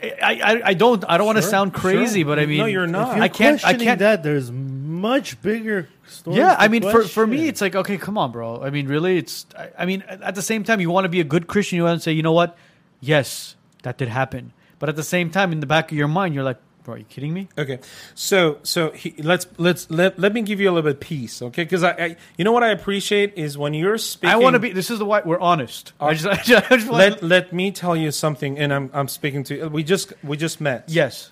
B: I, I, I don't I don't want to
A: Sure,
B: sound crazy,
A: sure.
B: but I mean
A: No, you're
D: If
A: not.
D: you're
B: I can't I
D: questioning
B: can't
D: that. There's much bigger stories.
B: Yeah,
D: to
B: I mean, for, for me,
D: question.
B: it's like, okay, come on, bro. I mean, really, it's. I, I mean, at the same time, you want to be a good Christian. You want to say, you know what? Yes, that did happen. But at the same time, in the back of your mind, you're like, bro, are you kidding me?
A: Okay, so so he, let's let's let, let me give you a little bit of peace, okay? Because I, I, you know what I appreciate is when you're speaking.
B: I want to be. This is the why we're honest. I just, I just, I just
A: Let let me tell you something, and I'm I'm speaking to you. we just we just met.
B: yes,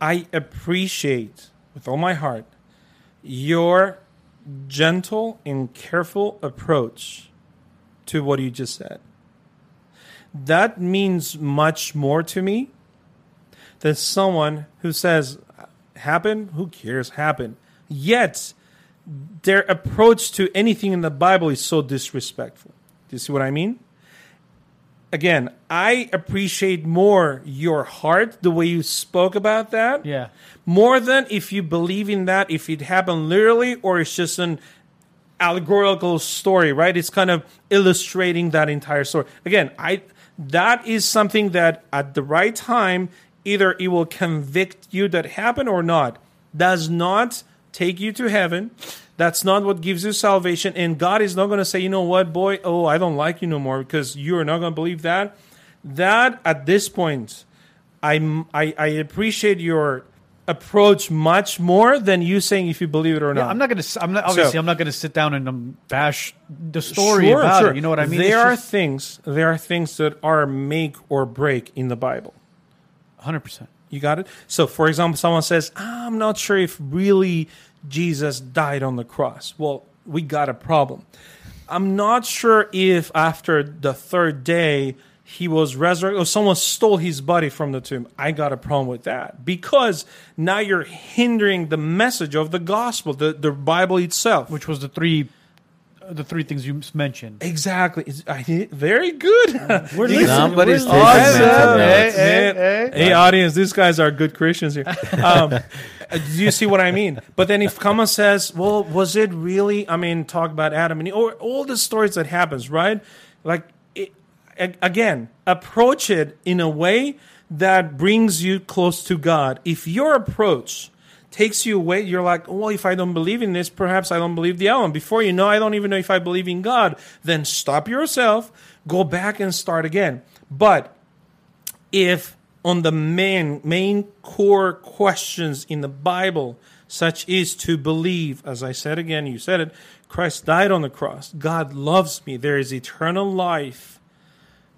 A: I appreciate with all my heart your gentle and careful approach to what you just said. That means much more to me than someone who says, happen, who cares, happen. Yet, their approach to anything in the Bible is so disrespectful. Do you see what I mean? Again, I appreciate more your heart, the way you spoke about that
B: yeah,
A: more than if you believe in that if it happened literally or it's just an allegorical story right it's kind of illustrating that entire story again i that is something that at the right time either it will convict you that happened or not does not take you to heaven that's not what gives you salvation and god is not going to say you know what boy oh i don't like you no more because you're not going to believe that that at this point I'm, I, I appreciate your approach much more than you saying if you believe it or
B: yeah.
A: not.
B: I'm not gonna. s- I'm not obviously.
A: So-
B: I'm not gonna sit down and um, bash the story
A: Sure,
B: about
A: sure.
B: it. You know what I mean?
A: There
B: It's
A: are things. There are things that are make or break in the Bible.
B: Hundred percent.
A: You got it. So, for example, someone says, "I'm not sure if really Jesus died on the cross." Well, we got a problem. I'm not sure if after the third day he was resurrected or someone stole his body from the tomb. I got a problem with that because now you're hindering the message of the gospel, the, the Bible itself.
B: Which was the three, the three things you mentioned.
A: Exactly. It's, I, very good.
D: We're
A: You-
D: listening.
C: Somebody's
D: We're
C: taking
A: Awesome.
C: mental
B: Hey,
C: notes.
B: hey,
A: Man,
B: hey.
A: hey, audience, these guys are good Christians here. Um, do you see what I mean? But then if Kama says, "Well, was it really?" I mean, talk about Adam and Eve, or all the stories that happens, right? Like, it, again, approach it in a way that brings you close to God. If your approach takes you away. You're like, well, if I don't believe in this, perhaps I don't believe the other one. Before you know, I don't even know if I believe in God. Then stop yourself, go back and start again. But if on the main main core questions in the Bible, such is to believe, as I said again, you said it, Christ died on the cross. God loves me. There is eternal life.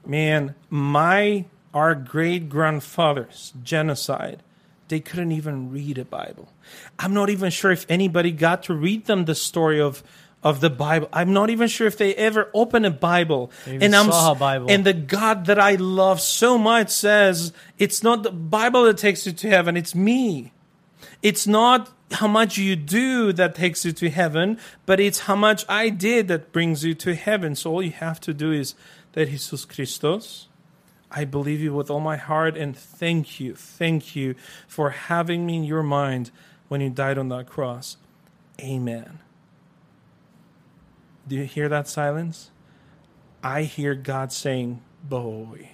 A: Man, my our great grandfathers genocide they couldn't even read a bible i'm not even sure if anybody got to read them the story of of the bible i'm not even sure if they ever opened a bible and i'm
B: saw
A: s-
B: a Bible.
A: and the god that i love so much says it's not the bible that takes you to heaven it's me it's not how much you do that takes you to heaven, but it's how much I did that brings you to heaven. So all you have to do is that Jesus Christos, I believe you with all my heart and thank you, thank you for having me in your mind when you died on that cross. Amen. Do you hear that silence? I hear God saying, Boy,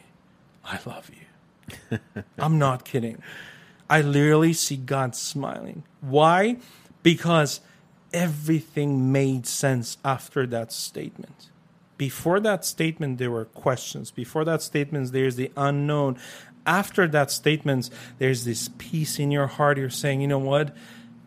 A: I love you. I'm not kidding. I literally see God smiling. Why? Because everything made sense after that statement. Before that statement, there were questions. Before that statement, there's the unknown. After that statement, there's this peace in your heart. You're saying, you know what?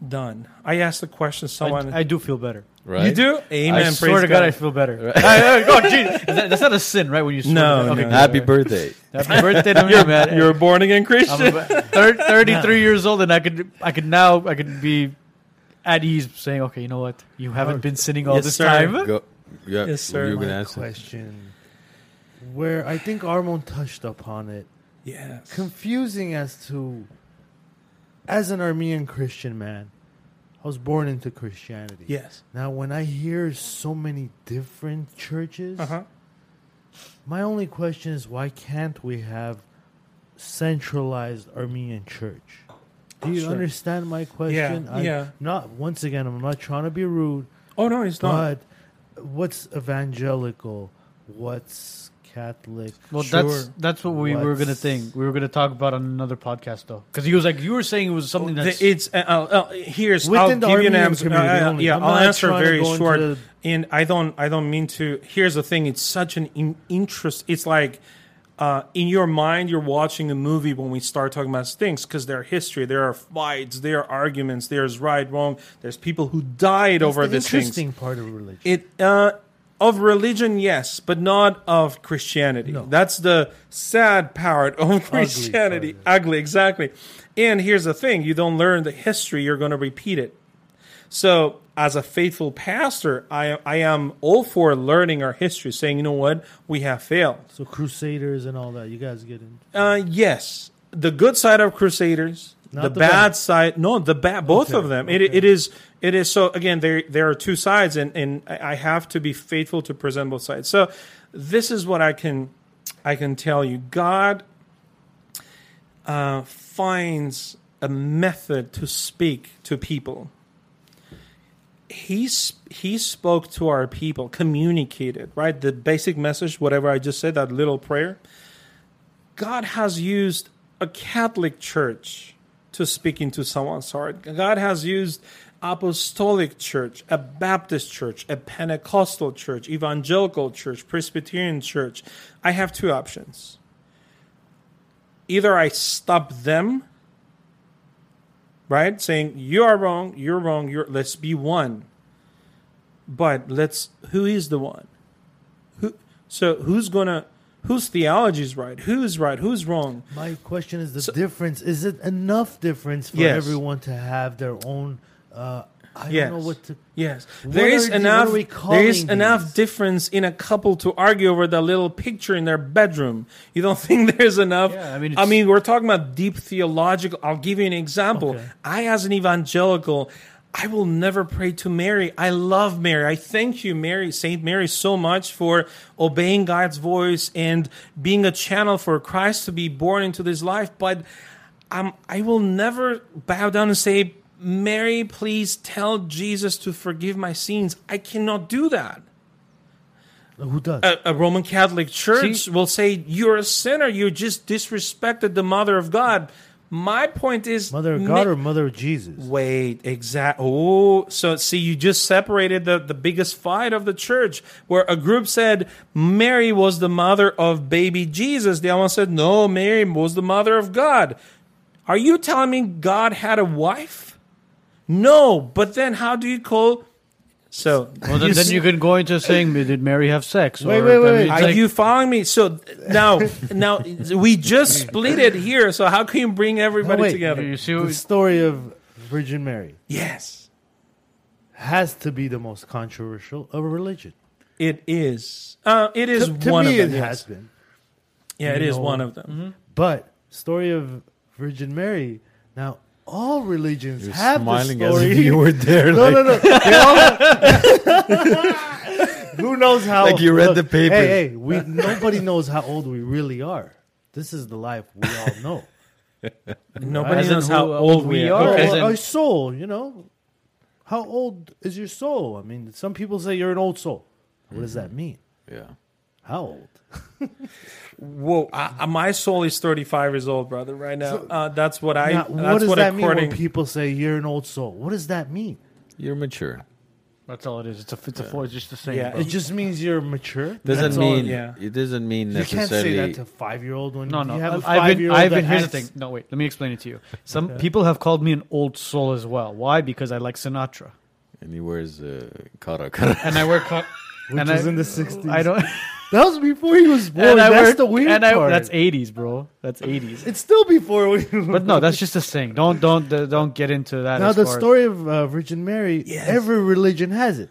A: Done. I asked the question someone.
B: I, I do feel better.
C: Right?
A: You do? Amen.
B: I
A: praise
B: swear to God,
A: God.
B: I feel better. I- I- oh, geez. That- that's not a sin, right? When you swear
A: No.
B: Okay,
A: no.
B: good.
C: Happy birthday.
B: Happy birthday to me, man.
A: You're a born again
B: I'm
A: Christian.
B: about thir- 33 years old, and I could, I could now, I could be at ease, saying, okay, you know what? You haven't oh, been sinning all
A: Yes,
B: this
A: sir.
B: time.
C: Go. Yeah.
A: Yes, sir.
C: You were
D: My
C: gonna ask?
D: question, where I think Armon touched upon it,
A: Yeah.
D: confusing as to, as an Armenian Christian man, I was born into Christianity.
A: Yes.
D: Now, when I hear so many different churches,
A: Uh huh.
D: my only question is why can't we have centralized Armenian church? Do you
A: Sure.
D: understand my question?
A: Yeah, yeah.
D: Not once again. I'm not trying to be rude,
A: Oh no, it's not.
D: but what's evangelical? What's Catholic?
B: Well,
A: Sure.
B: that's that's what we were gonna think. We were gonna talk about on another podcast, though, because he was like, you were saying it was something that's
A: it's uh, uh, uh, here's
D: Within
A: I'll
D: the
A: give you an answer. Uh, uh, yeah,
D: I'm
A: I'll answer very short.
D: the-
A: And I don't I don't mean to. Here's the thing. It's such an in, interest. It's like. Uh, in your mind, you're watching a movie when we start talking about things because there are history, there are fights, there are arguments, there's right, wrong, there's people who died
D: That's
A: over
D: the
A: these things.
D: interesting part of religion.
A: It uh, of religion, yes, but not of Christianity.
D: No.
A: That's the sad part of Christianity.
D: part
A: Ugly, exactly. And here's the thing: you don't learn the history; you're going to repeat it. So, as a faithful pastor, I I am all for learning our history, saying, you know what, we have failed.
D: so Crusaders and all that. You guys get in.
A: Uh, yes, the good side of Crusaders, the,
D: the
A: bad,
D: bad.
A: side. No, the bad. Both
D: Okay,
A: of them. It, it is. It is. So again, there there are two sides, and and I I have to be faithful to present both sides. So this is what I can I can tell you. God uh, finds a method to speak to people. He he spoke to our people, communicated right the basic message, whatever I just said, that little prayer. God has used a Catholic church to speak into someone's heart. God has used apostolic church, a Baptist church, a Pentecostal church, evangelical church, Presbyterian church. I have two options. Either I stop them, right? Saying you are wrong, you're wrong, you're let's be one. But let's who is the one? Who so who's gonna whose theology is right? Who's right? Who's wrong?
D: My question is the
A: So-
D: difference. Is it enough difference for
A: Yes.
D: everyone to have their own? Uh, I
A: Yes.
D: don't know what to.
A: Yes,
D: What
A: there is
D: are the-
A: enough. There is
D: calling
A: enough
D: these?
A: difference in a couple to argue over the little picture in their bedroom. You don't think there's enough?
B: Yeah, I mean,
A: I mean, we're talking about deep theological. I'll give you an example.
D: Okay.
A: I, as an evangelical, I will never pray to Mary. I love Mary. I thank you, Mary, Saint Mary, so much for obeying God's voice and being a channel for Christ to be born into this life. But um, I will never bow down and say, Mary, please tell Jesus to forgive my sins. I cannot do that.
D: Who does?
A: A, a Roman Catholic church
B: See-
A: will say, You're a sinner. You just disrespected the Mother of God. My point is
D: Mother of
A: ma-
D: God or Mother of Jesus?
A: Wait, exact. Oh, so see, you just separated the, the biggest fight of the church, where a group said Mary was the mother of baby Jesus. The other one said no, Mary was the mother of God. Are you telling me God had a wife? No, but then how do you call? So
B: Well, then, then you can go into saying, did Mary have sex?
D: Wait,
B: Or,
D: wait, wait,
B: I mean,
A: Are
B: like-
A: you following me? So now, now we just split it here. So how can you bring everybody
D: wait.
A: together?
B: You see
D: The
B: what-
D: story of Virgin Mary
A: Yes,
D: has to be the most controversial of a religion.
A: it is. Uh, it is
D: to, to
A: one
D: me,
A: of them.
D: it
A: yes.
D: has been.
A: Yeah, it
D: You
A: is one of them.
D: But story of Virgin Mary. Now all religions
C: You're
D: have
C: smiling
D: the
C: as
D: story.
C: if you were there.
D: no,
C: like,
D: no, no. They all have- Who knows how?
C: Like you read the paper.
D: Hey, hey, we nobody knows how old we really are. This is the life we all know.
A: Nobody
B: As
A: knows how
B: uh,
A: old
B: we
A: we
B: are?
A: are.
D: Or,
B: As
D: or
B: in-
D: our soul, you know. How old is your soul? I mean, some people say you're an old soul. What does that mean?
C: yeah.
D: How old?
A: Whoa, I, I- my soul is 35 years old, brother, right now. uh, that's what I,
D: Now,
A: that's
D: what does
A: what
D: that mean
A: according,
D: when people say you're an old soul? What does that mean?
C: You're mature.
B: That's all it is. It's a it's a four. It's just the same.
A: Yeah,
B: bro.
D: It just means you're mature.
C: Doesn't
D: That's all
C: mean
A: yeah.
C: it doesn't mean
D: You can't say that to a five year old when
B: No, no.
D: you have a
B: I- I've
D: five
B: been,
D: year old.
B: I've been. Here's the thing. No, wait. Let me explain it to you. Some people have called me an old soul as well. Why? Because I like Sinatra,
C: and he wears uh, kara kara.
B: and I wear. Co-
D: Which
B: and
D: was
B: I,
D: in the 60s.
B: I don't.
D: That was before he was born.
B: and
D: That's
B: wear,
D: the weird
B: and I,
D: part.
B: That's 80s, bro. That's 80s.
D: it's still before we.
B: But no, that's just a thing. Don't don't uh, don't get into that.
D: now
B: as
D: the
B: far as-
D: story of uh, Virgin Mary.
A: Yes.
D: Every religion has it.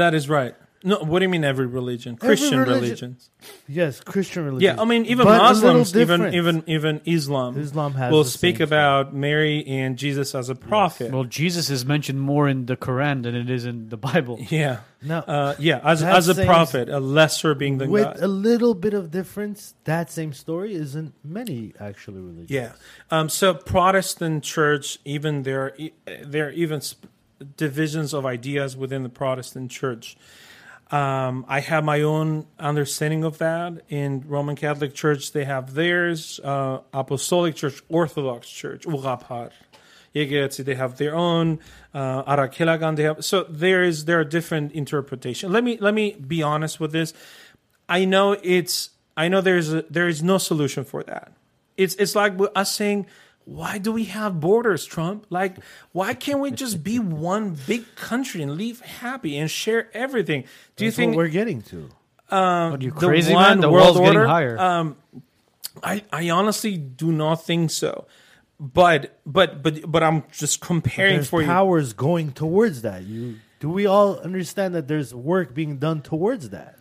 A: that is right. No, what do you mean every religion? Christian
D: religion-
A: religions.
D: Yes, Christian religion.
A: Yeah, I mean even
D: But
A: Muslims, even even even Islam,
D: Islam has
A: will speak
D: same
A: about Mary and Jesus as a prophet.
B: Well, Jesus is mentioned more in the Quran than it is in the Bible.
A: Yeah,
D: Now,
A: uh, yeah, as
D: That
A: as a prophet, a lesser being than
D: with
A: God.
D: a little bit of difference, that same story isn't many actually religions.
A: Yeah. Um, so Protestant church, even there, are, e- there are even sp- divisions of ideas within the Protestant church. Um, I have my own understanding of that. In Roman Catholic Church, they have theirs. Uh, Apostolic Church, Orthodox Church, Urapar. They have their own. Uh, Arakelagan, they have. So there is there are different interpretations. Let me let me be honest with this. I know it's I know there's a, there is no solution for that. It's it's like us saying, why do we have borders, Trump? Like, why can't we just be one big country and live happy and share everything? Do you
D: That's
A: think
D: what we're getting to?
B: Are you
A: the
B: crazy,
A: one
B: man? The
A: world
B: world's getting
A: order?
B: higher.
A: Um, I I honestly do not think so. But but but but I'm just comparing for you.
D: powers going towards that. You do we all understand that there's work being done towards that?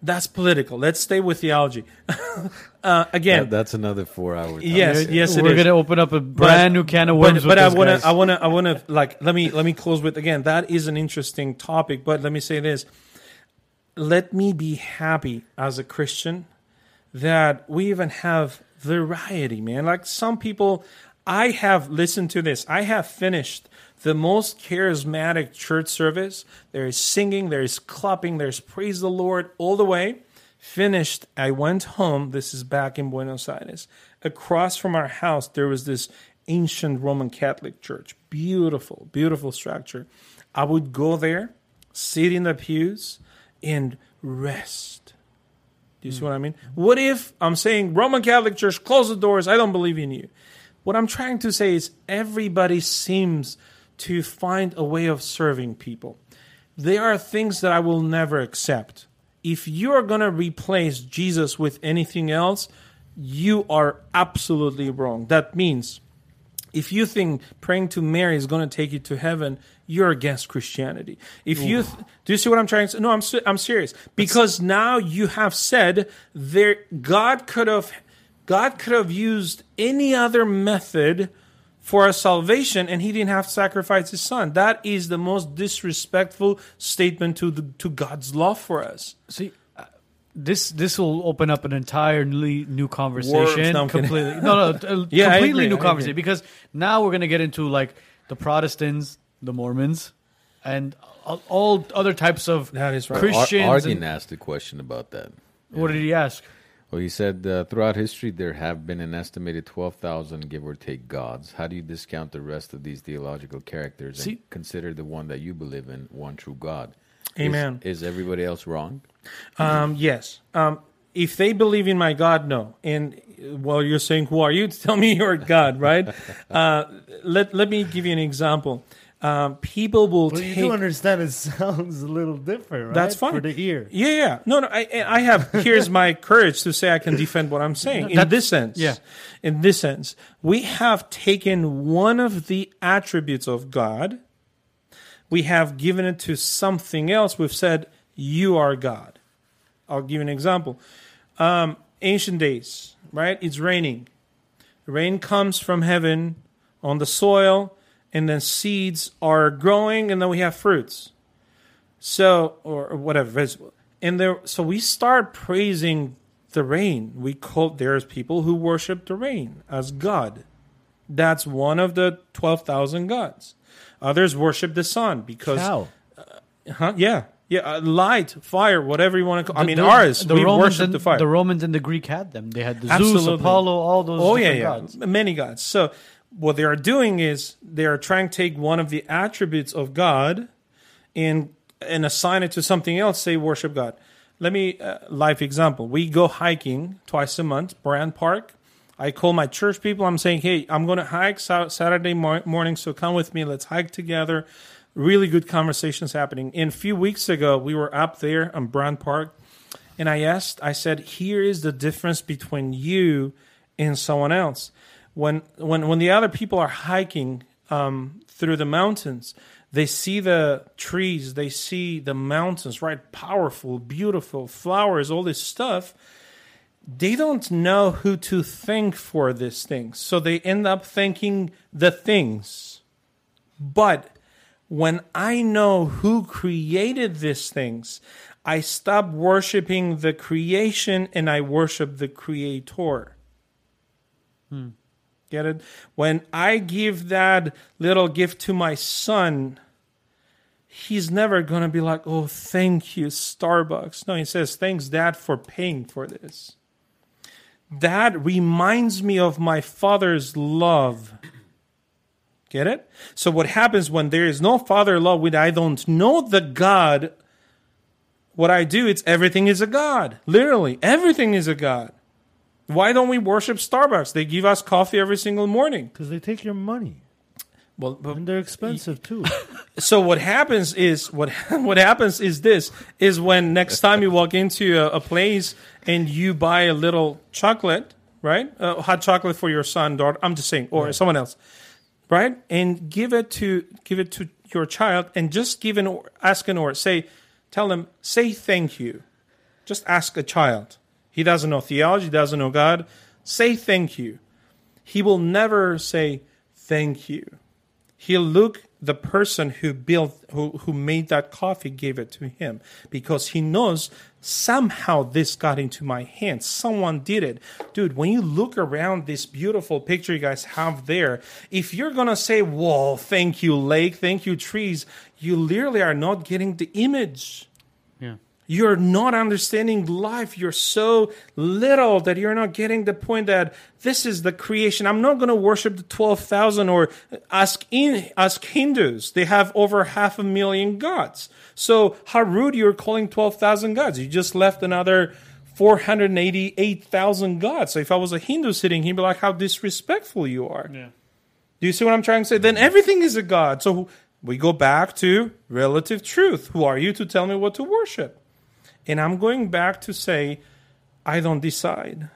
A: That's political. Let's stay with theology. uh, again,
C: That- that's another four hours.
A: yes, yes, it
B: We're gonna open up a brand new can of
A: but,
B: worms.
A: but
B: with
A: I want to, I want to, I want to, like, let me, let me close with again. That is an interesting topic, but let me say this: let me be happy as a Christian that we even have variety, man. Like some people, I have listened to this. I have finished the most charismatic church service. There is singing, there is clapping, there's praise the Lord all the way. Finished. I went home. This is back in Buenos Aires. Across from our house, there was this ancient Roman Catholic church. Beautiful, beautiful structure. I would go there, sit in the pews, and rest. Do you see what I mean? Mm-hmm. What if I'm saying Roman Catholic Church, close the doors, I don't believe in you? What I'm trying to say is everybody seems to find a way of serving people. There are things that I will never accept. If you're going to replace Jesus with anything else, you are absolutely wrong. That means if you think praying to Mary is going to take you to heaven, you're against Christianity. If you th- do you see what I'm trying to say? No, I'm I'm serious because now you have said there God could have God could have used any other method for our salvation and he didn't have to sacrifice his son. That is the most disrespectful statement to the, to God's love for us.
B: See, uh, this this will open up an entirely new conversation.
A: No,
B: completely, no, no,
A: Yeah,
B: completely
A: agree,
B: new conversation because now we're gonna get into like the Protestants, the Mormons, and all, all other types of
A: That is right.
C: Ar-
B: Christians.
C: Arden
B: and-
C: asked a question about that.
B: what did he ask?
C: Well, he said uh, throughout history there have been an estimated 12,000 give or take gods. How do you discount the rest of these theological characters
B: See-
C: and consider the one that you believe in, one true God? Is-
A: Amen.
C: Is, everybody else wrong?
A: Um, yes. Um, if they believe in my God, no. And well, you're saying, who are you to tell me you're God, right? uh, let let me give you an example. Um, people will
D: Well, you do understand it sounds a little different, right?
A: That's fine
D: For the ear.
A: Yeah, yeah. No, no. I, I have. Here's my courage to say I can defend what I'm saying. In this sense,
B: yeah.
A: In this sense, we have taken one of the attributes of God. We have given it to something else. We've said, "You are God." I'll give you an example. Um, ancient days, right? It's raining. Rain comes from heaven on the soil, and then seeds are growing, and then we have fruits so or, whatever vegetable and there so we start praising the rain we call there's people who worship the rain as god that's one of the 12,000 gods others worship the sun because
D: Cow.
A: huh yeah yeah uh, light fire whatever you want to call i mean
B: The-
A: ours
B: the
A: we
B: Romans
A: worship
B: and,
A: the fire
B: The Romans and the Greek had them. They had the Zeus, Apollo, all those.
A: Oh yeah, yeah,
B: gods.
A: many gods. So what they are doing is they are trying to take one of the attributes of God and and assign it to something else. Say worship God. Let me uh, life example. We go hiking twice a month, Brand Park. I call my church people. I'm saying, hey, I'm going to hike Sa- Saturday mor- morning, so come with me. Let's hike together. Really good conversations happening. And a few weeks ago, we were up there on Brand Park, and I asked, I said, here is the difference between you and someone else. When when when the other people are hiking um, through the mountains, they see the trees, they see the mountains, right? Powerful, beautiful flowers, all this stuff. They don't know who to thank for these things, so they end up thanking the things. But when I know who created these things, I stop worshiping the creation and I worship the creator. Get it? When I give that little gift to my son, he's never going to be like, oh, thank you, Starbucks. No, he says, thanks, Dad, for paying for this. That reminds me of my father's love. Get it? So what happens when there is no father love, when I don't know the God, what I do, it's everything is a God. Literally, everything is a God. Why don't we worship Starbucks? They give us coffee every single morning.
D: Because they take your money.
A: Well, but
D: And they're expensive too.
A: so what happens is what what happens is this is when next time you walk into a, a place and you buy a little chocolate, right? Uh, hot chocolate for your son, daughter. I'm just saying, or someone else, right? And give it to give it to your child, and just give an or, ask an or say, tell them say thank you. Just ask a child. He doesn't know theology, he doesn't know God. Say thank you. He will never say thank you he'll look the person who built who, who made that coffee gave it to him because he knows somehow this got into my hands someone did it dude when you look around this beautiful picture you guys have there if you're gonna say whoa thank you lake thank you trees you literally are not getting the image
B: Yeah.
A: You're not understanding life. You're so little that you're not getting the point that this is the creation. I'm not going to worship the 12,000 or ask in, ask Hindus. They have over half a million gods. So how rude you're calling 12,000 gods. You just left another 488,000 gods. So if I was a Hindu sitting here, he'd be like, how disrespectful you are.
B: Yeah.
A: Do you see what I'm trying to say? Then everything is a God. So we go back to relative truth. Who are you to tell me what to worship? And I'm going back to say, I don't decide.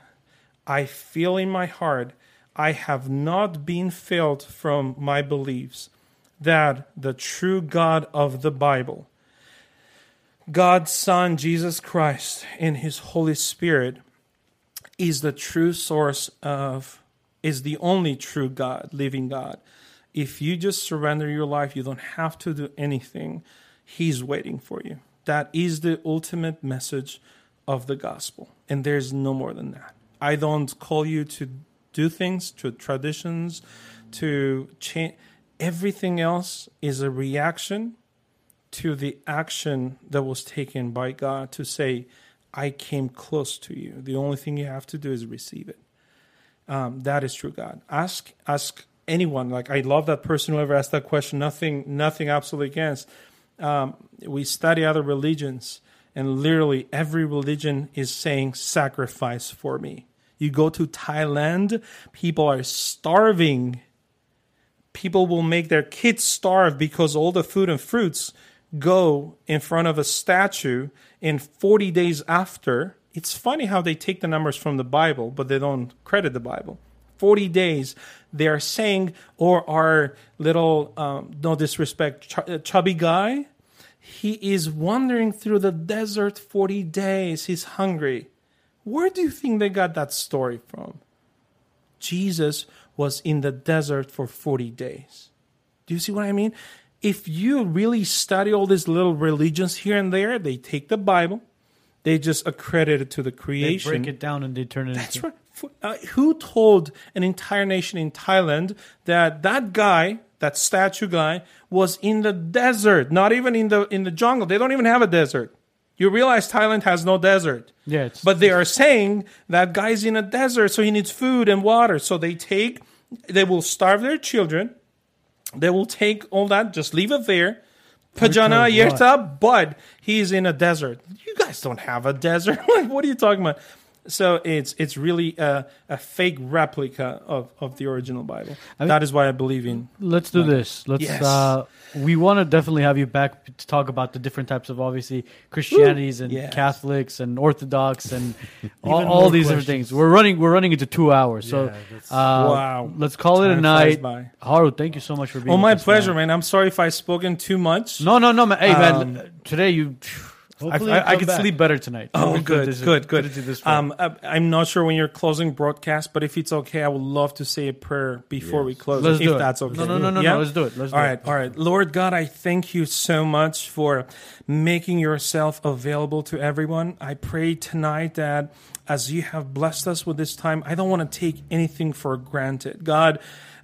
A: I feel in my heart, I have not been failed from my beliefs that the true God of the Bible, God's Son, Jesus Christ, and His Holy Spirit, is the true source of, is the only true God, living God. If you just surrender your life, you don't have to do anything. He's waiting for you. That is the ultimate message of the gospel. And there's no more than that. I don't call you to do things, to traditions, to change. Everything else is a reaction to the action that was taken by God to say, I came close to you. The only thing you have to do is receive it. Um, that is true God. Ask ask anyone. Like I love that person whoever asked that question. Nothing nothing absolutely against. Um, we study other religions, and literally every religion is saying sacrifice for me. You go to Thailand, people are starving. People will make their kids starve because all the food and fruits go in front of a statue in 40 days after. It's funny how they take the numbers from the Bible, but they don't credit the Bible. 40 days, they are saying, or our little, um, no disrespect, ch- uh, chubby guy, he is wandering through the desert 40 days. He's hungry. Where do you think they got that story from? Jesus was in the desert for 40 days. Do you see what I mean? If you really study all these little religions here and there, they take the Bible, they just accredit it to the
B: They
A: creation.
B: break it down and they turn it
A: That's
B: into.
A: right. Uh, who told an entire nation in Thailand that that guy, that statue guy, was in the desert? Not even in the in the jungle. They don't even have a desert. You realize Thailand has no desert.
B: Yeah,
A: But they are saying that guy's in a desert, so he needs food and water. So they take, they will starve their children. They will take all that, just leave it there. Pajana? Yerta, but he's in a desert. You guys don't have a desert. like, what are you talking about? So it's it's really a, a fake replica of, of the original Bible.
B: I mean-
A: that is why I believe in.
B: let's do this. Let's.
A: Yes.
B: Uh, we want to definitely have you back to talk about the different types of obviously Christianities and
A: Yes.
B: Catholics and Orthodox and all, all these different things. We're running. We're running into two hours. So
D: Yeah,
B: uh,
A: Wow.
B: let's call it a night.
A: by.
B: Harut, thank you so much for being.
A: Oh, my pleasure,
B: man.
A: man. I'm sorry if I've spoken too much.
B: No, no, no, man. Hey, man.
A: Um,
B: Today you. I,
D: Hopefully
B: I,
D: you
B: I
D: come
B: can
D: back.
B: sleep better tonight.
A: Oh,
B: We're
A: good, good, good.
B: this
A: Um, I- I'm not sure when you're closing broadcast, but if it's okay, I would love to say a prayer before we close.
B: let's
A: if
B: do it.
A: that's okay.
B: No, no, no, no,
A: Yeah?
B: no. Let's do it. Let's do
A: All
B: it.
A: right, all right. Lord God, I thank you so much for making yourself available to everyone. I pray tonight that as you have blessed us with this time, I don't want to take anything for granted. God,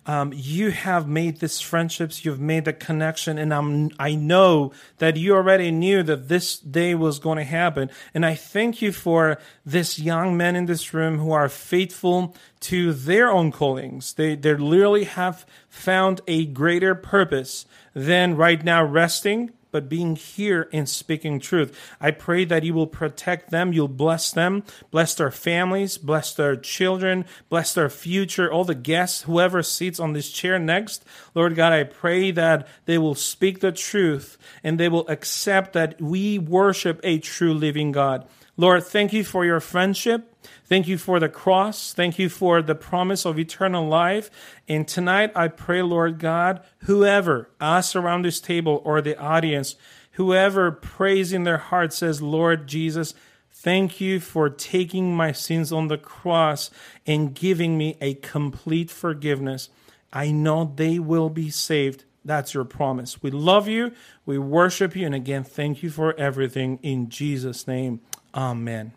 A: um, you have made these friendships, you've made the connection, and I'm, I know that you already knew that this day was going to happen. And I thank you for this young men in this room who are faithful to their own callings. They, they literally have found a greater purpose than right now resting but being here and speaking truth. I pray that you will protect them, you'll bless them, bless their families, bless their children, bless their future, all the guests, whoever sits on this chair next. Lord God, I pray that they will speak the truth and they will accept that we worship a true living God. Lord, thank you for your friendship. Thank you for the cross. Thank you for the promise of eternal life. And tonight I pray, Lord God, whoever, us around this table or the audience, whoever prays in their heart says, Lord Jesus, thank you for taking my sins on the cross and giving me a complete forgiveness. I know they will be saved. That's your promise. We love you. We worship you. And again, thank you for everything in Jesus' name. Amen.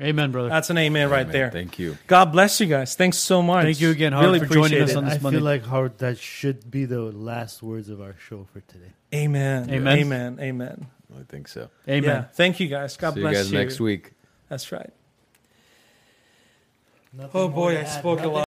B: Amen, brother.
A: That's an amen right there.
C: Thank you.
A: God bless you guys. Thanks so much.
B: Thank you again, Harut,
A: Really
B: for joining us
A: it.
B: on this
D: I
B: Monday.
D: feel like Harut, that should be the last words of our show for today.
A: Amen.
B: Amen.
A: Amen. Amen.
C: I think so.
B: Amen.
A: Yeah. Thank you guys. God
C: See you
A: bless
C: guys next week.
A: That's right.
D: Nothing
A: Oh boy, I spoke a lot.